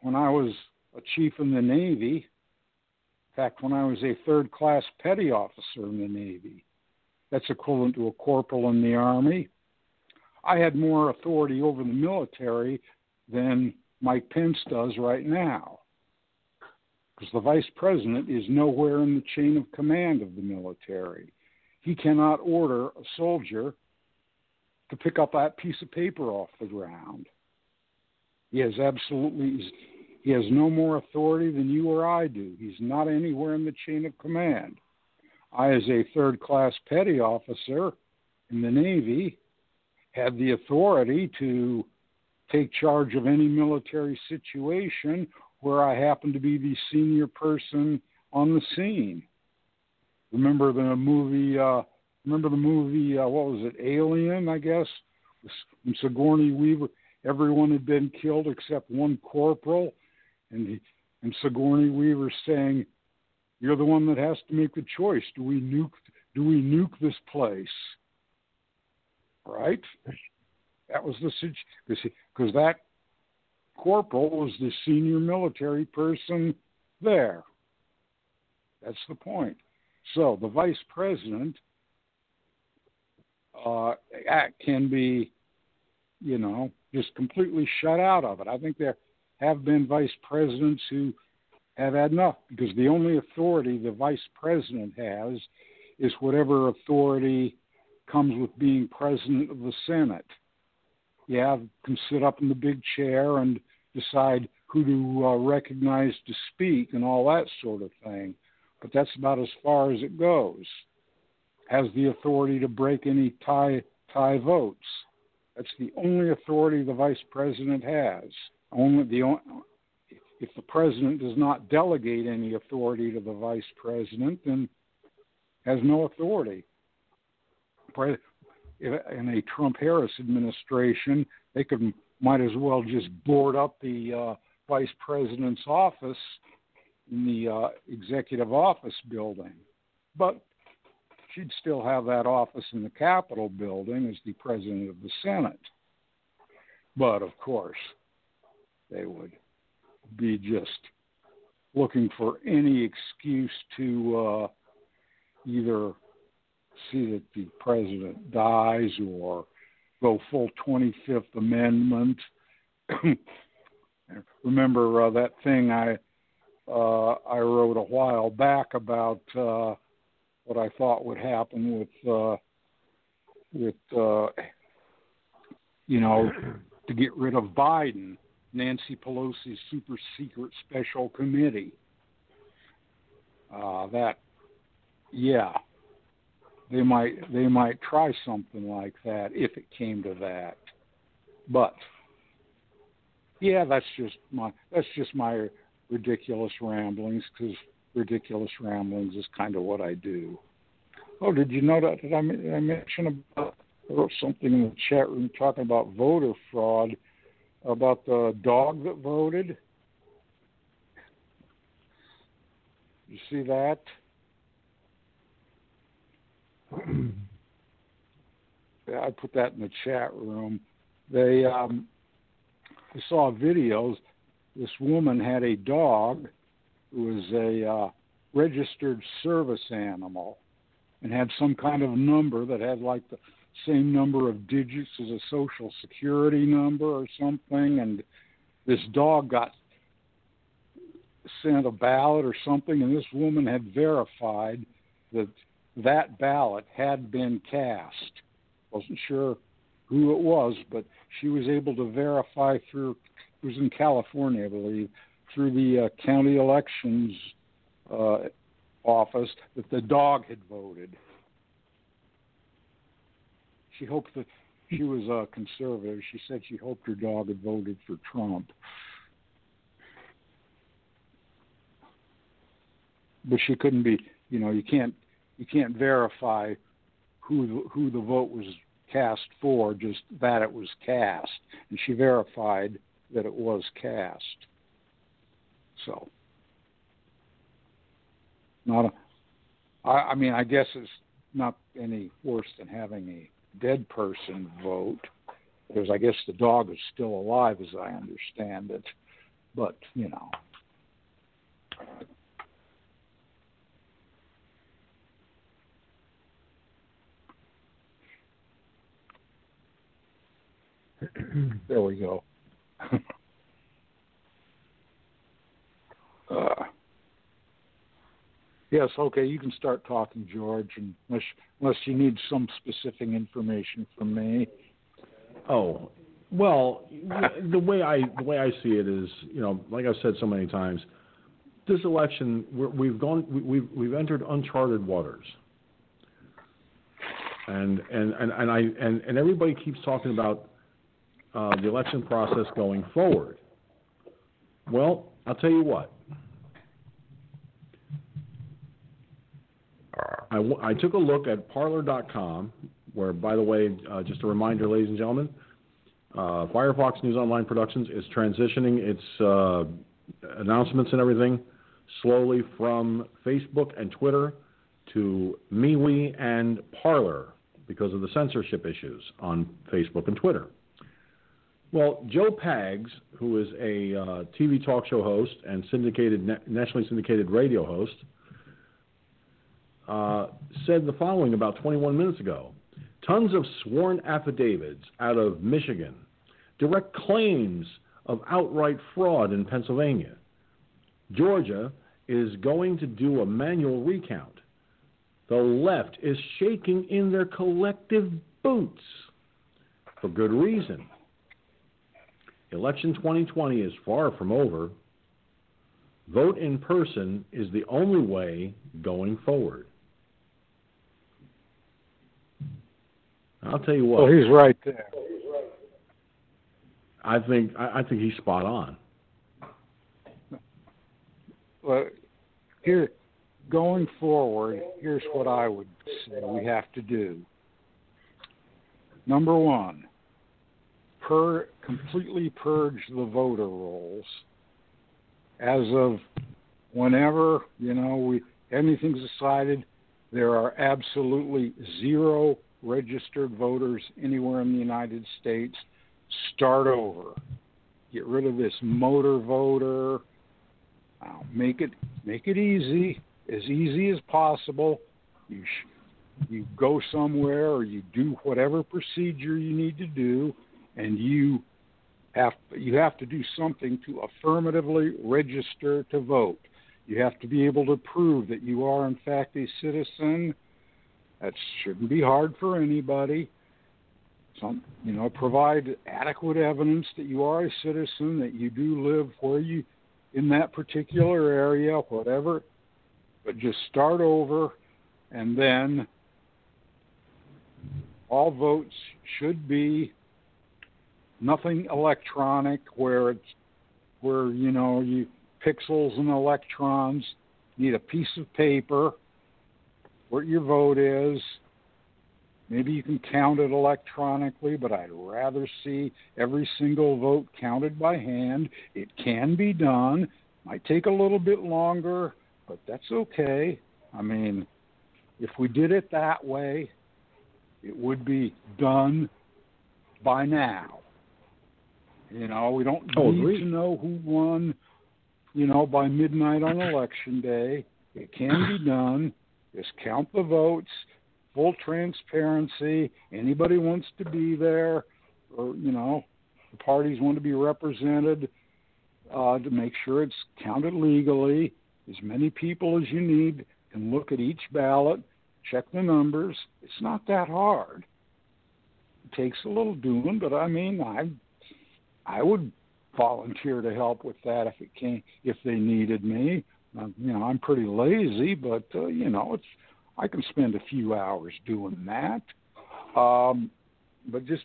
when I was a chief in the Navy, in fact, when I was a third class petty officer in the Navy, that's equivalent to a corporal in the Army. I had more authority over the military than Mike Pence does right now. Because the vice president is nowhere in the chain of command of the military. He cannot order a soldier to pick up that piece of paper off the ground. He has absolutely he has no more authority than you or I do. He's not anywhere in the chain of command. I, as a third class petty officer in the Navy, had the authority to take charge of any military situation where I happened to be the senior person on the scene. Remember the movie? Uh, remember the movie? Uh, what was it? Alien, I guess. When Sigourney Weaver, everyone had been killed except one corporal, and he, and Sigourney Weaver saying, "You're the one that has to make the choice. Do we nuke? Do we nuke this place?" Right? That was the situation because that corporal was the senior military person there. That's the point. So the vice president uh, can be, you know, just completely shut out of it. I think there have been vice presidents who have had enough because the only authority the vice president has is whatever authority comes with being president of the Senate. Yeah, can sit up in the big chair and decide who to uh, recognize to speak and all that sort of thing. But that's about as far as it goes. Has the authority to break any tie tie votes. That's the only authority the vice president has. Only the if the president does not delegate any authority to the vice president, then has no authority. In a Trump-Harris administration, they could might as well just board up the uh, vice president's office in the uh, executive office building. But she'd still have that office in the Capitol building as the president of the Senate. But of course, they would be just looking for any excuse to uh, either see that the president dies or go full 25th Amendment. Remember uh, that thing I uh, I wrote a while back about uh, what I thought would happen with uh, with uh, you know to get rid of Biden, Nancy Pelosi's super secret special committee. Uh, that yeah, they might they might try something like that if it came to that. But yeah, that's just my that's just my ridiculous ramblings because ridiculous ramblings is kind of what I do. Oh, did you know that? Did I, did I mention about? Something in the chat room talking about voter fraud about the dog that voted. You see that? I put that in the chat room. They um, I saw videos. This woman had a dog who was a uh, registered service animal and had some kind of number that had like the same number of digits as a social security number or something. And this dog got sent a ballot or something, and this woman had verified that that ballot had been cast. Wasn't sure who it was, but she was able to verify through it was in California, I believe, through the uh, county elections uh, office that the dog had voted. She hoped that she was a conservative. She said she hoped her dog had voted for Trump. But she couldn't be, you know, you can't you can't verify who who the vote was cast for, just that it was cast, and she verified that it was cast. So, not a. I, I mean, I guess it's not any worse than having a dead person vote, because I guess the dog is still alive, as I understand it. But you know, there we go. uh, yes, okay, you can start talking, George, unless unless you need some specific information from me. Oh, well, the way I the way I see it is, you know, like I've said so many times, this election we're, we've gone we've we've entered uncharted waters, and and and, and I and, and everybody keeps talking about uh, the election process going forward. Well, I'll tell you what. I, I took a look at Parler.com, where, by the way, uh, just a reminder, ladies and gentlemen, uh, Firefox News Online Productions is transitioning its uh, announcements and everything slowly from Facebook and Twitter to MeWe and Parler because of the censorship issues on Facebook and Twitter. Well, Joe Pags, who is a uh, TV talk show host and syndicated nationally syndicated radio host, uh, said the following about 21 minutes ago. Tons of sworn affidavits out of Michigan, direct claims of outright fraud in Pennsylvania. Georgia is going to do a manual recount. The left is shaking in their collective boots for good reason. Election 2020 is far from over. Vote in person is the only way going forward. I'll tell you what. Well, he's right there. I think I, I think he's spot on. Well, here, going forward, here's what I would say we have to do. Number one, per completely purge the voter rolls as of whenever you know we anything's decided. There are absolutely zero registered voters anywhere in the United States. Start over. Get rid of this motor voter. Uh, make it make it easy, as easy as possible. You sh- you go somewhere or you do whatever procedure you need to do and you have you have to do something to affirmatively register to vote. You have to be able to prove that you are in fact a citizen. That shouldn't be hard for anybody. Some, you know, provide adequate evidence that you are a citizen, that you do live where you in that particular area, whatever. But just start over, and then all votes should be nothing electronic where it's where you know you pixels and electrons need a piece of paper what your vote is maybe you can count it electronically but i'd rather see every single vote counted by hand it can be done might take a little bit longer but that's okay i mean if we did it that way it would be done by now you know, we don't oh, need agreed. to know who won, you know, by midnight on election day. It can be done. Just count the votes, full transparency. Anybody wants to be there, or you know, the parties want to be represented uh, to make sure it's counted legally. As many people as you need can look at each ballot, check the numbers. It's not that hard. It takes a little doing, but I mean, I I would volunteer to help with that if it came if they needed me. Um, you know, I'm pretty lazy, but uh, you know, it's I can spend a few hours doing that. Um, but just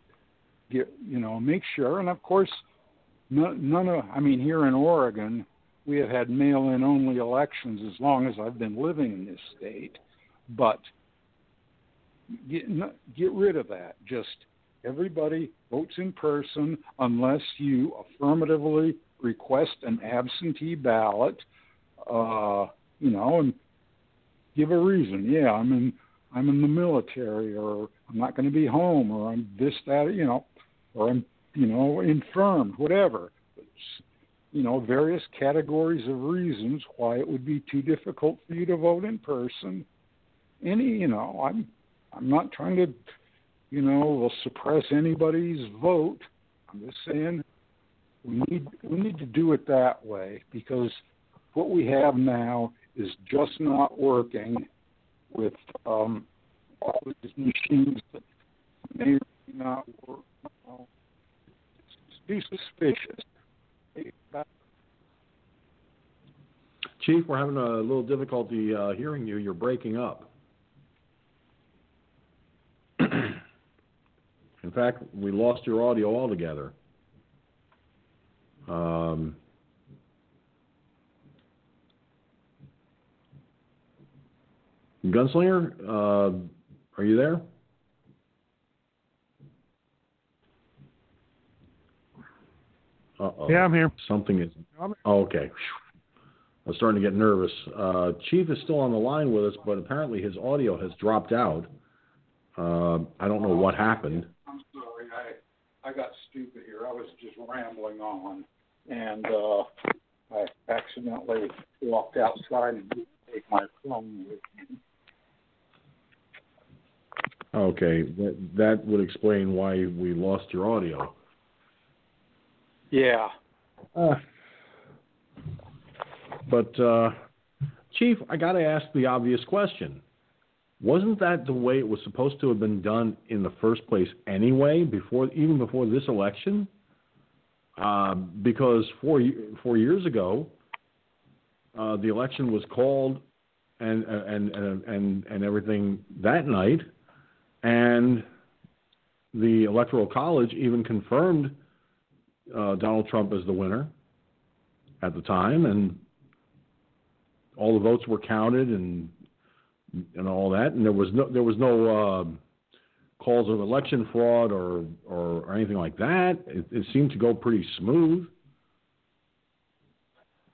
get you know, make sure, and of course, none, none of I mean, here in Oregon, we have had mail-in only elections as long as I've been living in this state, but get get rid of that. Just everybody votes in person unless you affirmatively request an absentee ballot, uh, you know, and give a reason. Yeah, I'm in I'm in the military, or I'm not going to be home, or I'm this that. You know, or I'm you know infirmed, whatever. You know, various categories of reasons why it would be too difficult for you to vote in person. Any, you know, I'm I'm not trying to, you know, suppress anybody's vote. I'm just saying we need we need to do it that way because what we have now is just not working with um, all these machines that may not work. Well, be suspicious. Chief, we're having a little difficulty uh, hearing you. You're breaking up. In fact, we lost your audio altogether. Um, Gunslinger, uh, are you there? Uh-oh. Yeah, I'm here. Something is. Oh, okay. I'm starting to get nervous. Uh, Chief is still on the line with us, but apparently his audio has dropped out. Uh, I don't know what happened. I'm sorry, I I got stupid here. I was just rambling on, and uh, I accidentally walked outside and didn't take my phone with me. Okay, that, that would explain why we lost your audio. Yeah. Uh, but uh, Chief, I got to ask the obvious question: Wasn't that the way it was supposed to have been done in the first place anyway? Before, even before this election, uh, because four four years ago, uh, the election was called and and and and and everything that night, and the electoral college even confirmed uh, Donald Trump as the winner at the time, and all the votes were counted and and all that, and there was no there was no uh, calls of election fraud or, or or anything like that. It, it seemed to go pretty smooth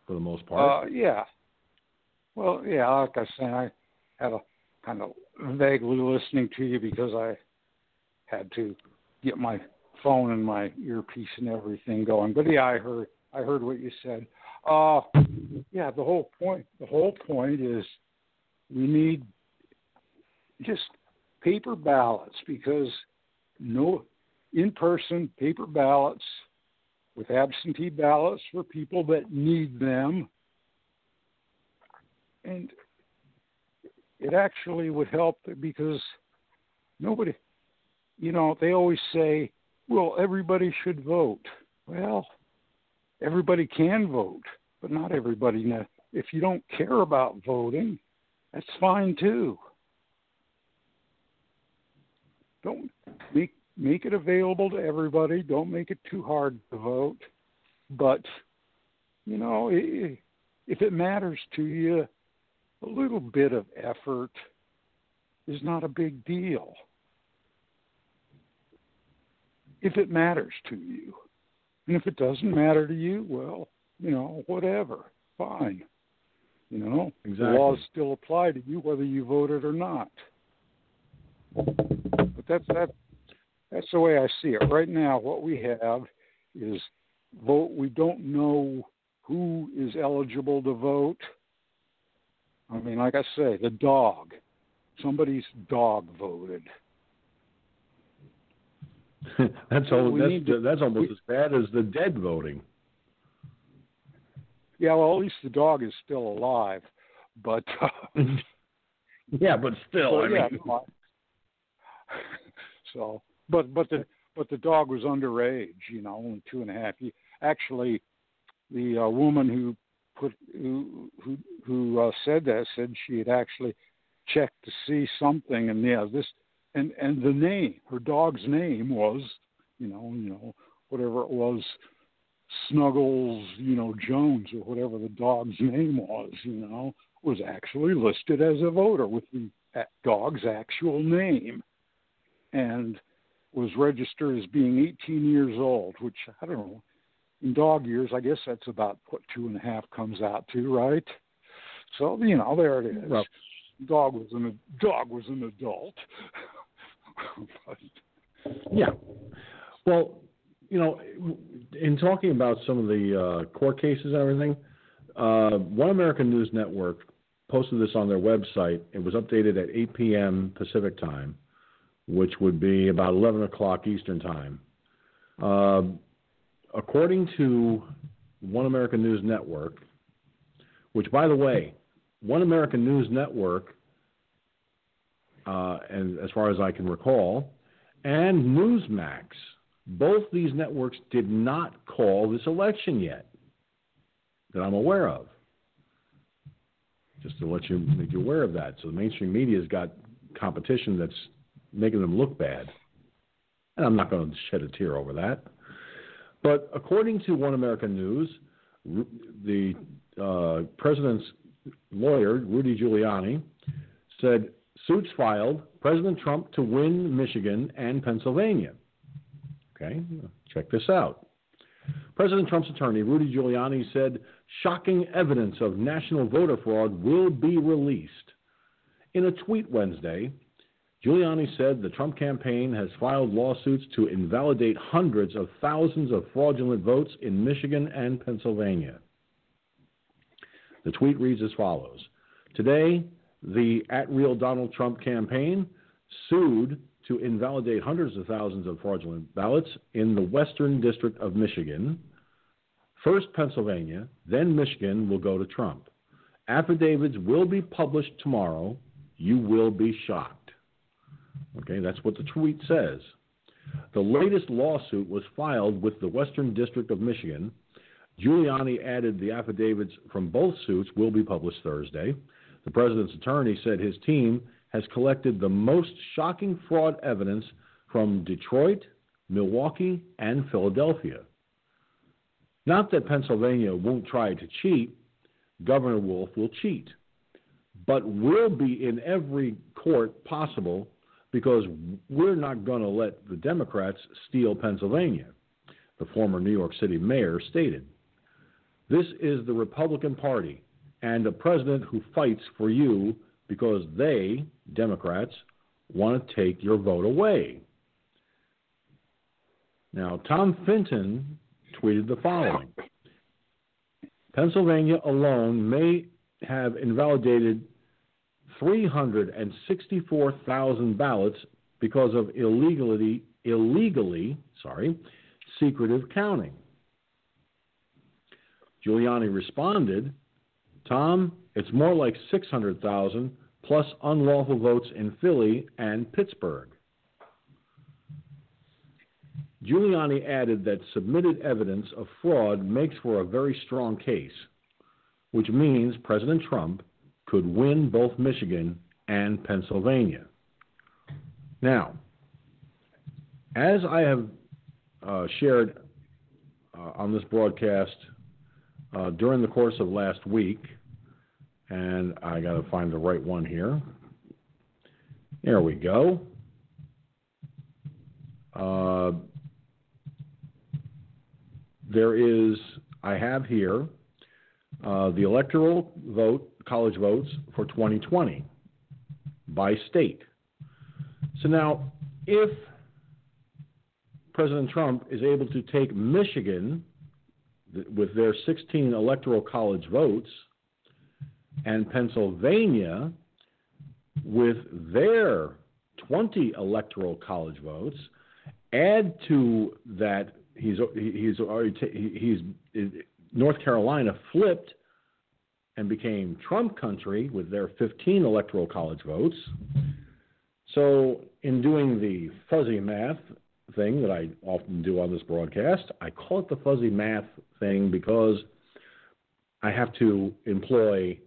for the most part. Uh, yeah. Well, yeah, like I said, I had a kind of vaguely listening to you because I had to get my phone and my earpiece and everything going. But yeah, I heard I heard what you said. Uh yeah, the whole point the whole point is we need just paper ballots because no in person paper ballots with absentee ballots for people that need them and it actually would help because nobody you know they always say well everybody should vote. Well everybody can vote but not everybody. If you don't care about voting that's fine too. Don't make make it available to everybody. Don't make it too hard to vote. But you know if it matters to you a little bit of effort is not a big deal if it matters to you. And if it doesn't matter to you, well, you know, whatever, fine. You know, exactly. the laws still apply to you whether you voted or not. But that's that. That's the way I see it. Right now, what we have is vote. We don't know who is eligible to vote. I mean, like I say, the dog. Somebody's dog voted. that's So all, that's to- that's almost as bad as the dead voting. Yeah, well, at least the dog is still alive. But uh, yeah, but still, Well, I yeah, mean, no, I- so, but but the but the dog was underage, you know, only two and a half. Actually, the uh, woman who put who who who uh, said that said she had actually checked to see something, and yeah, this and and the name, her dog's name was, you know, you know, whatever it was, Snuggles, you know, Jones or whatever the dog's name was, you know, was actually listed as a voter with the dog's actual name and was registered as being 18 years old, which I don't know. In dog years, I guess that's about what two and a half comes out to, right? So you know, there it is. Well- dog was an dog was an adult. But- yeah. Well, you know, in talking about some of the uh, court cases and everything, uh, One American News Network posted this on their website. It was updated at 8 p.m. Pacific time, which would be about 11 o'clock Eastern time. Uh, according to One American News Network, which, by the way, One American News Network, uh, and as far as I can recall, and Newsmax, both these networks did not call this election yet that I'm aware of. Just to let you make you aware of that. So the mainstream media's got competition that's making them look bad. And I'm not going to shed a tear over that. But according to One American News, the uh, president's lawyer, Rudy Giuliani, said suits filed President Trump to win Michigan and Pennsylvania. Okay, check this out. President Trump's attorney, Rudy Giuliani, said shocking evidence of national voter fraud will be released. In a tweet Wednesday, Giuliani said the Trump campaign has filed lawsuits to invalidate hundreds of thousands of fraudulent votes in Michigan and Pennsylvania. The tweet reads as follows Today, the at real Donald Trump campaign sued to invalidate hundreds of thousands of fraudulent ballots in the Western District of Michigan. First Pennsylvania, then Michigan will go to Trump. Affidavits will be published tomorrow. You will be shocked. Okay, that's what the tweet says. The latest lawsuit was filed with the Western District of Michigan. Giuliani added the affidavits from both suits will be published Thursday. The president's attorney said his team has collected the most shocking fraud evidence from Detroit, Milwaukee, and Philadelphia. Not that Pennsylvania won't try to cheat, Governor Wolf will cheat, but will be in every court possible because we're not going to let the Democrats steal Pennsylvania, the former New York City mayor stated. This is the Republican Party and a president who fights for you because they, Democrats, want to take your vote away. Now, Tom Fitton tweeted the following Pennsylvania alone may have invalidated 364,000 ballots because of illegally, illegally, sorry, secretive counting. Giuliani responded, Tom, it's more like 600,000 plus unlawful votes in Philly and Pittsburgh. Giuliani added that submitted evidence of fraud makes for a very strong case, which means President Trump could win both Michigan and Pennsylvania. Now, as I have uh, shared uh, on this broadcast uh, during the course of last week, and I got to find the right one here. There we go. Uh, there is, I have here uh, the electoral vote, college votes for 2020 by state. So now, if President Trump is able to take Michigan with their 16 electoral college votes and Pennsylvania with their 20 electoral college votes, add to that he's he's already he's North Carolina flipped and became Trump country with their 15 electoral college votes. So, in doing the fuzzy math thing that I often do on this broadcast, I call it the fuzzy math thing because I have to employ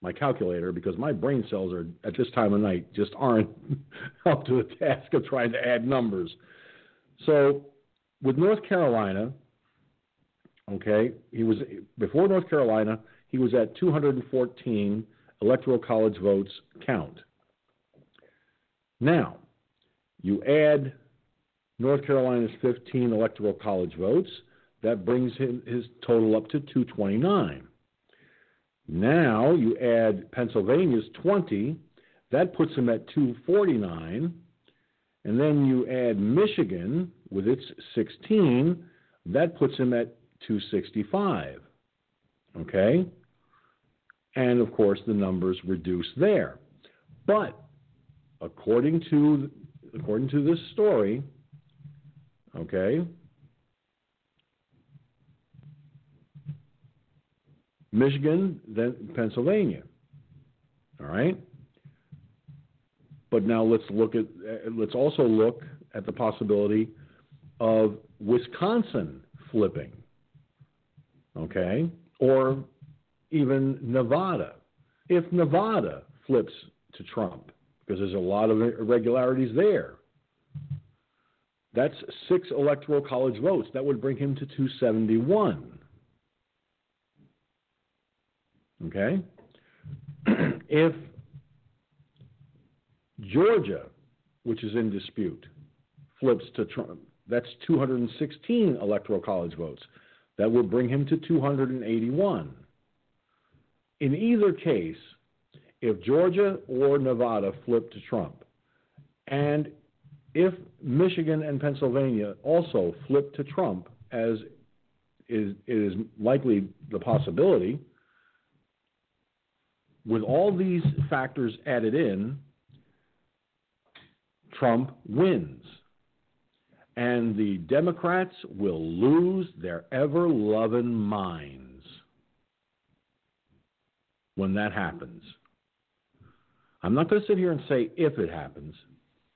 my calculator because my brain cells are at this time of night just aren't up to the task of trying to add numbers. So with North Carolina, okay, he was before North Carolina, he was at 214 electoral college votes count. Now, you add North Carolina's 15 electoral college votes, that brings him, his total up to 229. Now you add Pennsylvania's 20, that puts him at 249. And then you add Michigan, with its 16, that puts him at 265. Okay? And of course, the numbers reduce there. But according to according to this story, okay, Michigan, then Pennsylvania. All right? But now let's look at let's also look at the possibility of Wisconsin flipping. Okay? Or even Nevada. If Nevada flips to Trump, because there's a lot of irregularities there, that's six electoral college votes. That would bring him to 271. Okay? if Georgia, which is in dispute, flips to Trump, that's 216 electoral college votes. That would bring him to 281. In either case, if Georgia or Nevada flip to Trump, and if Michigan and Pennsylvania also flip to Trump, as is, is likely the possibility, with all these factors added in, Trump wins. And the Democrats will lose their ever loving minds when that happens. I'm not going to sit here and say if it happens,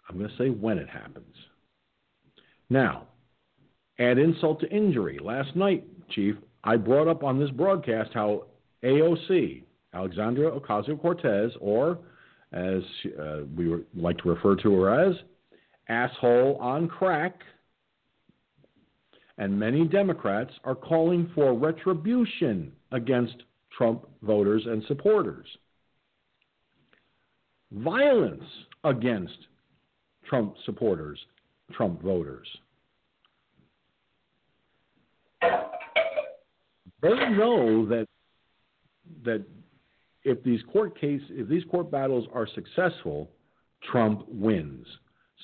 I'm going to say when it happens. Now, add insult to injury. Last night, Chief, I brought up on this broadcast how AOC, Alexandria Ocasio Cortez, or as uh, we like to refer to her as, asshole on crack, and many Democrats are calling for retribution against Trump voters and supporters. Violence against Trump supporters, Trump voters. They know that that if these court case if these court battles are successful, Trump wins.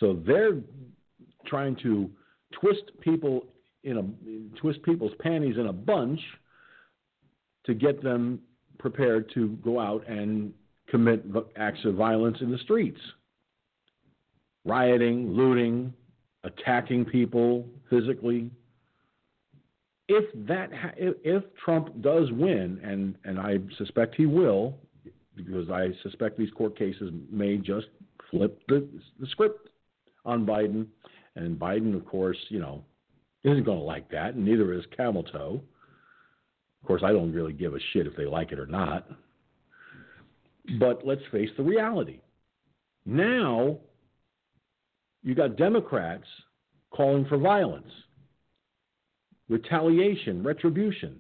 So they're trying to twist people in a twist people's panties in a bunch to get them prepared to go out and commit acts of violence in the streets. Rioting, looting, attacking people physically, if that if Trump does win, and and I suspect he will, because I suspect these court cases may just flip the the script on Biden, and Biden, of course, you know, isn't going to like that, and neither is Camel Toe. Of course, I don't really give a shit if they like it or not. But let's face the reality. Now, you got Democrats calling for violence retaliation, retribution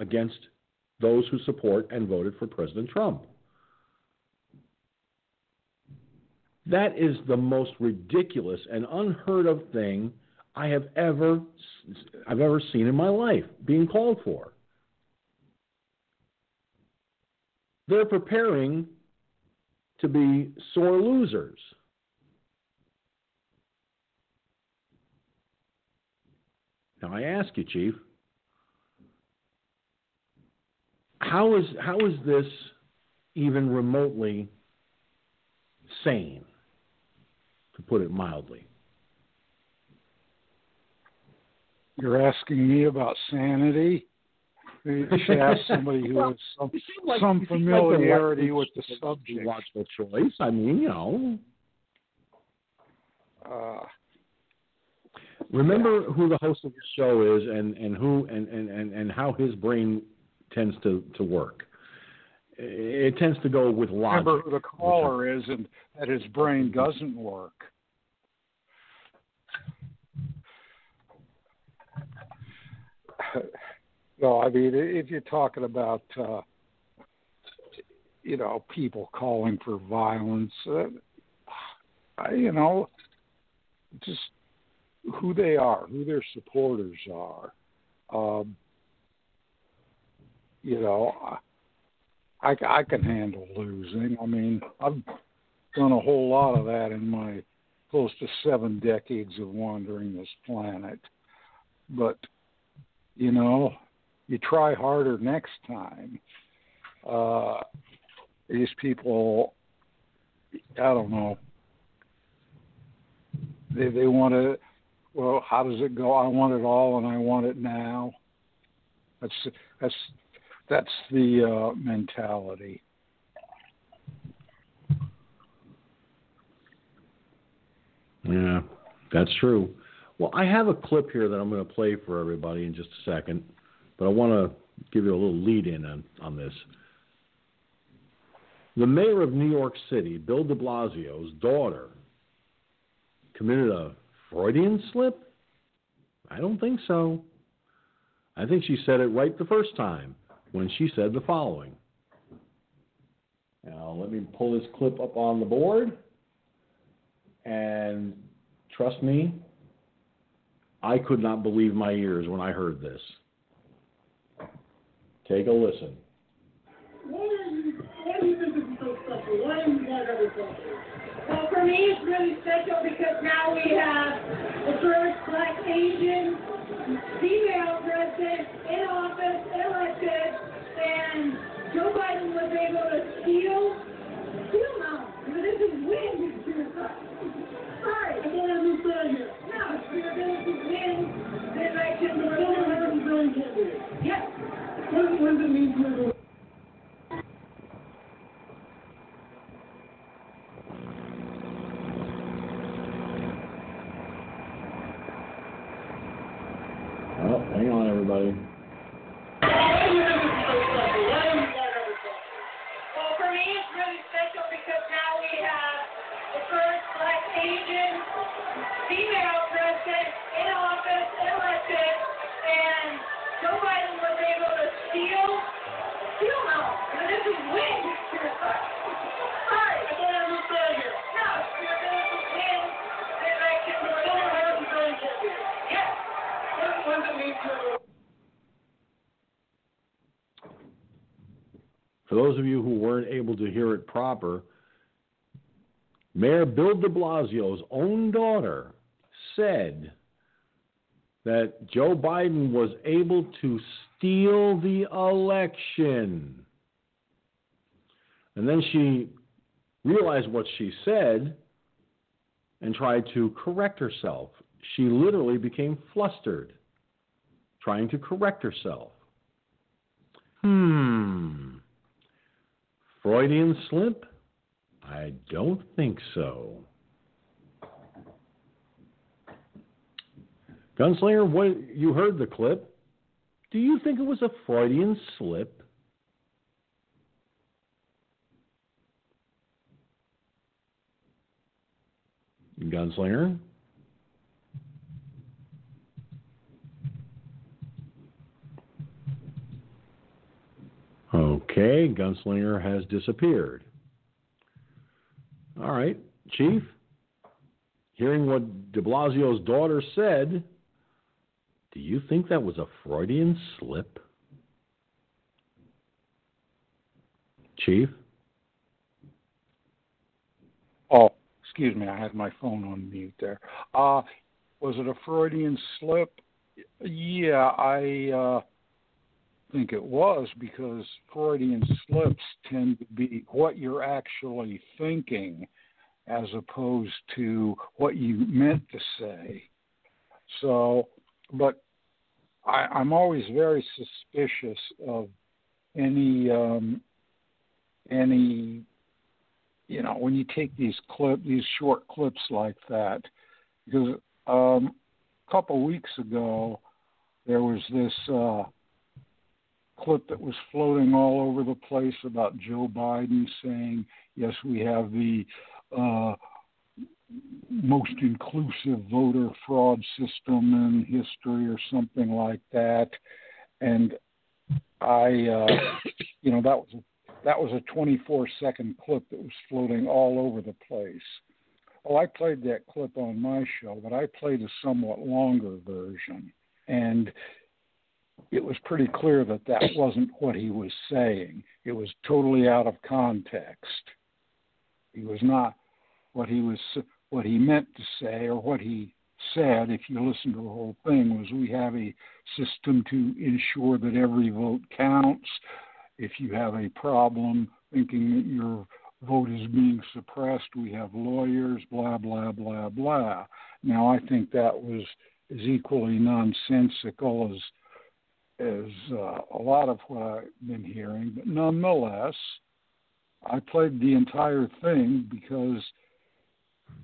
against those who support and voted for President Trump. That is the most ridiculous and unheard of thing I have ever I've ever seen in my life being called for. They're preparing to be sore losers. Now I ask you, Chief, how is how is this even remotely sane, to put it mildly? You're asking me about sanity. You should ask somebody who has some, like, some familiarity like with the subject. Watchful choice. I mean, you know. Uh, Remember who the host of the show is and, and who and, and, and, and how his brain tends to, to work. It tends to go with logic. Remember who the caller is and that his brain doesn't work. No, I mean, if you're talking about, uh, you know, people calling for violence, uh, I, you know, just who they are, who their supporters are. Um, you know, I, I can handle losing. I mean, I've done a whole lot of that in my close to seven decades of wandering this planet. But, you know, you try harder next time. Uh, these people, I don't know, they they want to. Well, how does it go? I want it all, and I want it now. That's that's that's the uh, mentality. Yeah, that's true. Well, I have a clip here that I'm going to play for everybody in just a second, but I want to give you a little lead in on, on this. The mayor of New York City, Bill de Blasio's daughter, committed a Freudian slip? I don't think so. I think she said it right the first time when she said the following. Now, let me pull this clip up on the board. And trust me, I could not believe my ears when I heard this. Take a listen. Why are you, why do you think this is so special? Why are you not ever special? Well, for me, it's really special because now we have the first black Asian female president in office, elected, and Joe Biden was able to steal, steal now. This is win. Sorry. I don't understand you. No, we're going to win the election. We're going to have a very good Yes. What, what does able to hear it proper, Mayor Bill de Blasio's own daughter said that Joe Biden was able to steal the election. And then she realized what she said and tried to correct herself. She literally became flustered trying to correct herself. Hmm. Freudian slip? I don't think so. Gunslinger, what you heard the clip. Do you think it was a Freudian slip? Gunslinger? Okay, Gunslinger has disappeared. All right, Chief, hearing what de Blasio's daughter said, do you think that was a Freudian slip? Chief? Oh, excuse me, I had my phone on mute there. Uh, was it a Freudian slip? Yeah, I uh, think it was because Freudian slips tend to be what you're actually thinking as opposed to what you meant to say. So, but I, I'm always very suspicious of any um, any you know when you take these clip these short clips like that because um, a couple weeks ago there was this uh, clip that was floating all over the place about Joe Biden saying, "Yes, we have the uh, most inclusive voter fraud system in history," or something like that. And I, uh, you know, that was a, that was a 24 second clip that was floating all over the place. Oh, I played that clip on my show, but I played a somewhat longer version, and it was pretty clear that that wasn't what he was saying. It was totally out of context. He was not what he was what he meant to say or what he said, if you listen to the whole thing, was we have a system to ensure that every vote counts. If you have a problem thinking that your vote is being suppressed, we have lawyers, blah, blah, blah, blah. Now, I think that was as equally nonsensical as as uh, a lot of what I've been hearing, but nonetheless, I played the entire thing because,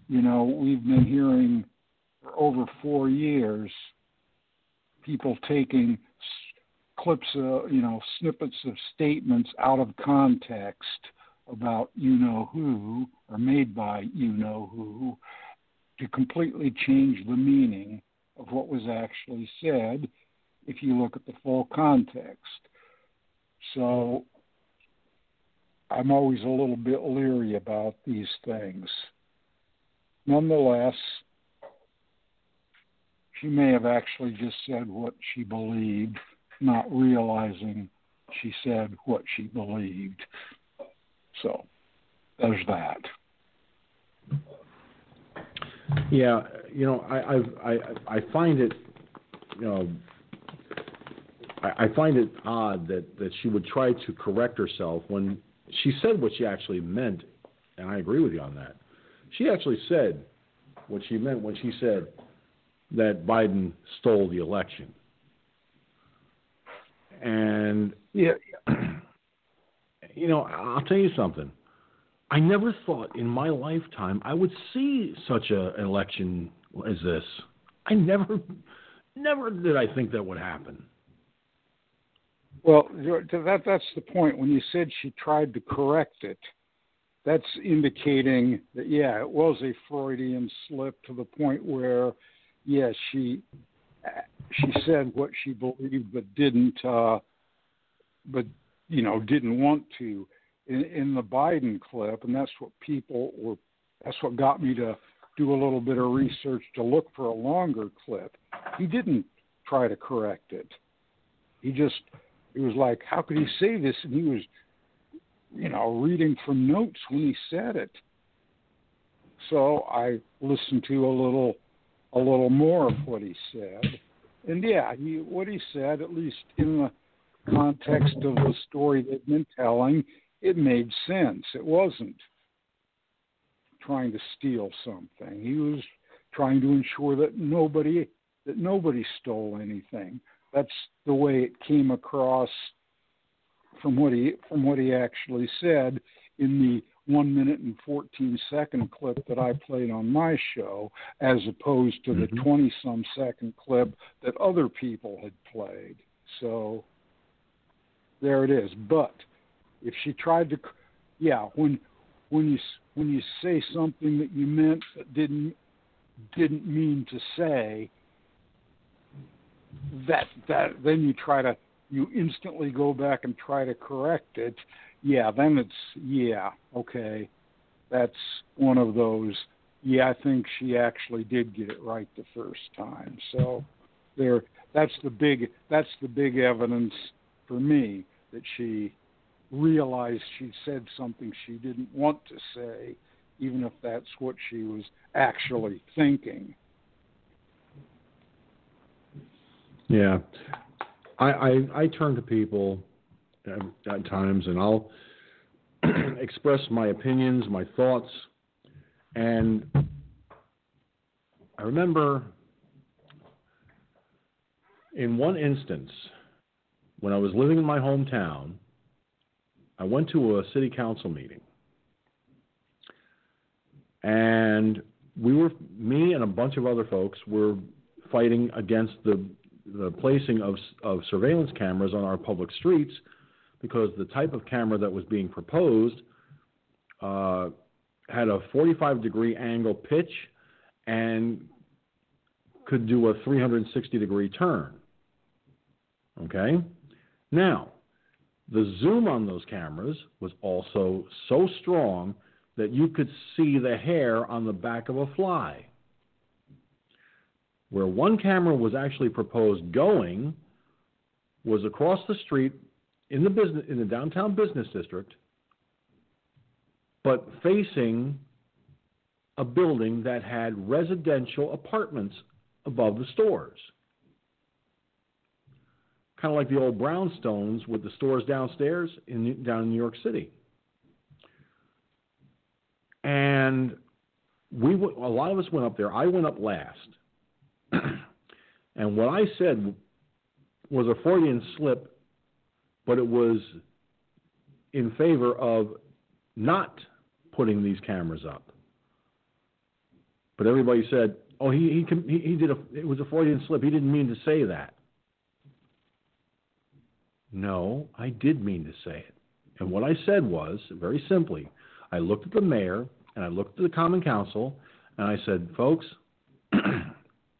you know, we've been hearing for over four years people taking clips, of, you know, snippets of statements out of context about you know who or made by you know who to completely change the meaning of what was actually said if you look at the full context. So I'm always a little bit leery about these things. Nonetheless, she may have actually just said what she believed, not realizing she said what she believed. So there's that. Yeah, you know, I I I, I find it, you know, I, I find it odd that that she would try to correct herself when she said what she actually meant, and I agree with you on that. She actually said what she meant when she said that Biden stole the election. And yeah, you know, I'll tell you something. I never thought in my lifetime I would see such a, an election as this. I never, never did I think that would happen. Well, that that's the point. When you said she tried to correct it, that's indicating that yeah, it was a Freudian slip to the point where, yeah, she she said what she believed but didn't, uh, but you know didn't want to. In, in the Biden clip, and that's what people were. That's what got me to do a little bit of research to look for a longer clip. He didn't try to correct it. He just it was like, how could he say this? And he was, you know, reading from notes when he said it. So I listened to a little, a little more of what he said, and yeah, he what he said, at least in the context of the story they've been telling, it made sense. It wasn't trying to steal something. He was trying to ensure that nobody that nobody stole anything. That's the way it came across from what he from what he actually said in the one minute and 14 second clip that I played on my show, as opposed to mm-hmm. the 20 some second clip that other people had played. So there it is. But if she tried to, yeah, when when you when you say something that you meant but didn't didn't mean to say, that that then you try to you instantly go back and try to correct it, yeah, then it's yeah, okay. That's one of those yeah, I think she actually did get it right the first time. So there that's the big that's the big evidence for me that she realized she said something she didn't want to say, even if that's what she was actually thinking. Yeah, I I, I turn to people at, at times, and I'll express my opinions, my thoughts, and I remember in one instance when I was living in my hometown, I went to a city council meeting. And we were, me and a bunch of other folks were fighting against the the placing of, of surveillance cameras on our public streets because the type of camera that was being proposed uh, had a 45 degree angle pitch and could do a 360 degree turn. Okay? Now, the zoom on those cameras was also so strong that you could see the hair on the back of a fly where one camera was actually proposed going was across the street in the business in the downtown business district, but facing a building that had residential apartments above the stores. Kind of like the old brownstones with the stores downstairs in down in New York City. And we a lot of us went up there. I went up last. And what I said was a Freudian slip, but it was in favor of not putting these cameras up. But everybody said, "Oh, he he he, did a it was a Freudian slip. He didn't mean to say that." No, I did mean to say it. And what I said was very simply, I looked at the mayor and I looked at the Common Council and I said, "Folks,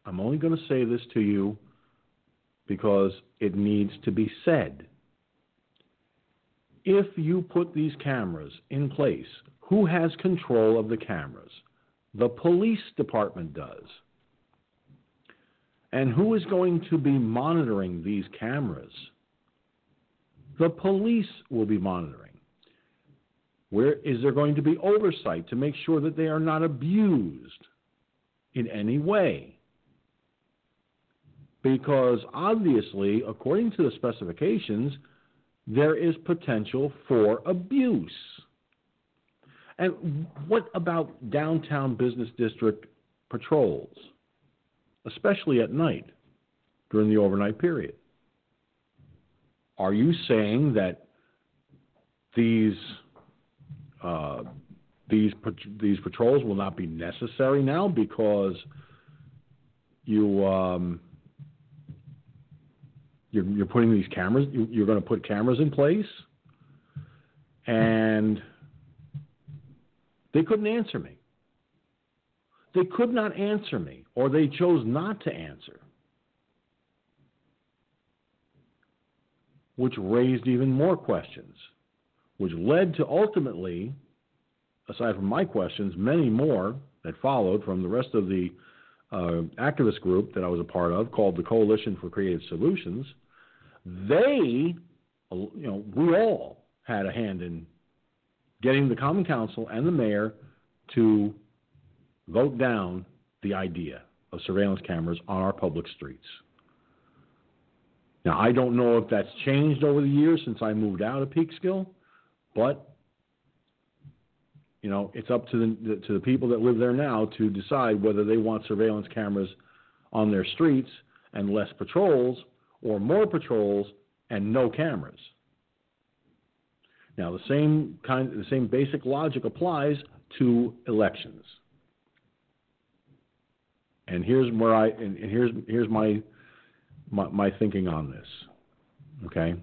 I'm only going to say this to you because it needs to be said. If you put these cameras in place, who has control of the cameras? The police department does. And who is going to be monitoring these cameras? The police will be monitoring. Where is there going to be oversight to make sure that they are not abused in any way? Because obviously, according to the specifications, there is potential for abuse. And what about downtown business district patrols, especially at night during the overnight period? Are you saying that these uh, these these patrols will not be necessary now because you um, you're, you're putting these cameras you, you're going to put cameras in place and they couldn't answer me they could not answer me or they chose not to answer which raised even more questions which led to ultimately, aside from my questions, many more that followed from the rest of the uh, activist group that I was a part of called the Coalition for Creative Solutions. They, you know, we all had a hand in getting the Common Council and the mayor to vote down the idea of surveillance cameras on our public streets. Now, I don't know if that's changed over the years since I moved out of Peekskill, but you know, it's up to the to the people that live there now to decide whether they want surveillance cameras on their streets and less patrols, or more patrols and no cameras. Now, the same kind, the same basic logic applies to elections. And here's where I and, and here's here's my, my my thinking on this. Okay.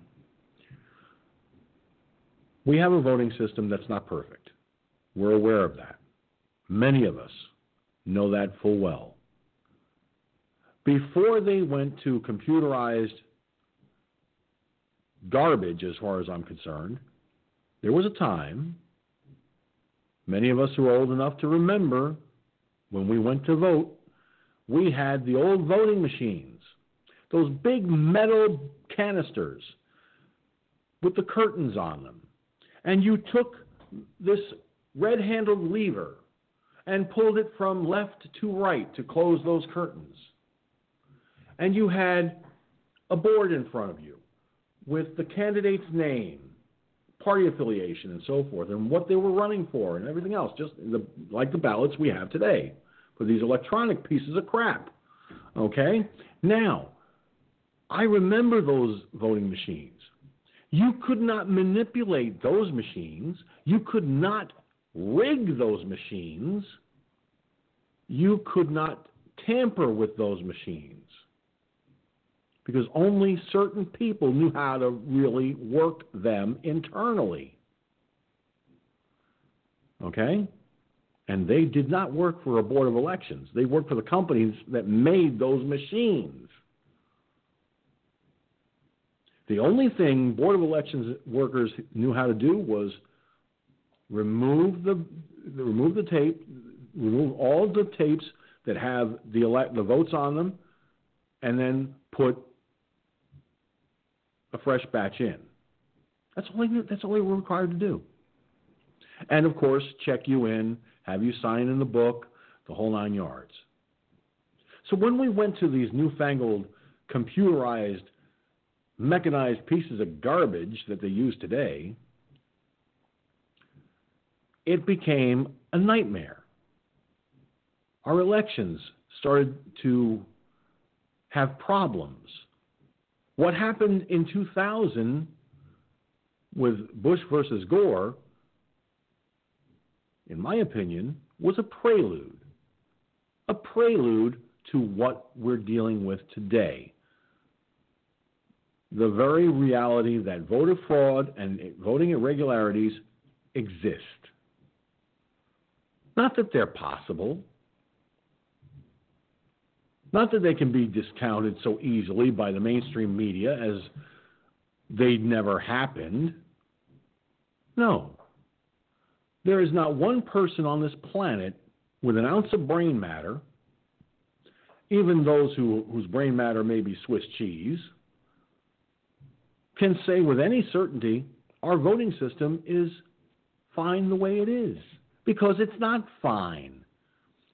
We have a voting system that's not perfect. We're aware of that. Many of us know that full well. Before they went to computerized garbage, as far as I'm concerned, there was a time, many of us who are old enough to remember, when we went to vote, we had the old voting machines, those big metal canisters with the curtains on them and you took this red handled lever and pulled it from left to right to close those curtains. And you had a board in front of you with the candidate's name, party affiliation, and so forth, and what they were running for, and everything else, just the, like the ballots we have today for these electronic pieces of crap. Okay? Now, I remember those voting machines. You could not manipulate those machines. You could not rig those machines. You could not tamper with those machines. Because only certain people knew how to really work them internally. Okay? And they did not work for a board of elections. They worked for the companies that made those machines. The only thing Board of Elections workers knew how to do was remove the remove the tape, remove all the tapes that have the elect, the votes on them, and then put a fresh batch in. That's all they, that's all they were required to do. And of course, check you in, have you sign in the book, the whole nine yards. So when we went to these newfangled computerized, mechanized pieces of garbage that they use today, it became a nightmare. Our elections started to have problems. What happened in 2000 with Bush versus Gore, in my opinion, was a prelude. A prelude to what we're dealing with today. The very reality that voter fraud and voting irregularities exist. Not that they're possible, not that they can be discounted so easily by the mainstream media as they never happened. No. There is not one person on this planet with an ounce of brain matter, even those who, whose brain matter may be Swiss cheese, can say with any certainty our voting system is fine the way it is. Because it's not fine.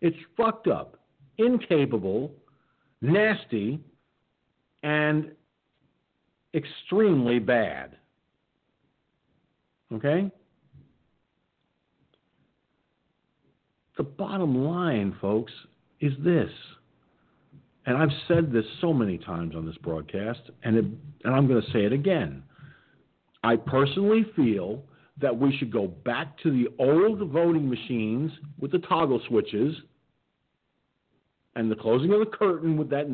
It's fucked up, incapable, nasty, and extremely bad. Okay? The bottom line, folks, is this. And I've said this so many times on this broadcast, and, it, and I'm going to say it again. I personally feel that we should go back to the old voting machines with the toggle switches and the closing of the curtain with that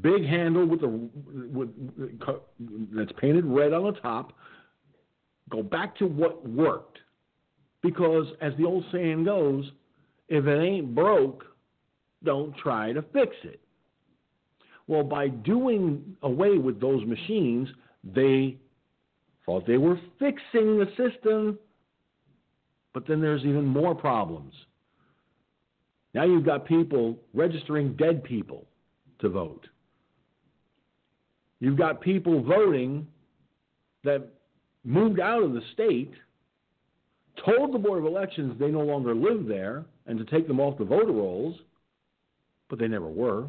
big handle with the with, that's painted red on the top. Go back to what worked, because as the old saying goes, if it ain't broke, don't try to fix it. Well, by doing away with those machines, they thought they were fixing the system, but then there's even more problems. Now you've got people registering dead people to vote. You've got people voting that moved out of the state, told the Board of Elections they no longer live there and to take them off the voter rolls, but they never were.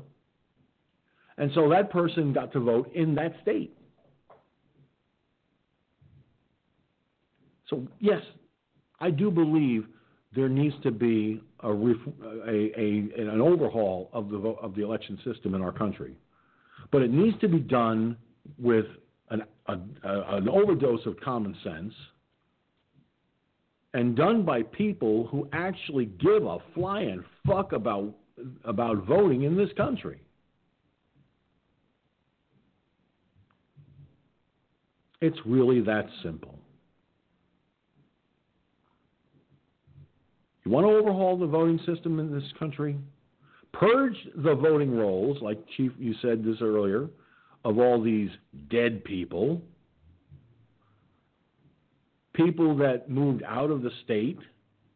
And so that person got to vote in that state. So, yes, I do believe there needs to be a, a, a, an overhaul of the, of the election system in our country. But it needs to be done with an, a, an overdose of common sense and done by people who actually give a flying fuck about, about voting in this country. It's really that simple. You want to overhaul the voting system in this country? Purge the voting rolls, like Chief, you said this earlier, of all these dead people, people that moved out of the state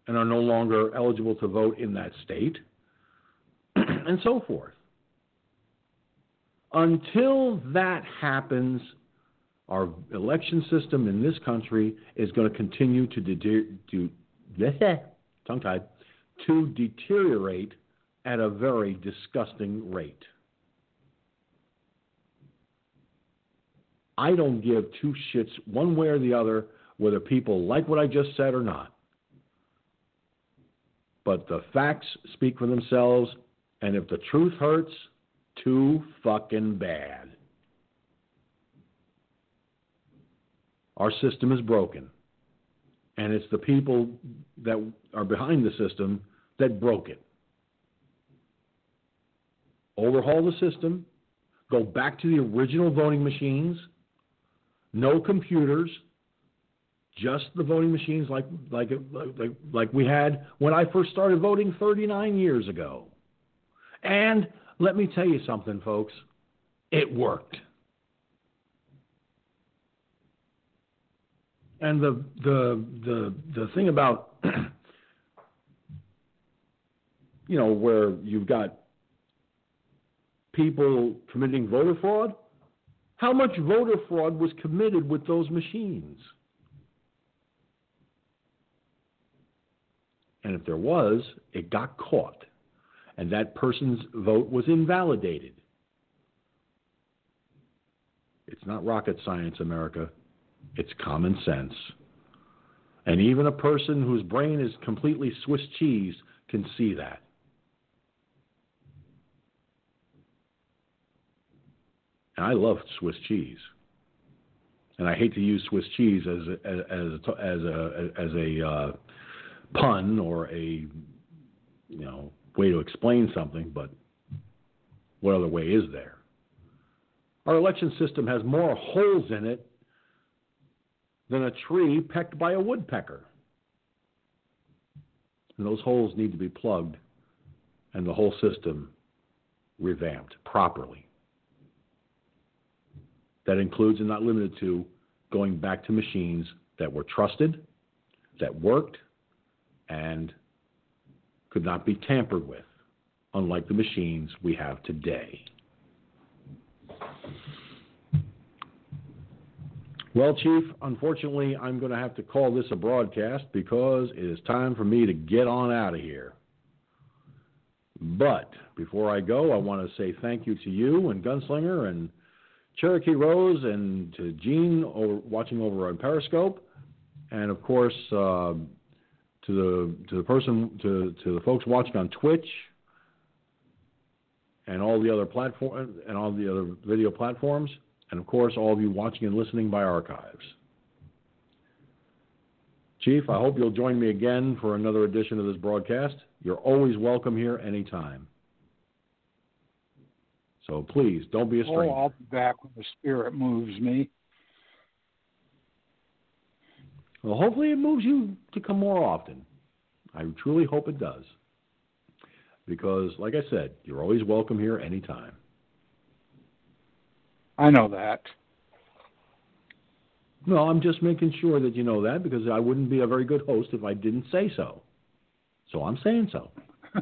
and are no longer eligible to vote in that state, and so forth. Until that happens, our election system in this country is going to continue to, de- to tongue tied, to deteriorate at a very disgusting rate. I don't give two shits one way or the other whether people like what I just said or not. But the facts speak for themselves, and if the truth hurts, too fucking bad. Our system is broken and it's the people that are behind the system that broke it. Overhaul the system, go back to the original voting machines, no computers, just the voting machines like like like like we had when I first started voting 39 years ago. And let me tell you something folks, it worked. And the the the the thing about you know where you've got people committing voter fraud how much voter fraud was committed with those machines And if there was, it got caught. And that person's vote was invalidated. It's not rocket science, America. It's common sense. And even a person whose brain is completely Swiss cheese can see that. And I love Swiss cheese. And I hate to use Swiss cheese as a, as a, as a, as a uh, pun or a you know way to explain something, but what other way is there? Our election system has more holes in it than a tree pecked by a woodpecker. And those holes need to be plugged and the whole system revamped properly. That includes and not limited to going back to machines that were trusted, that worked, and could not be tampered with, unlike the machines we have today. Well, Chief, unfortunately, I'm going to have to call this a broadcast because it is time for me to get on out of here. But before I go, I want to say thank you to you and Gunslinger and Cherokee Rose and to Gene over, watching over on Periscope, and of course uh, to the to the person to to the folks watching on Twitch and all the other platform and all the other video platforms, and of course all of you watching and listening by archives. Chief, I hope you'll join me again for another edition of this broadcast. You're always welcome here anytime. So please don't be a stranger. Oh, I'll be back when the spirit moves me. Well, hopefully it moves you to come more often. I truly hope it does. Because, like I said, you're always welcome here anytime. I know that. No, I'm just making sure that you know that because I wouldn't be a very good host if I didn't say so. So I'm saying so.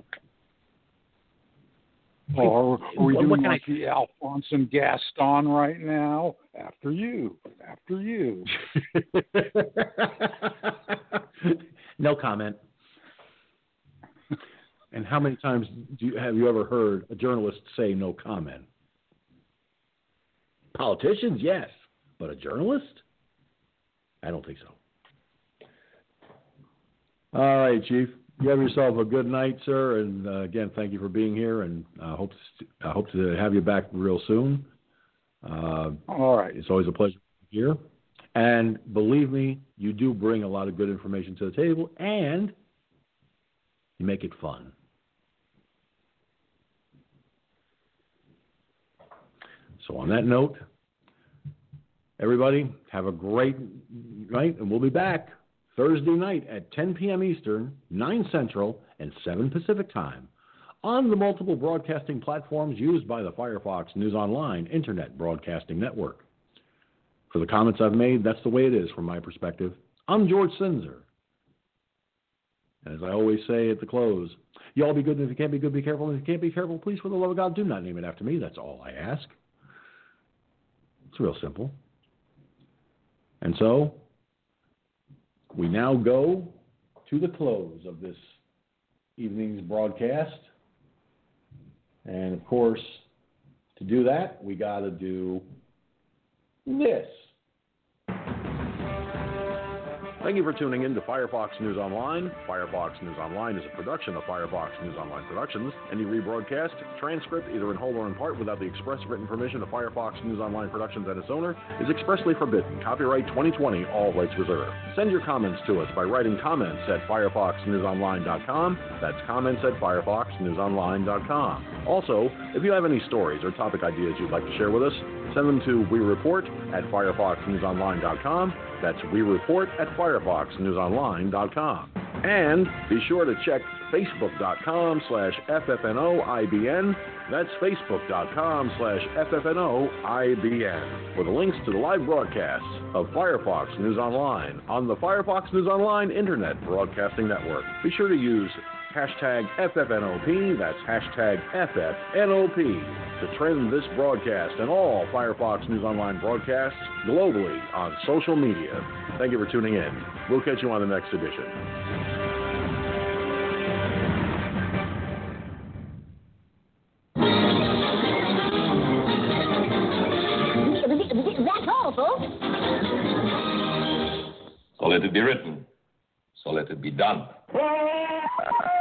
Or are we What- doing what can like the Alphonse and Gaston right now? After you, after you. no comment. And how many times do you, have you ever heard a journalist say no comment? Politicians, yes, but a journalist? I don't think so. All right, Chief. You have yourself a good night, sir. And uh, again, thank you for being here. And I hope to, I hope to have you back real soon. Uh, All right. it's always a pleasure to be here. And believe me, you do bring a lot of good information to the table, and you make it fun. So, on that note, everybody have a great night, and we'll be back Thursday night at 10 p.m. Eastern, 9 Central, and 7 Pacific Time on the multiple broadcasting platforms used by the Firefox News Online Internet Broadcasting Network. For the comments I've made, that's the way it is from my perspective. I'm George Sinzer. And as I always say at the close, you all be good, and if you can't be good, be careful. And if you can't be careful, please, for the love of God, do not name it after me. That's all I ask. It's real simple. And so, we now go to the close of this evening's broadcast. And of course, to do that, we got to do this. Thank you for tuning in to Firefox News Online. Firefox News Online is a production of Firefox News Online Productions. Any rebroadcast, transcript, either in whole or in part, without the express written permission of Firefox News Online Productions and its owner, is expressly forbidden. Copyright 2020, all rights reserved. Send your comments to us by writing comments at firefoxnewsonline.com. That's comments at firefoxnewsonline.com. Also, if you have any stories or topic ideas you'd like to share with us, send them to we report at firefoxnewsonline.com. That's we report at firefoxnewsonline.com. And be sure to check facebook.com slash ffnoibn. That's facebook.com slash ffnoibn for the links to the live broadcasts of Firefox News Online on the Firefox News Online Internet Broadcasting Network. Be sure to use hashtag FFNOP. That's hashtag FFNOP to trend this broadcast and all Firefox News Online broadcasts globally on social media. Thank you for tuning in. We'll catch you on the next edition. So let it be written. So let it be done.